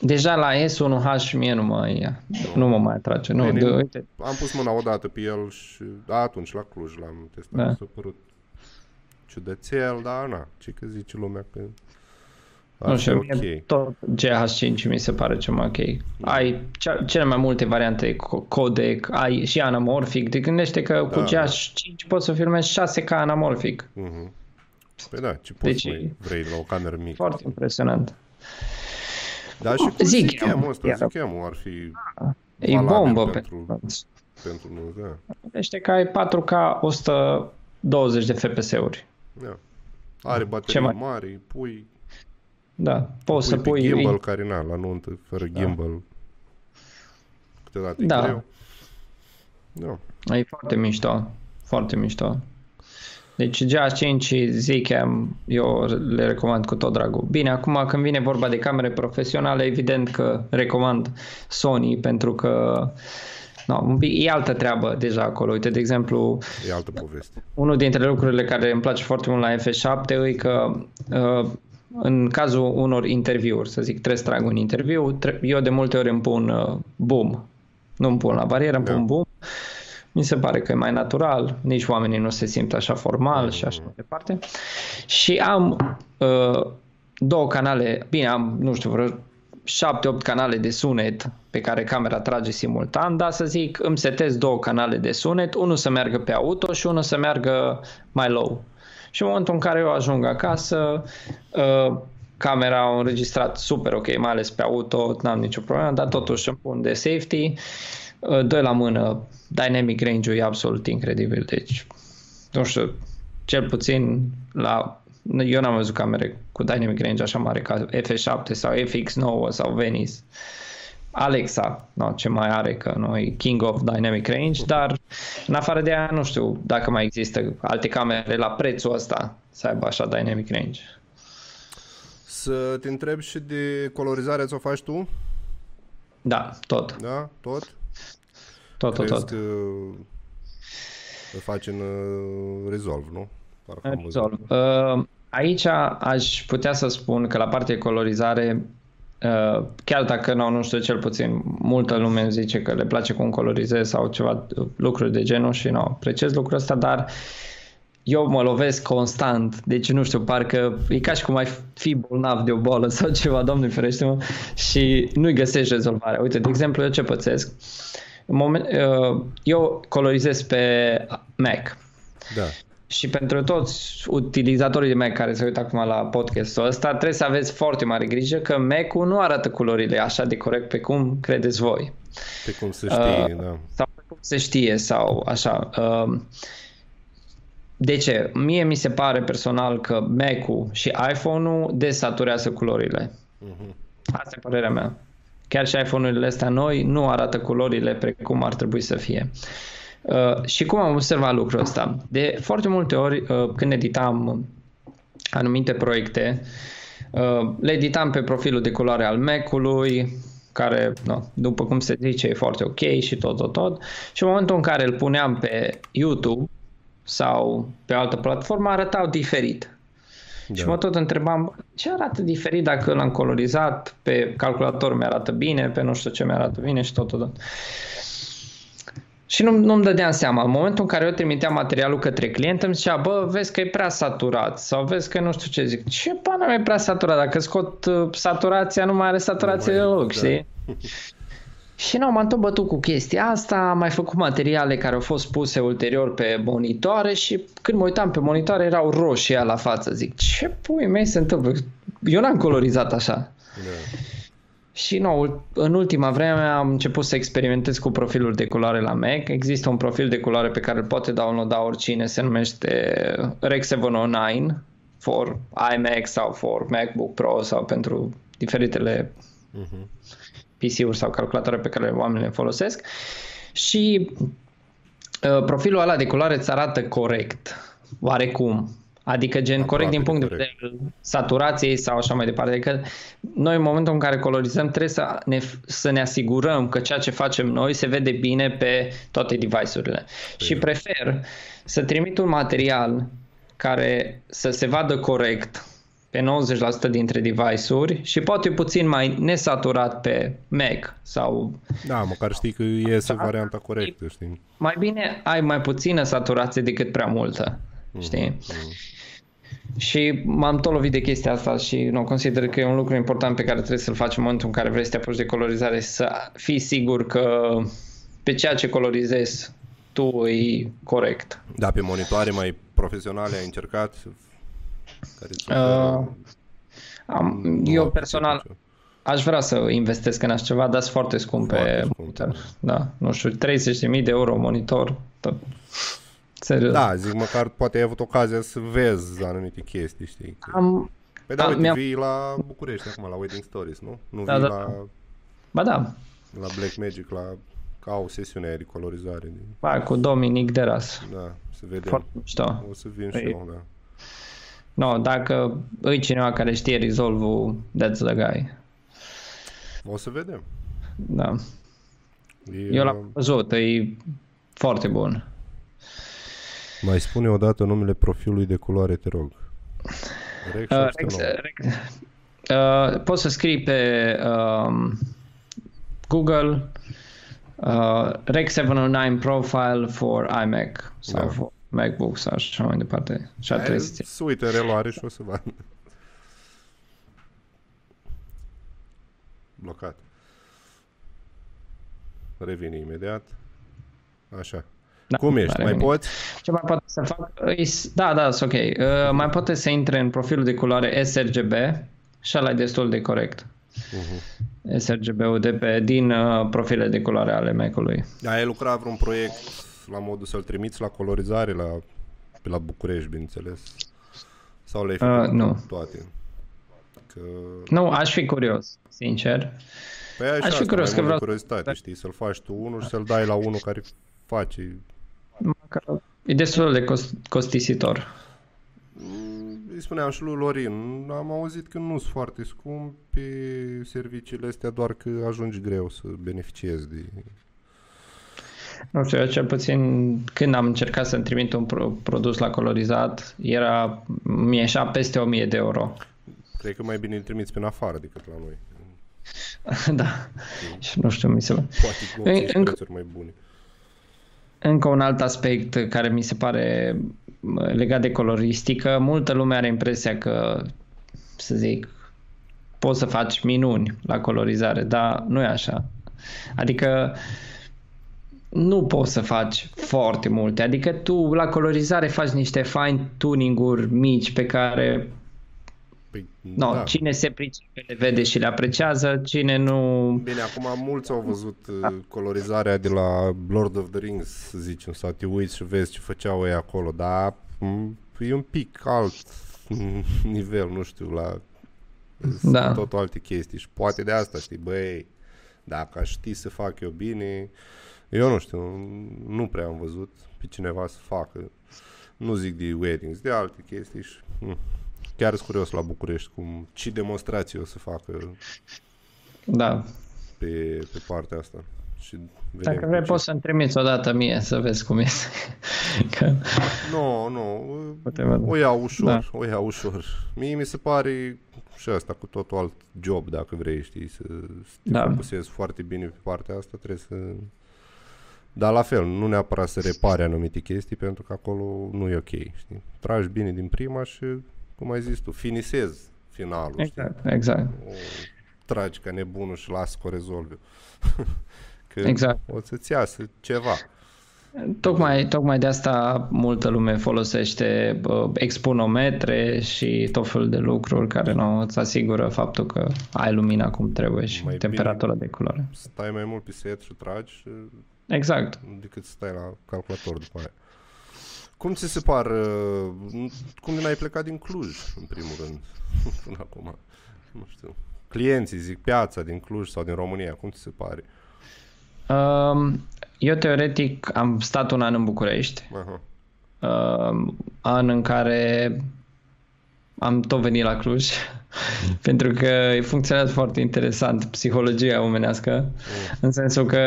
deja la S1H mie nu mă, ia, nu mă mai atrage. Nu, Bine. de, uite, Am pus mâna odată pe el și da, atunci la Cluj l-am testat, Da. da. s-a părut ciudățel, dar na, ce că zice lumea că ar nu fi știu, ok. mie tot GH5 mi se pare cel mai ok. Ai cea, cele mai multe variante, co- codec, ai și anamorfic. Te gândește că cu Da, da. GH5 poți să filmezi 6K anamorfic. Mhm. Păi da, ce poți Deci- deci... mai vrei la o cameră mică. Foarte impresionant. Da, și cum Zic Zichem eu, ăsta, iar- Zichem ar fi E valabil bombă pentru, pentru... pentru noi, da. Gândește că ai 4K 120 de FPS-uri. da. Are Ce baterii mai- mari, pui, Da, poți să pui, pui... pe gimbal care na, la nuntă, fără gimbal, câteodată e Da. greu. Da. E foarte mișto, foarte mișto. Deci GH5 și Zcam eu le recomand cu tot dragul. Bine, acum când vine vorba de camere profesionale, evident că recomand Sony pentru că no, un pic, e altă treabă deja acolo. Uite, de exemplu, E altă poveste. unul dintre lucrurile care îmi place foarte mult la F7 e că uh, în cazul unor interviuri, să zic, trebuie să trag un interviu, tre- eu de multe ori îmi pun uh, boom. Nu îmi pun la barieră, îmi Da. pun boom. Mi se pare că e mai natural, nici oamenii nu se simt așa formal și așa mai departe. Și am uh, două canale, bine, am, nu știu, vreo 7-8 canale de sunet pe care camera trage simultan, dar să zic, îmi setez două canale de sunet, unul să meargă pe auto și unul să meargă mai low. Și în momentul în care eu ajung acasă, uh, camera a înregistrat super ok, mai ales pe auto, n-am nicio problemă, dar totuși îmi pun de safety, uh, doi la mână, dynamic range-ul e absolut incredibil, deci nu știu, cel puțin la eu n-am văzut camere cu dynamic range așa mare ca F7 sau FX9 sau Venice. Alexa, no, ce mai are, că noi King of Dynamic Range, dar în afară de aia nu știu dacă mai există alte camere la prețul ăsta să aibă așa Dynamic Range. Să te întreb și de colorizare ți-o faci tu? Da, tot, Da? Tot? Tot, tot, Crezi tot. că îl faci în uh, Resolve, nu? Parcă am văzut. Resolve. Uh, aici aș putea să spun că la partea de colorizare, uh, chiar dacă nu, nu știu, cel puțin multă lume îmi zice că le place cum colorizez sau ceva uh, lucruri de genul și nu, apreciez lucrul ăsta, dar eu mă lovesc constant, deci nu știu, parcă e ca și cum ai fi bolnav de o boală sau ceva, doamne ferește mă, și nu-i găsești rezolvarea. Uite, de exemplu, eu ce pățesc? În moment, uh, eu colorizez pe Mac, Da. și pentru toți utilizatorii de Mac care se uită acum la podcastul ăsta, trebuie să aveți foarte mare grijă că Mac-ul nu arată culorile așa de corect pe cum credeți voi. Pe cum să știi, Uh, da. Sau pe cum se știe sau așa. Uh, De ce? Mie mi se pare personal că Mac-ul și iPhone-ul desaturează culorile. Asta e părerea mea. Chiar și iPhone-urile astea noi nu arată culorile precum ar trebui să fie. Uh, și cum am observat lucrul ăsta? De foarte multe ori, uh, când editam anumite proiecte, uh, le editam pe profilul de culoare al Mac-ului, care, no, după cum se zice, e foarte ok și tot, tot, tot. Și în momentul în care îl puneam pe YouTube sau pe altă platformă, arătau diferit. Da. Și mă tot întrebam, ce arată diferit dacă l-am colorizat, pe calculator mi-arată bine, pe nu știu ce mi-arată bine și tot, tot, tot. Și nu, nu-mi dădeam seama. În momentul în care eu trimiteam materialul către client, îmi zicea, bă, vezi că e prea saturat sau vezi că nu știu ce zic. Ce pana e prea saturat? Dacă scot uh, saturația, nu mai are saturație Nu mai- deloc, da. știi? Și nu, m-am tot bătut cu chestia asta, am mai făcut materiale care au fost puse ulterior pe monitoare și când mă uitam pe monitoare erau roșii la față. Zic, ce pui mei se întâmplă? Eu n-am colorizat așa. Da. Și nu, în ultima vreme am început să experimentez cu profilul de culoare la Mac. Există un profil de culoare pe care îl poate downloada oricine, se numește Rec 709 for iMac sau for MacBook Pro sau pentru diferitele Mhm. PC-uri sau calculatoare pe care oamenii le folosesc. Și uh, profilul ăla de culoare îți arată corect, oarecum. Adică gen Aproape corect din de punct de corect. vedere al saturației sau așa mai departe. Adică noi în momentul în care colorizăm trebuie să ne, să ne asigurăm că ceea ce facem noi se vede bine pe toate device-urile. Și prefer să trimit un material care să se vadă corect pe 90% dintre device-uri și poate puțin mai nesaturat pe Mac sau Da, măcar știi că iese varianta corectă, știi? mai bine ai mai puțină saturație decât prea multă, știi? Și m-am tot lovit de chestia asta și nu consider că e un lucru important pe care trebuie să-l faci în momentul în care vrei să te apuci de colorizare, să fii sigur că pe ceea ce colorizezi tu e corect. Da, pe monitoare mai profesionale ai încercat? Care îți Uh, oferă Am, nouă eu personal percepție? aș vrea să investesc în așa ceva, dar sunt foarte scumpe. Foarte scumpe. monitor. Da, nu știu, 30.000 de euro monitor. Tot. Serios. Da, zic, măcar poate ai avut ocazia să vezi anumite chestii, știi? Că- Am, Păi da, am- uite, mi-am- vii la București acum, la Wedding Stories, nu? Nu Da, vii da. la, ba da, la Black Magic, la ca au sesiune aia de colorizare. de- ba, cu Dominic Deras. Da, să vedem. Foarte mișto. O să vin și Păi- eu, da. No, dacă îi cineva care știe Resolve-ul, that's the guy. O să vedem. Da. E, Eu l-am văzut, e foarte bun. Mai spune odată numele profilului de culoare, te rog. Rex Uh, 709. Rex, Rex, uh, poți să scrii pe um, Google uh, Rex 709 profile for iMac sau Da. for MacBook sau așa mai departe. Și ar Hai, trebui să ți- Să uite în reluare și o să vadă. Blocat. Revine imediat. Așa. Da, Cum ești? are Mai venit. poți? Ce mai poate să fac? Îi s- Da, da, sunt ok. Uh, mai poate să intre în profilul de culoare sRGB și ăla e destul de corect. Uh-huh. sRGB-ul de pe, din uh, profile de culoare ale Mac-ului. Da, ai lucrat vreun proiect la modul să-l trimiți la colorizare la, pe la București, bineînțeles? Sau le-ai Uh, făcut nu. toate? Că... Nu, aș fi curios, sincer. Păi așa, Aș fi asta, curios mai că mult de vreau- curiozitate, știi? Să-l faci tu unul și să-l dai la unul care face Că E destul de cost- costisitor. Mm, Îi spuneam și lui Lorin, am auzit că nu sunt foarte scumpi serviciile astea, doar că ajungi greu să beneficiezi de... Nu știu, eu cel puțin când am încercat să-mi trimit un pro- produs la colorizat, era, mi ieșea peste 1000 de euro. Cred că mai bine îl trimiți pe în afară decât la noi. da. Și nu știu, mi se Poate că găsești încă- prețuri mai bune. Încă un alt aspect care mi se pare mă, legat de coloristică, multă lume are impresia că, să zic, poți să faci minuni la colorizare, dar nu e așa. Adică nu poți să faci foarte multe. Adică tu la colorizare faci niște fine tuning-uri mici pe care Păi, no, da. cine se pricepe le vede și le apreciază, cine nu... Bine, acum mulți au văzut uh, colorizarea de la Lord of the Rings, să zicem, sau te uiți și vezi ce făceau ei acolo, dar m, e un pic alt mm, nivel, nu știu, la Da. tot alte chestii și poate de asta, știi, băi, dacă aș ști să fac eu bine, eu nu știu, nu prea am văzut pe cineva să facă, nu zic de weddings, de alte chestii și mm, chiar sunt curios la București cum, ce demonstrații o să facă Da. pe, pe partea asta. Și vedem Dacă cu vrei ce- poți să-mi trimiți o dată mie să vezi cum este. Că... Nu, nu, Poate văd. o iau ușor, Da. o iau ușor. Mie mi se pare și asta cu totul alt job, dacă vrei, știi, să, să te Da. focusezi foarte bine pe partea asta, trebuie să... Dar la fel, nu neapărat să repare anumite chestii, pentru că acolo nu e ok, știi? Tragi bine din prima și, cum ai zis tu, finisezi finalul, știi? Exact, exact. o tragi ca nebunul și lasă că o rezolvi. că Exact. o să-ți iasă ceva. Tocmai, tocmai de asta multă lume folosește uh, exponometre și tot felul de lucruri care nu îți asigură faptul că ai lumina cum trebuie și Mai temperatura de culoare. Stai mai mult pe set și tragi și Exact. decât să stai la calculator după aia. Cum ți se par, uh, cum n-ai plecat din Cluj, în primul rând, până acum? Nu știu. Clienții, zic, piața din Cluj sau din România, cum ți se pare? Um, eu teoretic am stat un an în București Aha. uh, an în care am tot venit la Cluj pentru că funcționează foarte interesant psihologia omenească în sensul că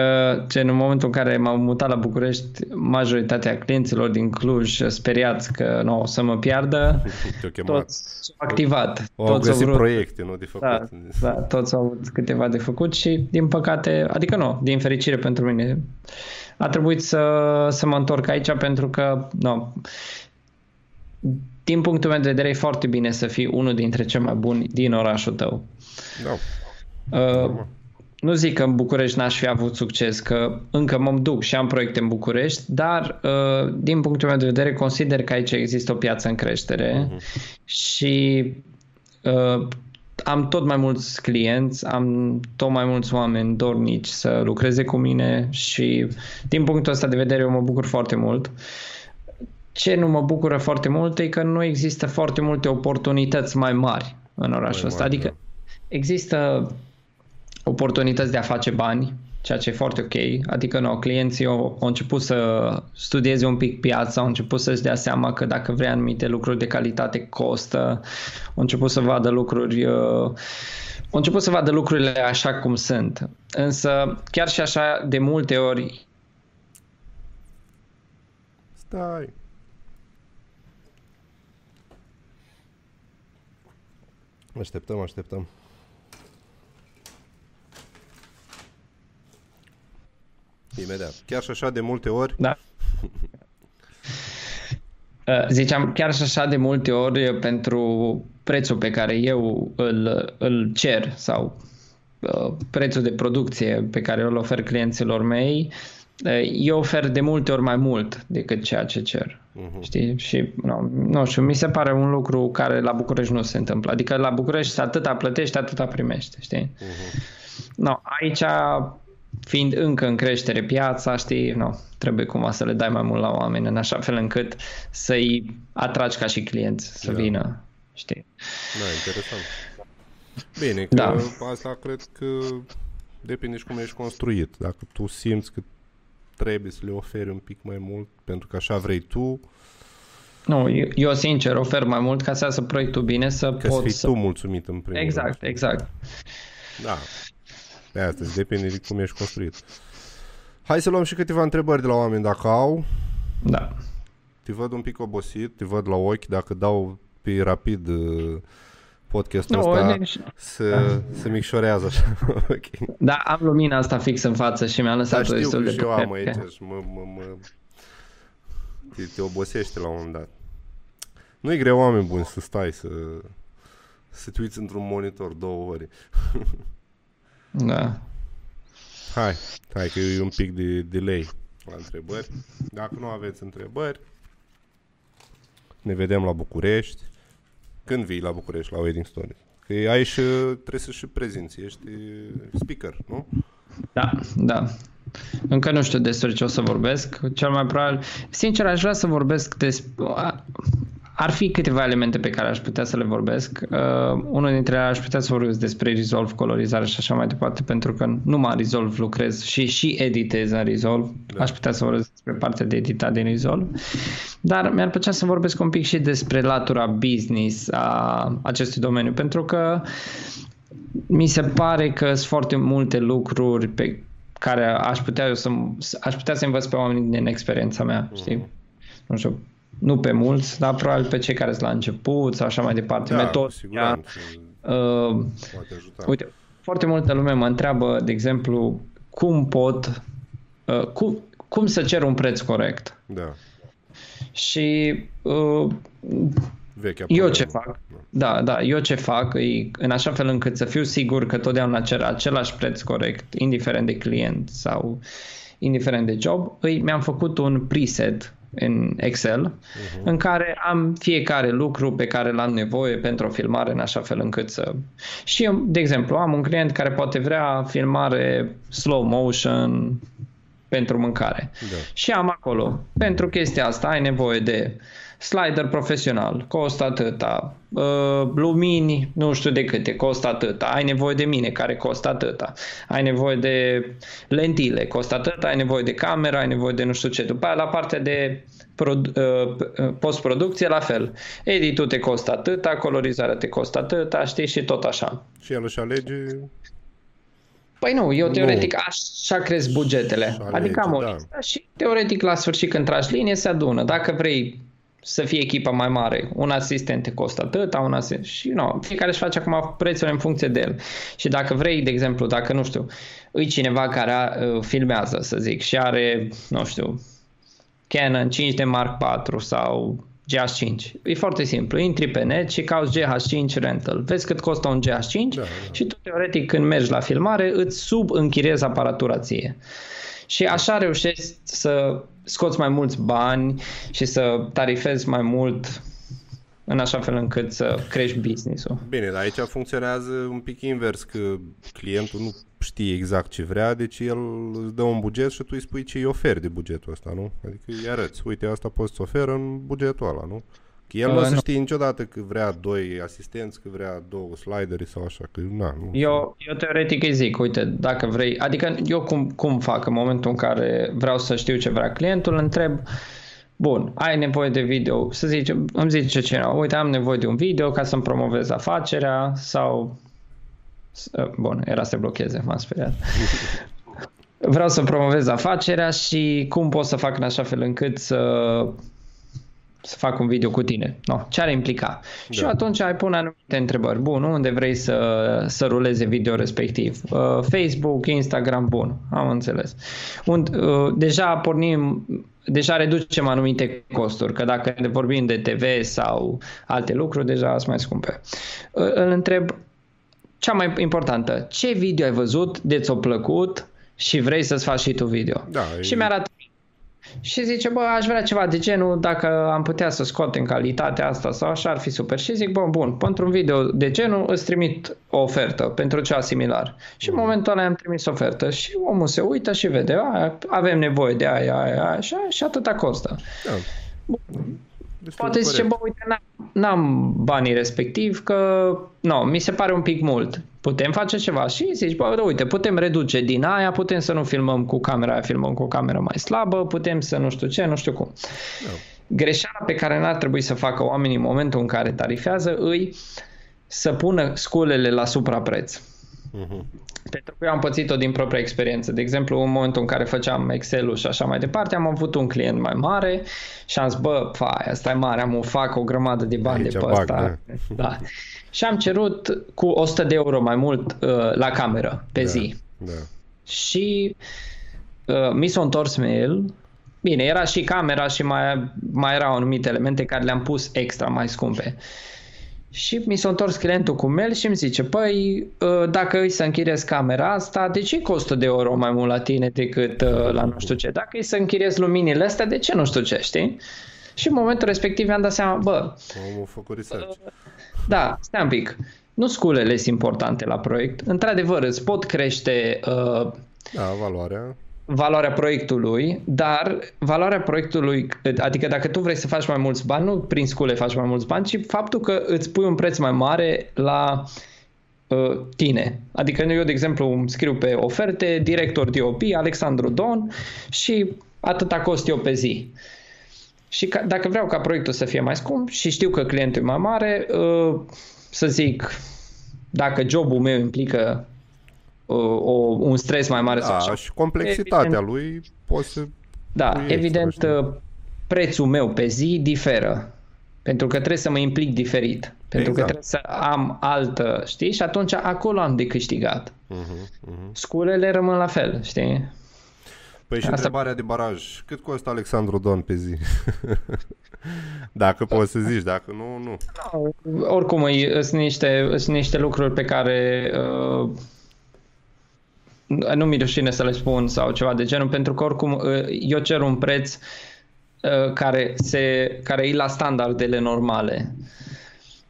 ce în momentul în care m-am mutat la București majoritatea clienților din Cluj speriați că nu o să mă piardă. Te-au chemat. toți s-au activat. Au toți găsit vrut- proiecte, nu de făcut. da, da, toți au avut câteva de făcut și din păcate, adică nu, din fericire pentru mine, a trebuit să, să mă întorc aici pentru că, nu, din punctul meu de vedere e foarte bine să fii unul dintre cei mai buni din orașul tău. Da. Uh, nu zic că în București n-aș fi avut succes, că încă mă duc și am proiecte în București, dar uh, din punctul meu de vedere consider că aici există o piață în creștere și uh, am tot mai mulți clienți, am tot mai mulți oameni dornici să lucreze cu mine și din punctul ăsta de vedere eu mă bucur foarte mult. Ce nu mă bucură foarte mult e că nu există foarte multe oportunități mai mari în orașul Mai ăsta. mari, Adică există oportunități de a face bani, ceea ce e foarte ok. Adică nu, clienții au, au început să studieze un pic piața, au început să-și dea seama că dacă vrea anumite lucruri de calitate costă, au început să vadă lucruri uh, au început să vadă lucrurile așa cum sunt. Însă, chiar și așa, de multe ori, Stai. Așteptăm, așteptăm. Imediat. Chiar și așa de multe ori da. Uh, Ziceam, chiar și așa de multe ori pentru prețul pe care eu îl, îl cer sau uh, prețul de producție pe care îl ofer clienților mei, uh, eu ofer de multe ori mai mult decât ceea ce cer. Mhm. Știi? Și nu, nu știu, mi se pare un lucru care la București nu se întâmplă. Adică la București atâta plătești, atâta primești, știi? No, aici, fiind încă în creștere piața, știi, no, trebuie cumva să le dai mai mult la oameni, în așa fel încât să-i atragi ca și clienți să Da. vină, știi? Da, interesant. Bine, că Da. asta cred că depinde și cum ești construit. Dacă tu simți că trebuie să le oferi un pic mai mult pentru că așa vrei tu, Nu, eu, eu sincer ofer mai mult ca să iasă proiectul bine, să că să pot fii să... tu mulțumit în primul Exact, rând. exact. Da. De asta îți depinde de cum ești construit. Hai să luăm și câteva întrebări de la oameni dacă au. Da. Te văd un pic obosit, te văd la ochi, dacă dau pe rapid uh, podcastul Nu, ăsta nici- să, să micșorează așa. ok. Da, am lumina asta fix în față și mi-a Dar lăsat-o știu destul că de și eu am puternică. aici și mă, mă, mă, te, te obosește la un moment dat. Nu e greu, oameni buni, să stai să, să te uiți într-un monitor două ore. Da. Hai, hai că e un pic de delay la întrebări. Dacă nu aveți întrebări, ne vedem la București. Când vii la București, la Wedding Stories? Că aici trebuie să și prezinți, ești speaker, nu? Da, da. Încă nu știu despre ce o să vorbesc. Cel mai probabil, sincer, aș vrea să vorbesc despre... Ar fi câteva elemente pe care aș putea să le vorbesc. Uh, unul dintre ele aș putea să vorbesc despre Resolve, colorizare și așa mai departe, pentru că numai în Resolve lucrez și și editez în Resolve. Da. Aș putea să vorbesc despre partea de editat din Resolve. Dar mi-ar plăcea să vorbesc un pic și despre latura business a acestui domeniu, pentru că mi se pare că sunt foarte multe lucruri pe care aș putea eu să aș putea să învăț pe oamenii din experiența mea, știi? Nu știu, nu pe mulți, dar probabil pe cei care sunt la început sau așa mai departe. Da, cu Metodologia, siguranță. uh, Poate ajuta. uite, foarte multă lume mă întreabă, de exemplu, cum pot, uh, cum, cum să cer un preț corect. Da. Și uh, Vechea eu problemă. ce fac? Da, da, eu ce fac e în așa fel încât să fiu sigur că totdeauna cer același preț corect, indiferent de client sau indiferent de job, îi, mi-am făcut un preset în Excel uh-huh. în care am fiecare lucru pe care l-am nevoie pentru o filmare în așa fel încât să... Și eu, de exemplu, am un client care poate vrea filmare slow motion, pentru mâncare. Da. Și am acolo, pentru chestia asta ai nevoie de slider profesional, costă atâta, uh, lumini, nu știu de câte, costă atâta, ai nevoie de mine, care costă atâta, ai nevoie de lentile, costă atâta, ai nevoie de cameră, ai nevoie de nu știu ce. După aia la partea de produ- uh, postproducție, la fel. Editul te costă atâta, colorizarea te costă atâta, știi, și tot așa. Și el își alege Păi nu, eu Nu. teoretic așa cresc bugetele. Și alege, adică am o da. listă și teoretic la sfârșit când tragi linie se adună. Dacă vrei să fie echipa mai mare, un asistent te costă atât, un asistent și nu, fiecare își face acum prețul în funcție de el. Și dacă vrei, de exemplu, dacă nu știu, îi cineva care uh, filmează, să zic, și are, nu știu, Canon 5D Mark IV sau GH5. E foarte simplu. Intri pe net și cauți GH5 rental. Vezi cât costă un GH5 Da, da. și tu teoretic când mergi la filmare îți subînchiriezi aparatura ție. Și așa reușești să scoți mai mulți bani și să tarifezi mai mult în așa fel încât să crești business-ul. Bine, dar aici funcționează un pic invers, că clientul nu știe exact ce vrea, deci el îți dă un buget și tu îi spui ce îi oferi de bugetul ăsta, nu? Adică îi arăți, uite, asta poți să oferă în bugetul ăla, nu? Că el nu o Uh, să nu. știe niciodată că vrea doi asistenți, că vrea două slideri sau așa, că na, nu. Eu, eu teoretic îi zic, uite, dacă vrei, adică eu cum, cum fac în momentul în care vreau să știu ce vrea clientul, îl întreb, bun, ai nevoie de video, să zicem, îmi zice cineva, uite, am nevoie de un video ca să-mi promovez afacerea sau, s- bun, era să te blocheze, m-am speriat. Vreau să promovez afacerea și cum pot să fac în așa fel încât să să fac un video cu tine. No, ce ar implica? Da. Și atunci ai pune anumite întrebări. Bun, unde vrei să, să ruleze video respectiv? Uh, Facebook, Instagram, bun, am înțeles. Und, uh, deja pornim, deja reducem anumite costuri, că dacă ne vorbim de TV sau alte lucruri, deja sunt mai scumpe. Uh, îl întreb, cea mai importantă, ce video ai văzut de ți-a plăcut și vrei să-ți faci și tu video? Da, și e- mi-arată și zice, bă, aș vrea ceva de genul, dacă am putea să scot în calitatea asta sau așa, ar fi super. Și zic, bă, bun, pentru un video de genul îți trimit o ofertă pentru ceva similar. Și în momentul ăla am trimis ofertă și omul se uită și vede, a, avem nevoie de aia, aia, aia, și, și atâta costă. Da. Destul Poate de zice, corect. bă, uite, n-am, n-am banii respectiv, că nu, mi se pare un pic mult. Putem face ceva și zici, bă, uite, putem reduce din aia, putem să nu filmăm cu camera aia, filmăm cu o cameră mai slabă, putem să nu știu ce, nu știu cum. Da. Greșeala pe care n-ar trebui să facă oamenii în momentul în care tarifează îi să pună sculele la suprapreț. Mhm. Pentru că eu am pățit-o din propria experiență. De exemplu, în momentul în care făceam Excel-ul și așa mai departe, am avut un client mai mare și am zis, bă, fai, asta e mare, am o fac o grămadă de bani Aici de pe bag, ăsta. Da. Și am cerut cu 100 de euro mai mult uh, la cameră pe Da, zi. Da. Și uh, mi s-a întors mail. Bine, era și camera și mai, mai erau anumite elemente care le-am pus extra mai scumpe. Și mi s-a întors clientul cu mail și îmi zice, păi, uh, dacă îi să închiriez camera asta, de ce costă de euro mai mult la tine decât uh, la nu știu ce? Dacă îi să închiriez luminile astea, de ce nu știu ce, știi? Și în momentul respectiv mi-am dat seama, bă, Omul a făcut research. da, stai un pic. Nu sculele sunt importante la proiect. Într-adevăr, îți pot crește uh, Da, valoarea. Valoarea proiectului, dar valoarea proiectului, adică dacă tu vrei să faci mai mulți bani, nu prin scule faci mai mulți bani, ci faptul că îți pui un preț mai mare la uh, tine. Adică eu, de exemplu, îmi scriu pe oferte, director DOP, Alexandru Don și atâta cost eu pe zi. Și ca, dacă vreau ca proiectul să fie mai scump și știu că clientul e mai mare, uh, să zic, dacă jobul meu implică uh, o, un stres mai mare sau Da, așa, și complexitatea Evident. lui poți să... da, pui extra, evident, știi? uh, prețul meu pe zi diferă. Pentru că trebuie să mă implic diferit. Pentru că Exact. trebuie să am altă, știi? Și atunci acolo am de câștigat. Mhm, mhm. Sculele rămân la fel, știi? Păi și Asta- întrebarea de baraj. Cât costă Alexandru Don pe zi? dacă poți să zici, dacă nu, nu. Oricum, îi- sunt niște, sunt niște lucruri pe care uh, nu mi rușine să le spun sau ceva de genul, pentru că oricum uh, eu cer un preț uh, care, se, care e la standardele normale.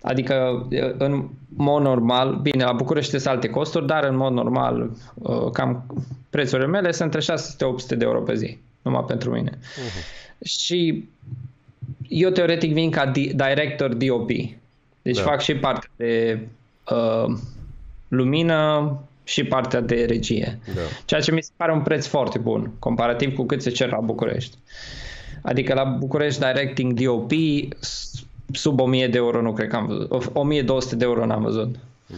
Adică în mod normal, bine, la București sunt alte costuri, dar în mod normal uh, cam prețurile mele sunt între 600-800 de euro pe zi, numai pentru mine. Uh-huh. Și eu teoretic vin ca di- director DOP. Deci Da. da. fac și partea de uh, lumină și partea de regie. Da. Ceea ce mi se pare un preț foarte bun, comparativ cu cât se cer la București. Adică la București Directing DOP s- sub 1000 de euro nu cred că am văzut. O- 1200 de euro n-am văzut. Da,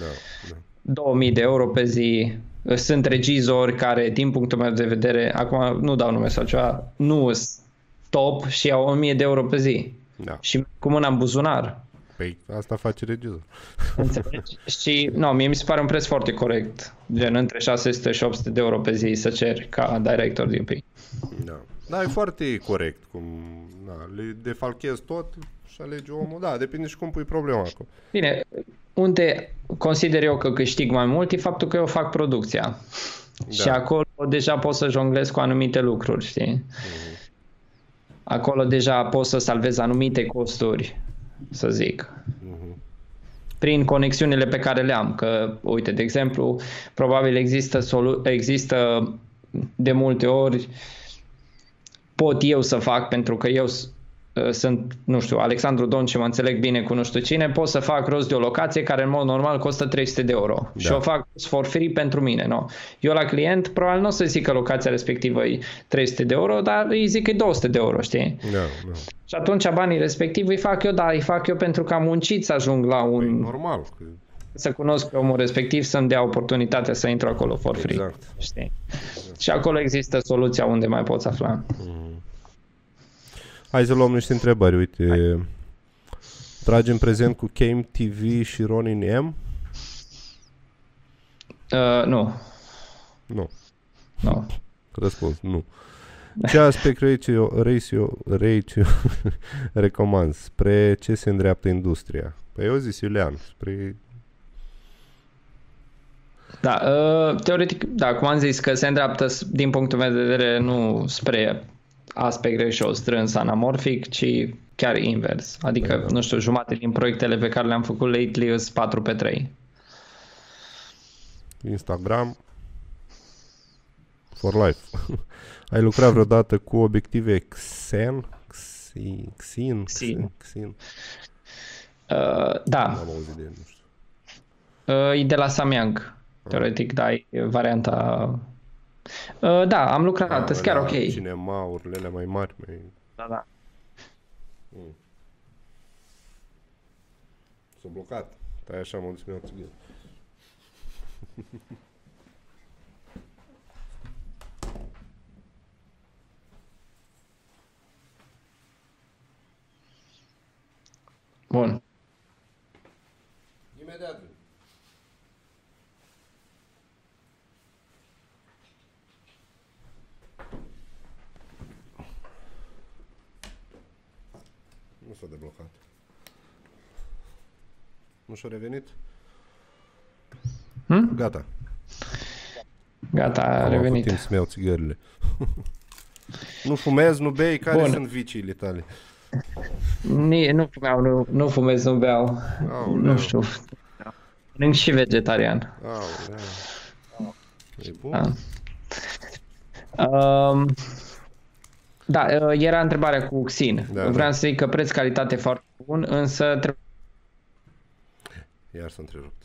da. 2000 de euro pe zi. Sunt regizori care, din punctul meu de vedere, acum nu dau nume sau ceva, nu sunt top și au 1000 de euro pe zi. da. Și cu mâna în buzunar. Păi asta face regizor. Înțelegi? și, nu, mie mi se pare un preț foarte corect. Gen, între 600 și 800 de euro pe zi să ceri ca director DOP. Da. Da, e foarte corect cum da, le defalchezi tot și alegi omul. Da, depinde și cum pui problema acolo. Bine, unde consider eu că câștig mai mult e faptul că eu fac producția. Da. Și acolo deja pot să jonglez cu anumite lucruri, știi? Acolo deja pot să salvez anumite costuri, să zic. Prin conexiunile pe care le am. Că, uite, de exemplu, probabil există, solu- există de multe ori pot eu să fac pentru că eu s- uh, sunt, nu știu, Alexandru Don și mă înțeleg bine cu nu știu cine, pot să fac rost de o locație care în mod normal costă 300 de euro da. și o fac for free pentru mine. No? Eu la client probabil nu o să zic că locația respectivă e 300 de euro, dar îi zic că e 200 de euro, știi? Da, da. Și atunci banii respectivi îi fac eu, da, îi fac eu pentru că am muncit să ajung la un, Păi, normal. Că... să cunosc pe omul respectiv, să-mi dea oportunitatea să intru acolo for free. Exact. Știi? Și acolo există soluția unde mai poți afla. Hai să luăm niște întrebări. Uite, Hai. tragem prezent cu Game TV și Ronin M? Uh, nu, Nu. nu. Răspuns, nu. Ce aspect ratio, ratio, ratio recomand? Spre ce se îndreaptă industria? Păi eu zis Iulian, spre... Da, uh, teoretic, da, cum am zis, că se îndreaptă s- din punctul meu de vedere nu spre aspect ratio strâns anamorfic, ci chiar invers. Adică, Da. nu știu, jumate din proiectele pe care le-am făcut lately sunt 4 pe 3. Instagram for life. Ai lucrat vreodată cu obiective Xen? Xin? Xin? Xin. Xin? Uh, da, N-am auzit de el, nu știu. uh, e de la Samyang. Teoretic, da, e varianta... Uh, da, am lucrat, sunt chiar ok. Cinema-urile alea mai mari, mai... Da, da. S-a blocat. Tai așa, mă dus mi-au țigări. Bun. Imediat. S-a deblocat. Nu și-a revenit? Hm? Gata. Gata, a Am avut revenit. timp să-mi iau țigările. nu fumezi, nu bei, care Bun. sunt viciile tale? Ni, nu fumeau, nu, nu fumez, nu beau. Aoleu. Nu știu. Mănânc și vegetarian. Aoleu. E bun? Da. Um, da, uh, era întrebarea cu Xin. Da, Vreau da. să zic că preț-calitate foarte bun, însă trebuie Iar s-a întrerupt.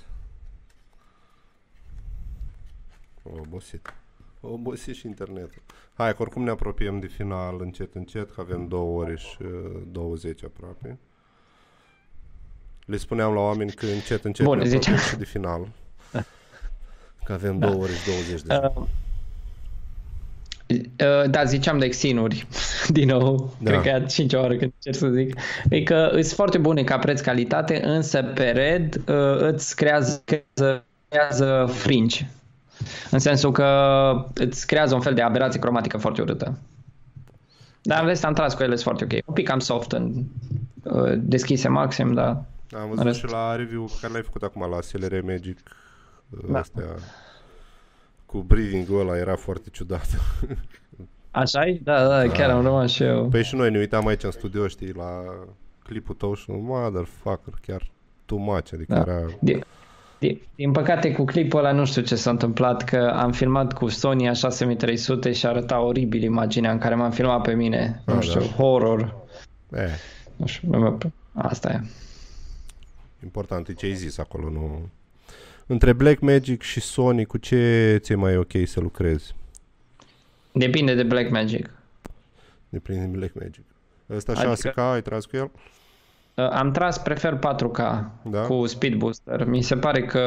O obosit. O obosit și internetul. Hai, că oricum ne apropiem de final încet, încet, că avem două ore și uh, 20 aproape. Le spuneam la oameni că încet, încet Bun, ne apropiem ziceam. și de final. Că avem două ore și 20 de Uh, uh, da, ziceam de Xinuri, din nou, Da. cred că e a cincea oară când cer să zic, e că sunt foarte bune ca preț-calitate, însă pe Red uh, îți creează, creează, creează fringe. În sensul că îți creează un fel de aberație cromatică foarte urâtă. Dar în rest am tras cu ele, sunt foarte ok. Un pic cam soft, în, uh, deschise maxim, dar Am văzut rest- și la review pe care l-ai făcut acum la SLR Magic. Da. Da. Astea cu breathing-ul ăla era foarte ciudat. așa e? Da, da, chiar am rămas și eu. Păi și noi ne uitam aici în studio, știi, la clipul tău și motherfucker, chiar too much, adică Da. era... Din, din, din păcate cu clipul ăla nu știu ce s-a întâmplat, că am filmat cu Sony A6300 și arăta oribil imaginea în care m-am filmat pe mine. Ah, nu știu, da. horror. Eh, Nu știu, nu mi-a- asta e. important e ce ai zis acolo, nu... Între Blackmagic și Sony, cu ce ți-e mai ok să lucrezi? Depinde de Blackmagic. De prin Blackmagic. Ăsta Adică- 6K, ai tras cu el? Uh, Am tras, prefer 4K Da? cu Speed Booster. Mi se pare că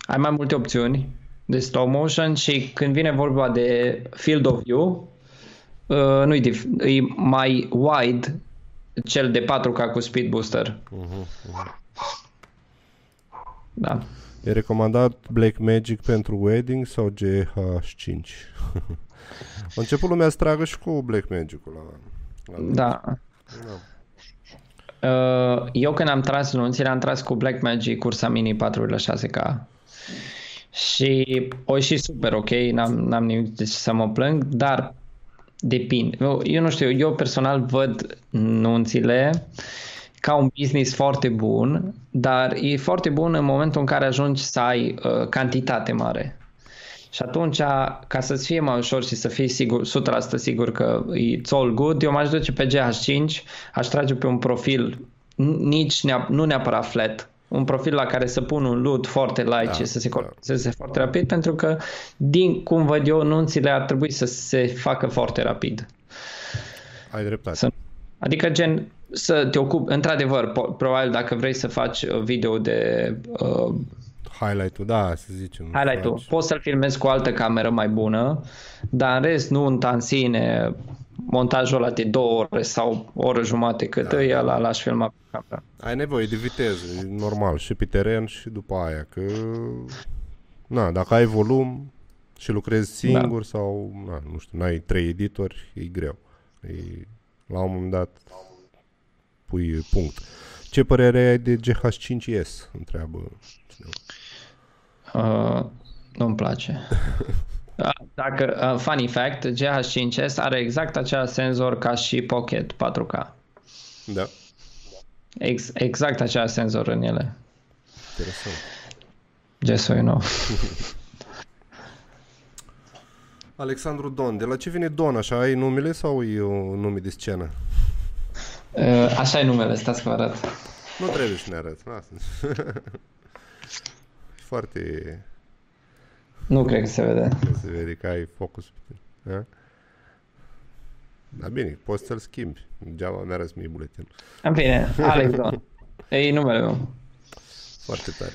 ai mai multe opțiuni de stop motion și când vine vorba de field of view, uh, nu-i dif- e mai wide cel de 4K cu Speed Booster. Da. E recomandat Blackmagic pentru wedding sau GH5? A început lumea să tragă și cu Blackmagic-ul la... la Da. Da. Uh, Eu când am tras nunțile, am tras cu Blackmagic cursa mini 4,6K. Și o ieșit super ok, n-am, n-am nimic de ce să mă plâng, dar depinde. Eu, eu nu știu, eu personal văd nunțile ca un business foarte bun, dar e foarte bun în momentul în care ajungi să ai uh, cantitate mare. Și atunci, ca să-ți fie mai ușor și să fii sigur, 100% sigur că e all good, eu m-aș duce pe GH5, aș trage pe un profil n- nici neap- nu neapărat flat, un profil la care să pun un loot foarte light Da, și să se da. coloreze foarte rapid, pentru că, din cum văd eu, nunțile ar trebui să se facă foarte rapid. Ai dreptate. Să, adică gen să te ocupi, într-adevăr, po- probabil dacă vrei să faci uh, video de uh, Highlight-ul, da, să zicem. highlight-ul, faci- poți să-l filmezi cu o altă cameră mai bună, dar în rest nu în sine montajul ăla de două ore sau o oră jumate cât da. e, ăla l-aș filma pe cameră. Ai nevoie de viteză, e normal, și pe teren și după aia, că... Na, dacă ai volum și lucrezi singur da. sau, na, nu știu, n-ai trei editori, e greu. E, la un moment dat pui punct. Ce părere ai de GH5S? Întreabă cineva. Uh, nu-mi place. Uh, Dacă, uh, funny fact, GH5S are exact același senzor ca și Pocket 4K. Da, Ex- exact același senzor în ele. interesant. Just so you know. Alexandru Don, de la ce vine Don? Așa ai numele sau e un nume de scenă? Uh, așa e numele, stați că vă arăt. Nu trebuie să ne arăți, lasă. Foarte... Nu cred că se vede. Se vede că ai focus pe tine. Da? Da, bine, poți să-l schimbi. Degeaba mi arăți mie buletinul. În fine, Alex Don. E numele meu. Foarte tare.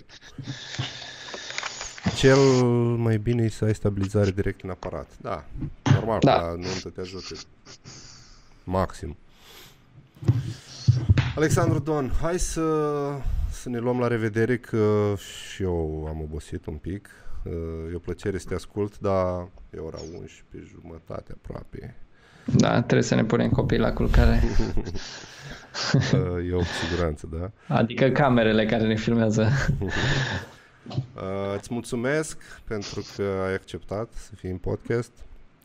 Cel mai bine e să ai stabilizare direct în aparat. Da, normal, Da. da. la nuntă te ajută maxim. Alexandru Don, hai să, să ne luăm la revedere că și eu am obosit un pic. E o plăcere să te ascult, dar e ora 11 jumătate aproape. Da, trebuie să ne punem copiii la culcare. Eu cu siguranță, da. Adică camerele care ne filmează. Uh, îți mulțumesc pentru că ai acceptat să fii în podcast.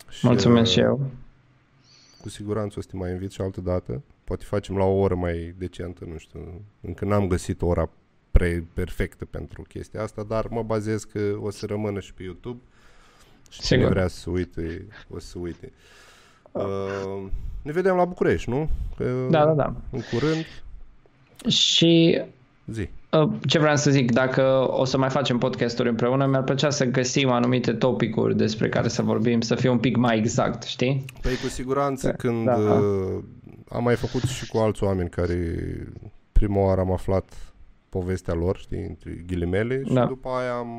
Și, Mulțumesc și uh, eu. Cu siguranță o să te mai invit și altă dată. Poate facem la o oră mai decentă, nu știu. Încă n-am găsit ora pre- perfectă pentru chestia asta, dar mă bazez că o să rămână și pe YouTube. Și cine Sigur. vrea să uite, o să uite. Uh, ne vedem la București, nu? Că Da, da, da. În curând. Și Zi. uh, ce vreau să zic, dacă o să mai facem podcasturi împreună, mi-ar plăcea să găsim anumite topicuri despre care să vorbim, să fie un pic mai exact, știi? Păi cu siguranță Da, când da. Uh, am mai făcut și cu alți oameni care prima oară am aflat povestea lor, știi, între ghilimele și Da. după aia am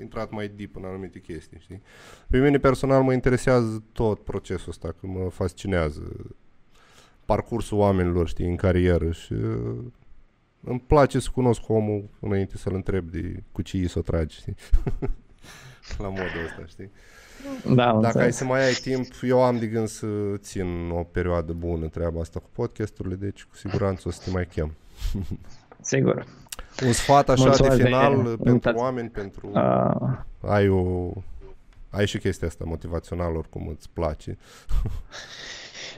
intrat mai deep în anumite chestii, știi. Pe mine personal mă interesează tot procesul ăsta, că mă fascinează parcursul oamenilor, știi, în carieră și uh, îmi place să cunosc omul înainte să-l întreb de cu ce îi să o tragi, știi. La modul ăsta, știi. Da, am Dacă ai înțeles. să mai ai timp, eu am de gând să țin o perioadă bună treaba asta cu podcasturile, deci cu siguranță o să te mai chem. Sigur. Un sfat așa Mulțumesc de de final pentru invitație. oameni, pentru... Uh, Ai o... Ai și chestia asta motivațională, oricum îți place.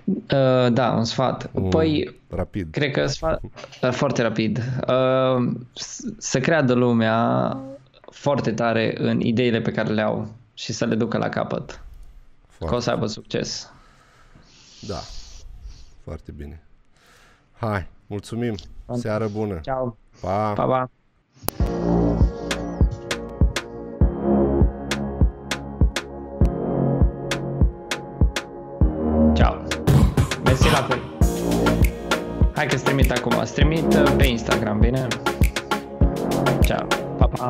Uh, da, un sfat. Un- Păi, Rapid. cred că sfat, uh, foarte rapid. Uh, s- să creadă lumea foarte tare în ideile pe care le au și să le ducă la capăt. Că o Foarte, să aibă succes. da. Foarte bine. Hai, mulțumim. Seară bună. Ciao. Pa. Pa, pa. Ciao. Mersi la fel. Hai că trimit acum. Îți trimit uh, pe Instagram, bine? Ciao. Pa, pa.